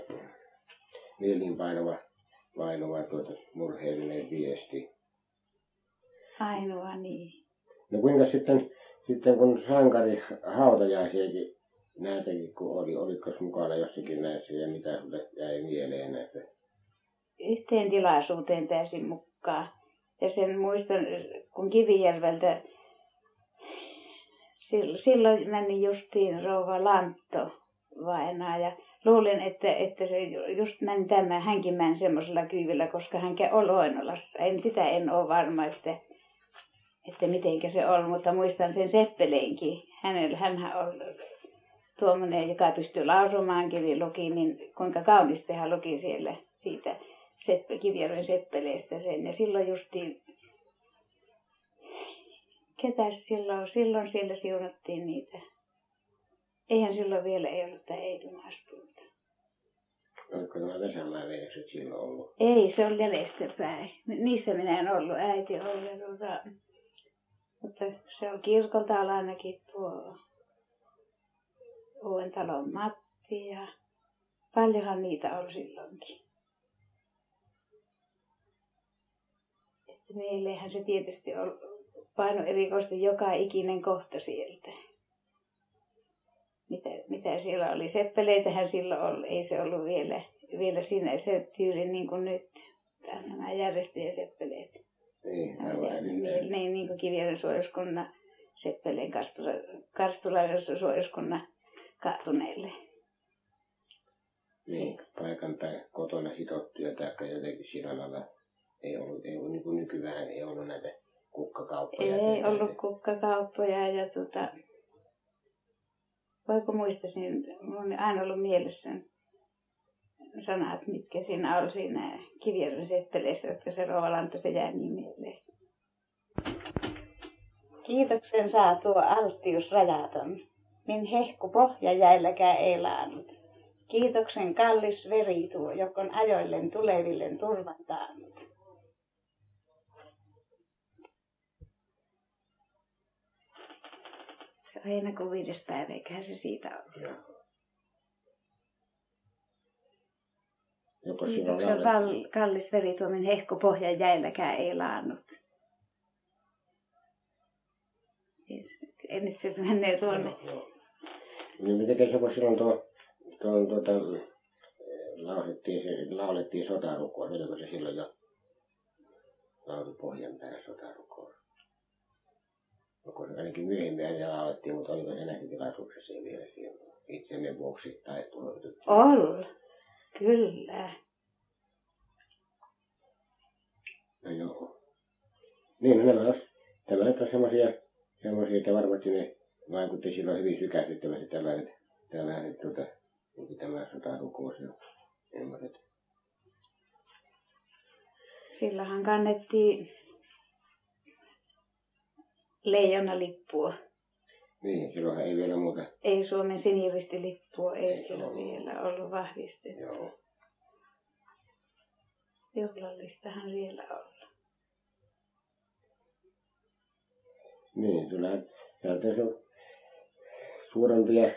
mielinpainava painava tuota, murheellinen viesti. Ainoa niin. No kuinka sitten, sitten kun sankari hautajaisiakin näitäkin kun oli, oliko mukana jossakin näissä ja mitä sinulle jäi mieleen näistä? Yhteen tilaisuuteen pääsin mukaan. Ja sen muistan, kun Kivijärveltä silloin meni justiin rouva Lantto vainaa ja luulin, että, että se just meni tämä, hänkin semmoisella kyydillä, koska hän oli Oinolassa. En, sitä en ole varma, että, että mitenkä se on, mutta muistan sen Seppeleenkin. Hänellä, hänhän on tuommoinen, joka pystyy lausumaankin, niin luki, niin kuinka kaunisti hän luki siellä siitä Seppe, Kivijärven Seppeleestä sen. Ja silloin justiin ketäs silloin, silloin siellä siunattiin niitä. Eihän silloin vielä ei ollut tämä Eilun astunut. Oliko nämä Vesanmäen veljekset silloin ollut? Ei, se oli jäljestäpäin. Niissä minä en ollut, äiti oli. Tuota, mutta se on kirkolta ainakin tuo Uuden talon Matti ja paljonhan niitä oli silloinkin. Että meillehän se tietysti on paino erikoisesti joka ikinen kohta sieltä. Mitä, mitä siellä oli. Seppeleitähän silloin oli. Ei se ollut vielä, vielä siinä se tyyli niin kuin nyt. Nämä järjestöjen seppeleet. Niin, aivan niin, niin, niin kuin Kivijärven suojeluskunnan seppeleen Karstula, Karstula suojeluskunnan kaatuneille. Niin, paikan päin kotona hitottuja tai jotenkin sillä lailla ei ollut, ei ollut niin kuin nykyään, ei ollut näitä kukkakauppoja. Ei ollut kukkakauppoja ja tota, voiko muistaisin, niin minulla on aina ollut mielessä sanat, mitkä siinä oli siinä seppeleissä, jotka se Rovalanta se jää niin mieleen. Kiitoksen saa tuo alttius rajaton, min hehku pohjajäilläkään ei laannut. Kiitoksen kallis veri tuo, jokon ajoillen tuleville turvan taannut. Heinäkuun viides päivä, eiköhän se siitä ole. Joko Kiitoksen val, kallis verituomin hehko pohjan jäilläkään ei laannut. En nyt se menee tuonne. Joo, joo. Niin miten se kun silloin tuo, tuo tuota, laulettiin, se, laulettiin sotarukua, oliko se silloin jo laulu pohjan päällä sotarukua? Kun ainakin myöhemmin ja laulettiin, mutta oliko se näissä tilaisuuksissa vielä siellä itsemme vuoksi tai punotettiin? Oli, kyllä. No joo. Niin, no nämä olisi, tämä on semmoisia, semmoisia, että varmasti ne vaikutti silloin hyvin sykästyttävästi tällaiset, tällaiset tuota, niin kuin tämä sotarukous ja semmoiset. Silloinhan kannettiin leijonalippua. Niin, silloin ei vielä muuta. Ei Suomen siniristilippua, ei, ei silloin vielä ollut vahvistettu. Joo. Juhlallistahan siellä olla. Niin, kyllä tässä on suurempia,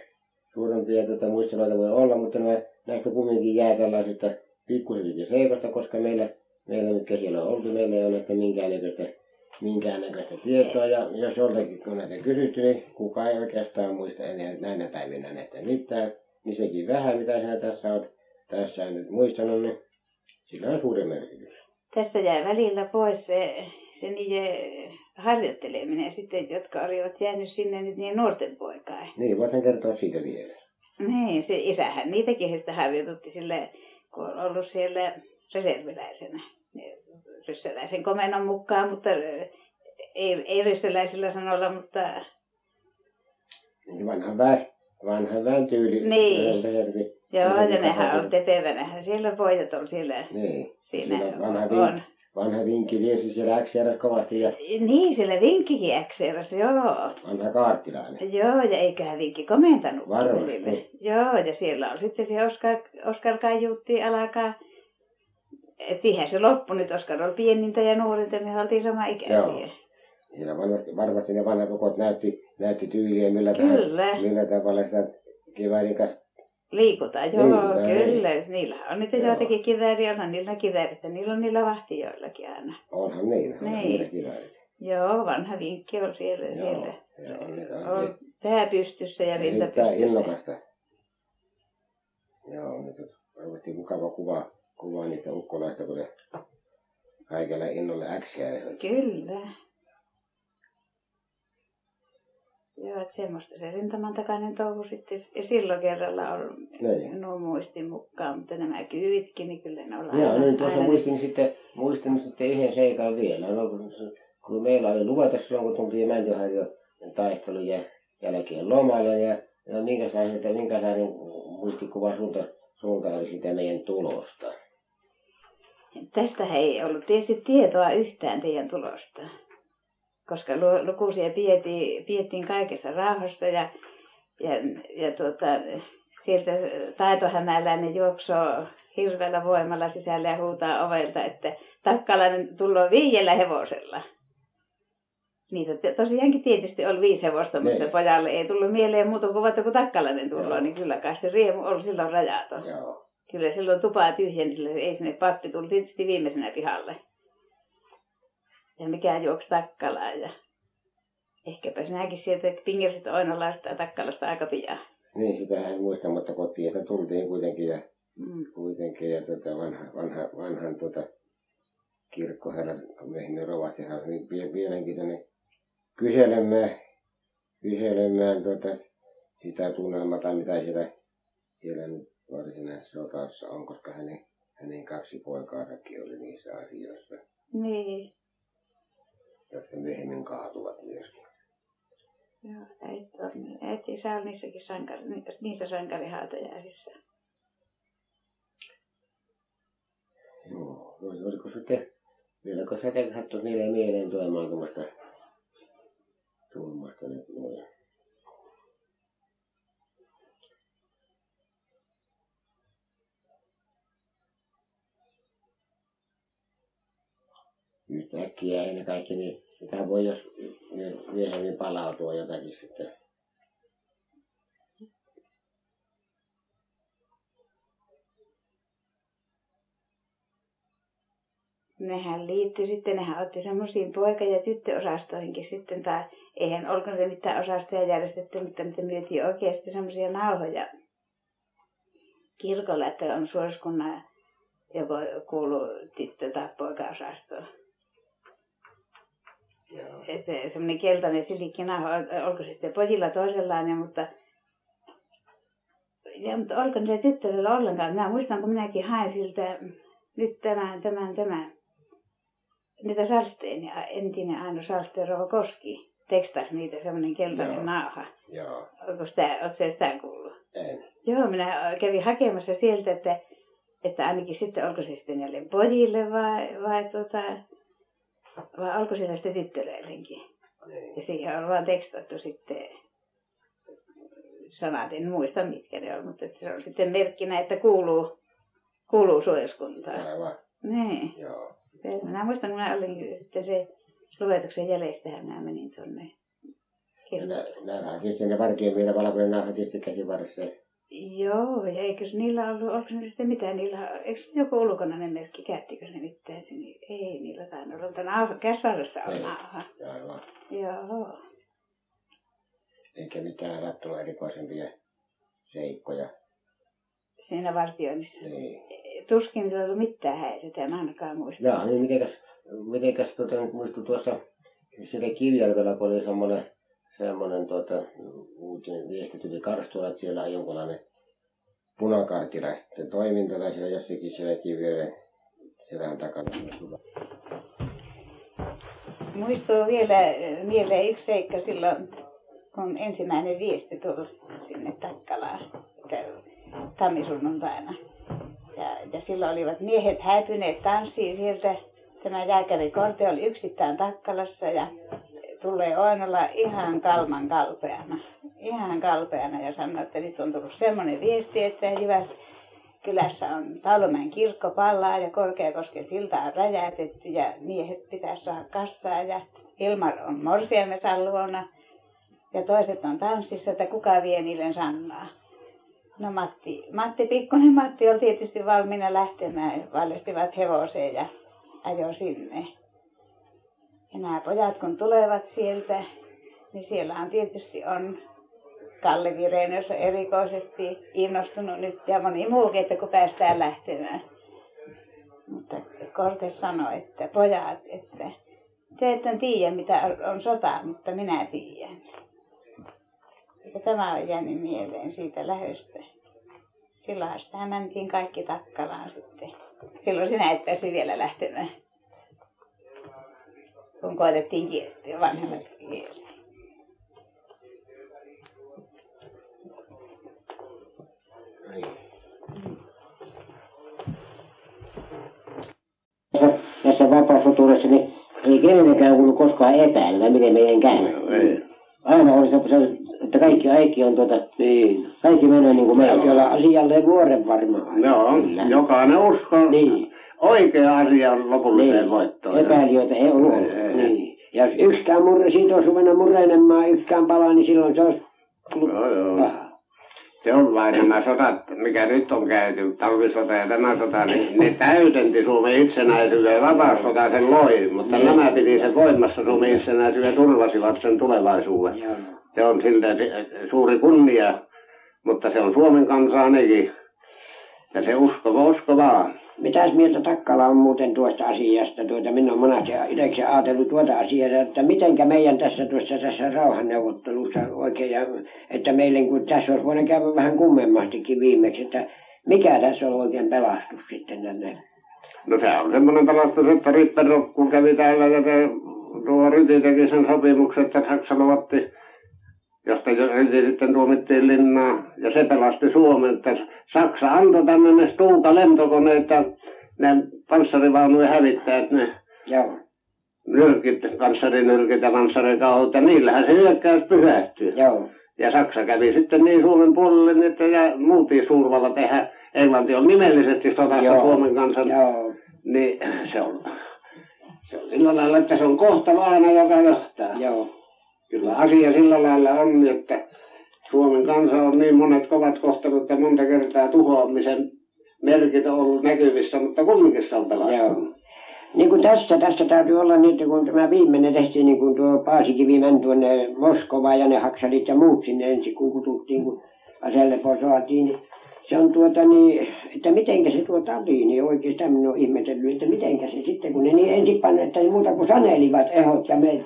suurempia tätä muisteluita voi olla, mutta nämä, näistä kumminkin jää tällaisista pikkuisista seikosta, koska meillä, meillä mitkä siellä on oltu, meillä ei ole näistä minkäännäköistä minkäännäköistä tietoa. Ja jos joltakin kun näitä kysytty, niin kukaan ei oikeastaan muista enää näinä päivinä näitä mitään. Niin sekin vähän, mitä sinä tässä olet tässä nyt muistanut, niin sillä on suuri merkitys. Tästä jää välillä pois se, se niiden harjoitteleminen sitten, jotka olivat jäänyt sinne nyt niin nuorten poikaa. Niin, voisin kertoa siitä vielä. Niin, se isähän niitäkin sitä harjoitutti sille, kun on ollut siellä reserviläisenä ryssäläisen komennon mukaan, mutta ei, ei ryssäläisillä sanoilla, mutta... Niin vanhan väen, vanhan väen tyyli. Niin. Reservi, Joo, ja nehän on tepevänähän siellä pojat on siellä. Niin. Siinä vanha on. on. Vanha vinkki tiesi siellä XR kovasti. Ja... Niin, siellä vinkkikin XR, joo. Vanha kaartilainen. Joo, ja eiköhän vinkki komentanut. Varmasti. Joo, ja siellä on sitten se Oskar, Oskar Kaijutti alkaa et siihen se loppui nyt, Oskar oli pienintä ja nuorinta, me oltiin sama ikäisiä. Joo. Siinä varmasti, varmasti ne vanhat ukot näytti, näytti tyyliä, millä, tavalla, Kyllä. millä tavalla sitä kiväärin kanssa Liikutaan, joo, Liikutaan, kyllä. Niillä on niitä Joo. joitakin kivääriä, onhan niillä kiväärit, ja niillä on niillä vahtijoillakin aina. onhan niillä, onhan Niin. niillä kiväärit. Joo, vanha vinkki on siellä, Joo, siellä. joo, niitä on On pää pystyssä ja rinta pystyssä. innokasta. Joo, nyt on varmasti mukava kuva, kuva niistä ukkolaista, kun ne kaikella innolla äksiä. Kyllä. Joo, että semmoista se rintaman takainen touhu sitten ja silloin kerralla on Niin. minun muistin mukaan, mutta nämä kyytkin, niin kyllä ne on Joo, aina, niin tuossa aina muistin sitten, muistin sitten yhden seikan vielä. No, kun, kun meillä oli luvata silloin, kun tultiin Mäntyharjo taistelun ja jälkeen lomalle, ja, ja minkälainen, minkälainen muistikuva sulta, sulta oli sitä meidän tulosta? Tästä ei ollut tietysti tietoa yhtään teidän tulosta. Koska lu- lukuisia pidettiin, pidettiin kaikessa rauhassa ja, ja, ja tuota, sieltä taitohämäläinen juoksoo hirveällä voimalla sisälle ja huutaa ovelta, että takkalainen tulee viidellä hevosella. Niitä tosiaankin tietysti oli viisi hevosta, mutta Niin. pojalle ei tullut mieleen muuta kuin vaikka kun takkalainen tulee, niin kyllä kai se riemu oli silloin rajaton. Joo. Kyllä silloin tupaa tyhjeni, sillä ei sinne pappi tuli tietysti viimeisenä pihalle. Ja mikä juoksi Takkalaan ja ehkäpä sinäkin sieltä pingersit Oinolaista ja Takkalasta aika pian. Niin, sitä en muista, mutta kotiin tultiin kuitenkin ja, Mm. kuitenkin ja tota, vanha, vanha, vanhan tota, kirkkoherran myöhemmin rovasti hän oli pie- mielenkiintoinen kyselemään, kyselemään tota, sitä tunnelmaa, tai mitä siellä, siellä nyt varsinaisessa sotassa on, koska hänen, hänen kaksi poikaansakin oli niissä asioissa, Niin, jotka myöhemmin kaatuvat myöskin. joo, äiti, on, äiti isä oli niissäkin sankari, niissä sankarihautajaisissa. Joo, no, oliko sitten, vieläkö sä sattui niille mieleen tulemaan tuommoista, tuommoista nyt noin? Yhtäkkiä ei ne kaikki, niin sitä voi jos ne myöhemmin palautua jotakin sitten. Nehän liittyi sitten, nehän otti semmoisiin poika- ja tyttöosastoihinkin sitten, tai eihän olko ne mitään osastoja järjestetty, mutta niitä myytiin oikeasti semmoisia nauhoja kirkolla, että on suosikunnan joko kuulu tyttö- tai poikaosastoon. Että semmoinen keltainen silkkinauha, olko se sitten pojilla toisenlainen, mutta ja, mutta olko niillä tytöillä ollenkaan. Minä muistan, kun minäkin hain siltä nyt tämän, tämän, tämän, niitä Salsteenia, entinen Aino Salsteen Rova Koski, tekstasi niitä semmoinen keltainen Joo. nauha. Joo, Onko sitä, oletko sitä kuullut? en. Joo, minä kävin hakemassa sieltä, että, että ainakin sitten, olko se sitten näille pojille vai, vai, tota, vai olko siellä sitten tyttöillekin. Niin. Ja siihen on vaan tekstattu sitten sanat, en muista mitkä ne on, mutta että se on sitten merkkinä, että kuuluu, kuuluu suojeluskuntaan. Aivan, Niin. joo. Minä muistan, kun minä olin sitten se luetuksen jäljestähän minä menin tuonne Ja kirkkoon. nä- Nämähän tietysti ne vartioon vielä valkoinen nauha tietysti käsivarressa. Joo, ja eikös niillä ollut, onko niillä sitten mitään, niillä, eikö joku ulkonainen merkki, käyttikö ne mitään sinne? Ei niillä tainnut olla, mutta nauha, käsivarressa on nauha. Aivan. Joo. Eikä mitään rattua erikoisempia seikkoja. Siinä vartioinnissa. Niin. Tuskin niillä ollut mitään häiriötä, en ainakaan muista. Jaa, niin mitenkäs, mitenkäs nyt muistui tuossa siellä Kivijärvellä, kun oli semmoinen, semmoinen tuota, uutinen viesti tuli Karstulla, että siellä on jonkunlainen punakartilaisten toiminta tai siellä jossakin siellä Kivijärven selän takana. Muistuu vielä eh, mieleen yksi seikka silloin, kun ensimmäinen viesti tuli sinne Takkalaan tammisunnuntaina. Ja, ja silloin olivat miehet häipyneet tanssiin sieltä. Tämä jääkäri Korte oli yksittäin Takkalassa ja tulee Oinola ihan kalman kalpeana. Ihan kalpeana ja sanoi, että nyt on tullut semmoinen viesti, että Jyväs kylässä on Talomäen kirkko pallaa ja Korkeakosken silta on räjäytetty ja miehet pitäisi saada kassaa ja Ilmar on morsiamensa luona ja toiset on tanssissa, että kuka vie niille sannaa. No Matti, Matti, pikkunen Matti oli tietysti valmiina lähtemään, valjastivat hevoseen ja ajo sinne. Ja nämä pojat kun tulevat sieltä, niin siellähän tietysti on Kalle Virenius on erikoisesti innostunut nyt ja moni muukin, että kun päästään lähtemään. Mutta Kortes sanoi, että pojat, että te ette tiedä mitä on sota, mutta minä tiedän. Ja tämä on jäänyt mieleen siitä lähöstä. Silloinhan sitä mentiin kaikki Takkalaan sitten. Silloin sinä et päässyt vielä lähtemään. Kun koetettiin kieltä, vanhemmat kieltä. Tässä vapaasotuudessa niin ei kenenkään kuulu koskaan epäillä, miten meidän käy. Ei. Aina oli se, että kaikki kaikki on tuota, Niin. kaikki menee niin kuin me Jolla asialle vuoren varmaan. Joo, jokainen uskoo. Niin. Oikea asia on lopulliseen Niin. voittoon. Epäilijöitä ei ollut. Ei. Niin. Ja jos yksikään murre, siitä olisi ruvennut murenemaan yksikään pala, niin silloin se olisi tullut Joo, joo. paha. Se on vain nämä sodat, mikä nyt on käyty, talvisota ja tämä sota, niin ne täydenti Suomen itsenäisyyden ja vapaussota sen loi, mutta Niin. nämä piti sen voimassa Suomen itsenäisyyden ja turvasivat sen tulevaisuuden. Joo. Se on siltä suuri kunnia, mutta se on Suomen kansaa nekin. Ja se usko, usko vaan. Mitäs mieltä Takkala on muuten tuosta asiasta? Tuota, minä olen monasti itse ajatellut tuota asiaa, että mitenkä meidän tässä tuossa tässä rauhanneuvottelussa oikein, ja, että meille kun tässä olisi voinut käydä vähän kummemmastikin viimeksi, että mikä tässä on oikein pelastus sitten tänne? No se on semmoinen pelastus, että Ripperok, kun kävi täällä ja tuo Ryti teki sen sopimuksen, että Saksalla otti, josta jo- Ryti sitten tuomittiin linnaan, ja se pelasti Suomen, että Saksa antoi tänne ne Stuuka lentokoneet ja ne panssarivaunujen hävittäjät, ne Joo. nyrkit, panssarinyrkit ja panssarikauhut, ja niillähän se hyökkäys pysähtyi. Joo. Ja Saksa kävi sitten niin Suomen puolelle, niin että ja muuttiin suurvalla tehdä. Englanti on nimellisesti sodassa Joo. Suomen kansan Joo. niin se on, se on sillä lailla, että se on kohtalo aina, joka johtaa. Joo. Kyllä asia sillä lailla on, että Suomen kansa on niin monet kovat kohtalut ja monta kertaa tuhoamisen merkit on ollut näkyvissä, mutta kumminkin se on pelastunut. Joo. Niin kuin tässä, tässä täytyy olla niin, että kun tämä viimeinen tehtiin, niin kuin tuo Paasikivi meni tuonne Moskovaan ja ne haksalit ja muut sinne ensin, kun kututtiin, kun aselepo saatiin, niin se on tuota niin, että mitenkä se tuota oli, niin oikeastaan minä olen ihmetellyt, että mitenkä se sitten, kun ne niin ensin panne, että ne muuta kuin sanelivat ehot ja me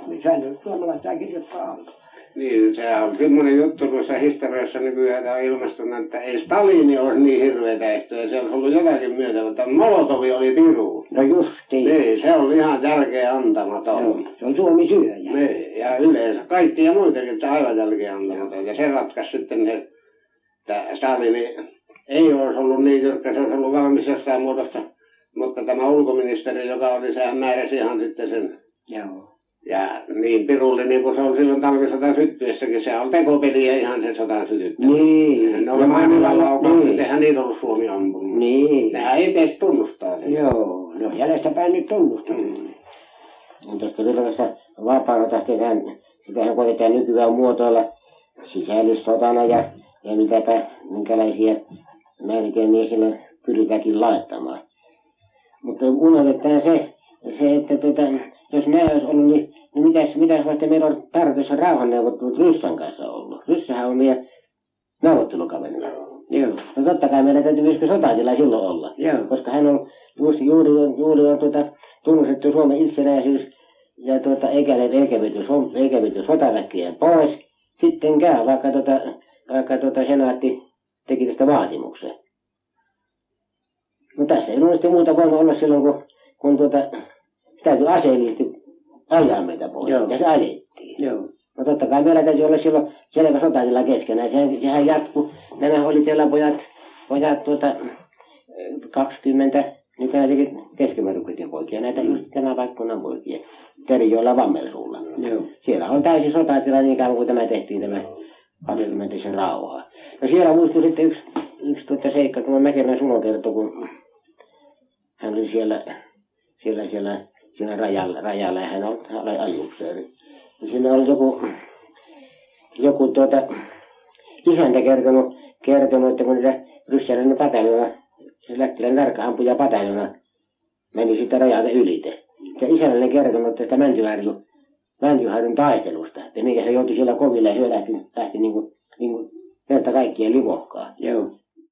suomalaiset saa kirjoittaa alle. Niin, se on semmoinen juttu tuossa historiassa nykyään on ilmastunut, että ei Stalini olisi niin hirveätä ehtoja, se olisi ollut jotakin myötä, mutta Molotovi oli piru. No justiin. Niin, se on ihan jälkeen antamaton. Joo, se on Suomi syöjä. Niin, ja yleensä kaikki ja muitakin, että aivan jälkeen antamaton. Ja se ratkaisi sitten se, että Stalini ei olisi ollut niin jyrkkä, se olisi ollut valmis jossain muodossa. Mutta tämä ulkoministeri, joka oli, sehän määräsi ihan sitten sen. Joo. Ja niin pirullinen niin kuin se on silloin talvisodan syttyessäkin, se on tekopeliä ihan se sodan sytyttäminen. Niin. Ne oli mainilla laukaukset, Niin. eihän niitä ollut Suomi ampunut. Niin. Nehän ei edes tunnustaa sen. Joo, no jäljestäpäin nyt tunnustanut. Niin Tuosta vielä tästä vapaudesta tehdään, sitähän koitetaan nykyään muotoilla sisällissotana ja, ja mitäpä, minkälaisia määritelmiä sillä pyritäänkin laittamaan. Mutta unohdetaan se, se että tuota, jos nämä olisi ollut, niin, niin mitäs, mitäs vasta meillä on tarkoitussa rauhanneuvottelut Ryssan kanssa ollut. Ryssähän on meidän neuvottelukaverina. Joo. No totta kai meillä täytyy myöskin sotatila silloin olla Joo. koska hän on juuri, juuri on, juuri on tuota, tunnustettu Suomen itsenäisyys ja tuota, eikä, so- eikä viety sotaväkeä pois. Sitten käy, vaikka, tuota, vaikka tuota senaatti teki tästä vaatimuksen. No tässä ei luonnollisesti muuta voinut olla silloin, kun, kun tuota, täytyy aseellisesti ajaa meitä pois. Joo. Ja se ajettiin. Joo. No totta kai meillä täytyy olla silloin selvä sotatila keskenään. Sehän, sehän jatkuu. Nämä oli siellä pojat, pojat tuota, 20, nyt näitäkin keskimäärin poikia, näitä just tänä vaikkuna poikia. Terijoilla Vammelsuulla. Joo. Siellä on täysin sotatila niin kauan kuin tämä tehtiin tämä parikymmentisen rauhaa. No siellä muistui sitten yksi, yksi tuota seikka, kun Mäkelän Sulo kertoi, kun hän oli siellä, siellä, siellä siinä rajalla, rajalla ja hän oli aliupseeri. Ja siinä oli joku, joku tuota, isäntä kertonut, kertonut, että kun niitä ryssälänne pataljona, se lättiläinen tarkka-ampuja pataljona meni sitten rajalta ylite. Ja isälle kertonut tästä Mäntyharju, Mäntyharjun taistelusta, että mikä se joutui siellä koville ja hyö lähti, lähti niin kuin, niin kuin kerta kaikkien livohkaa. Joo.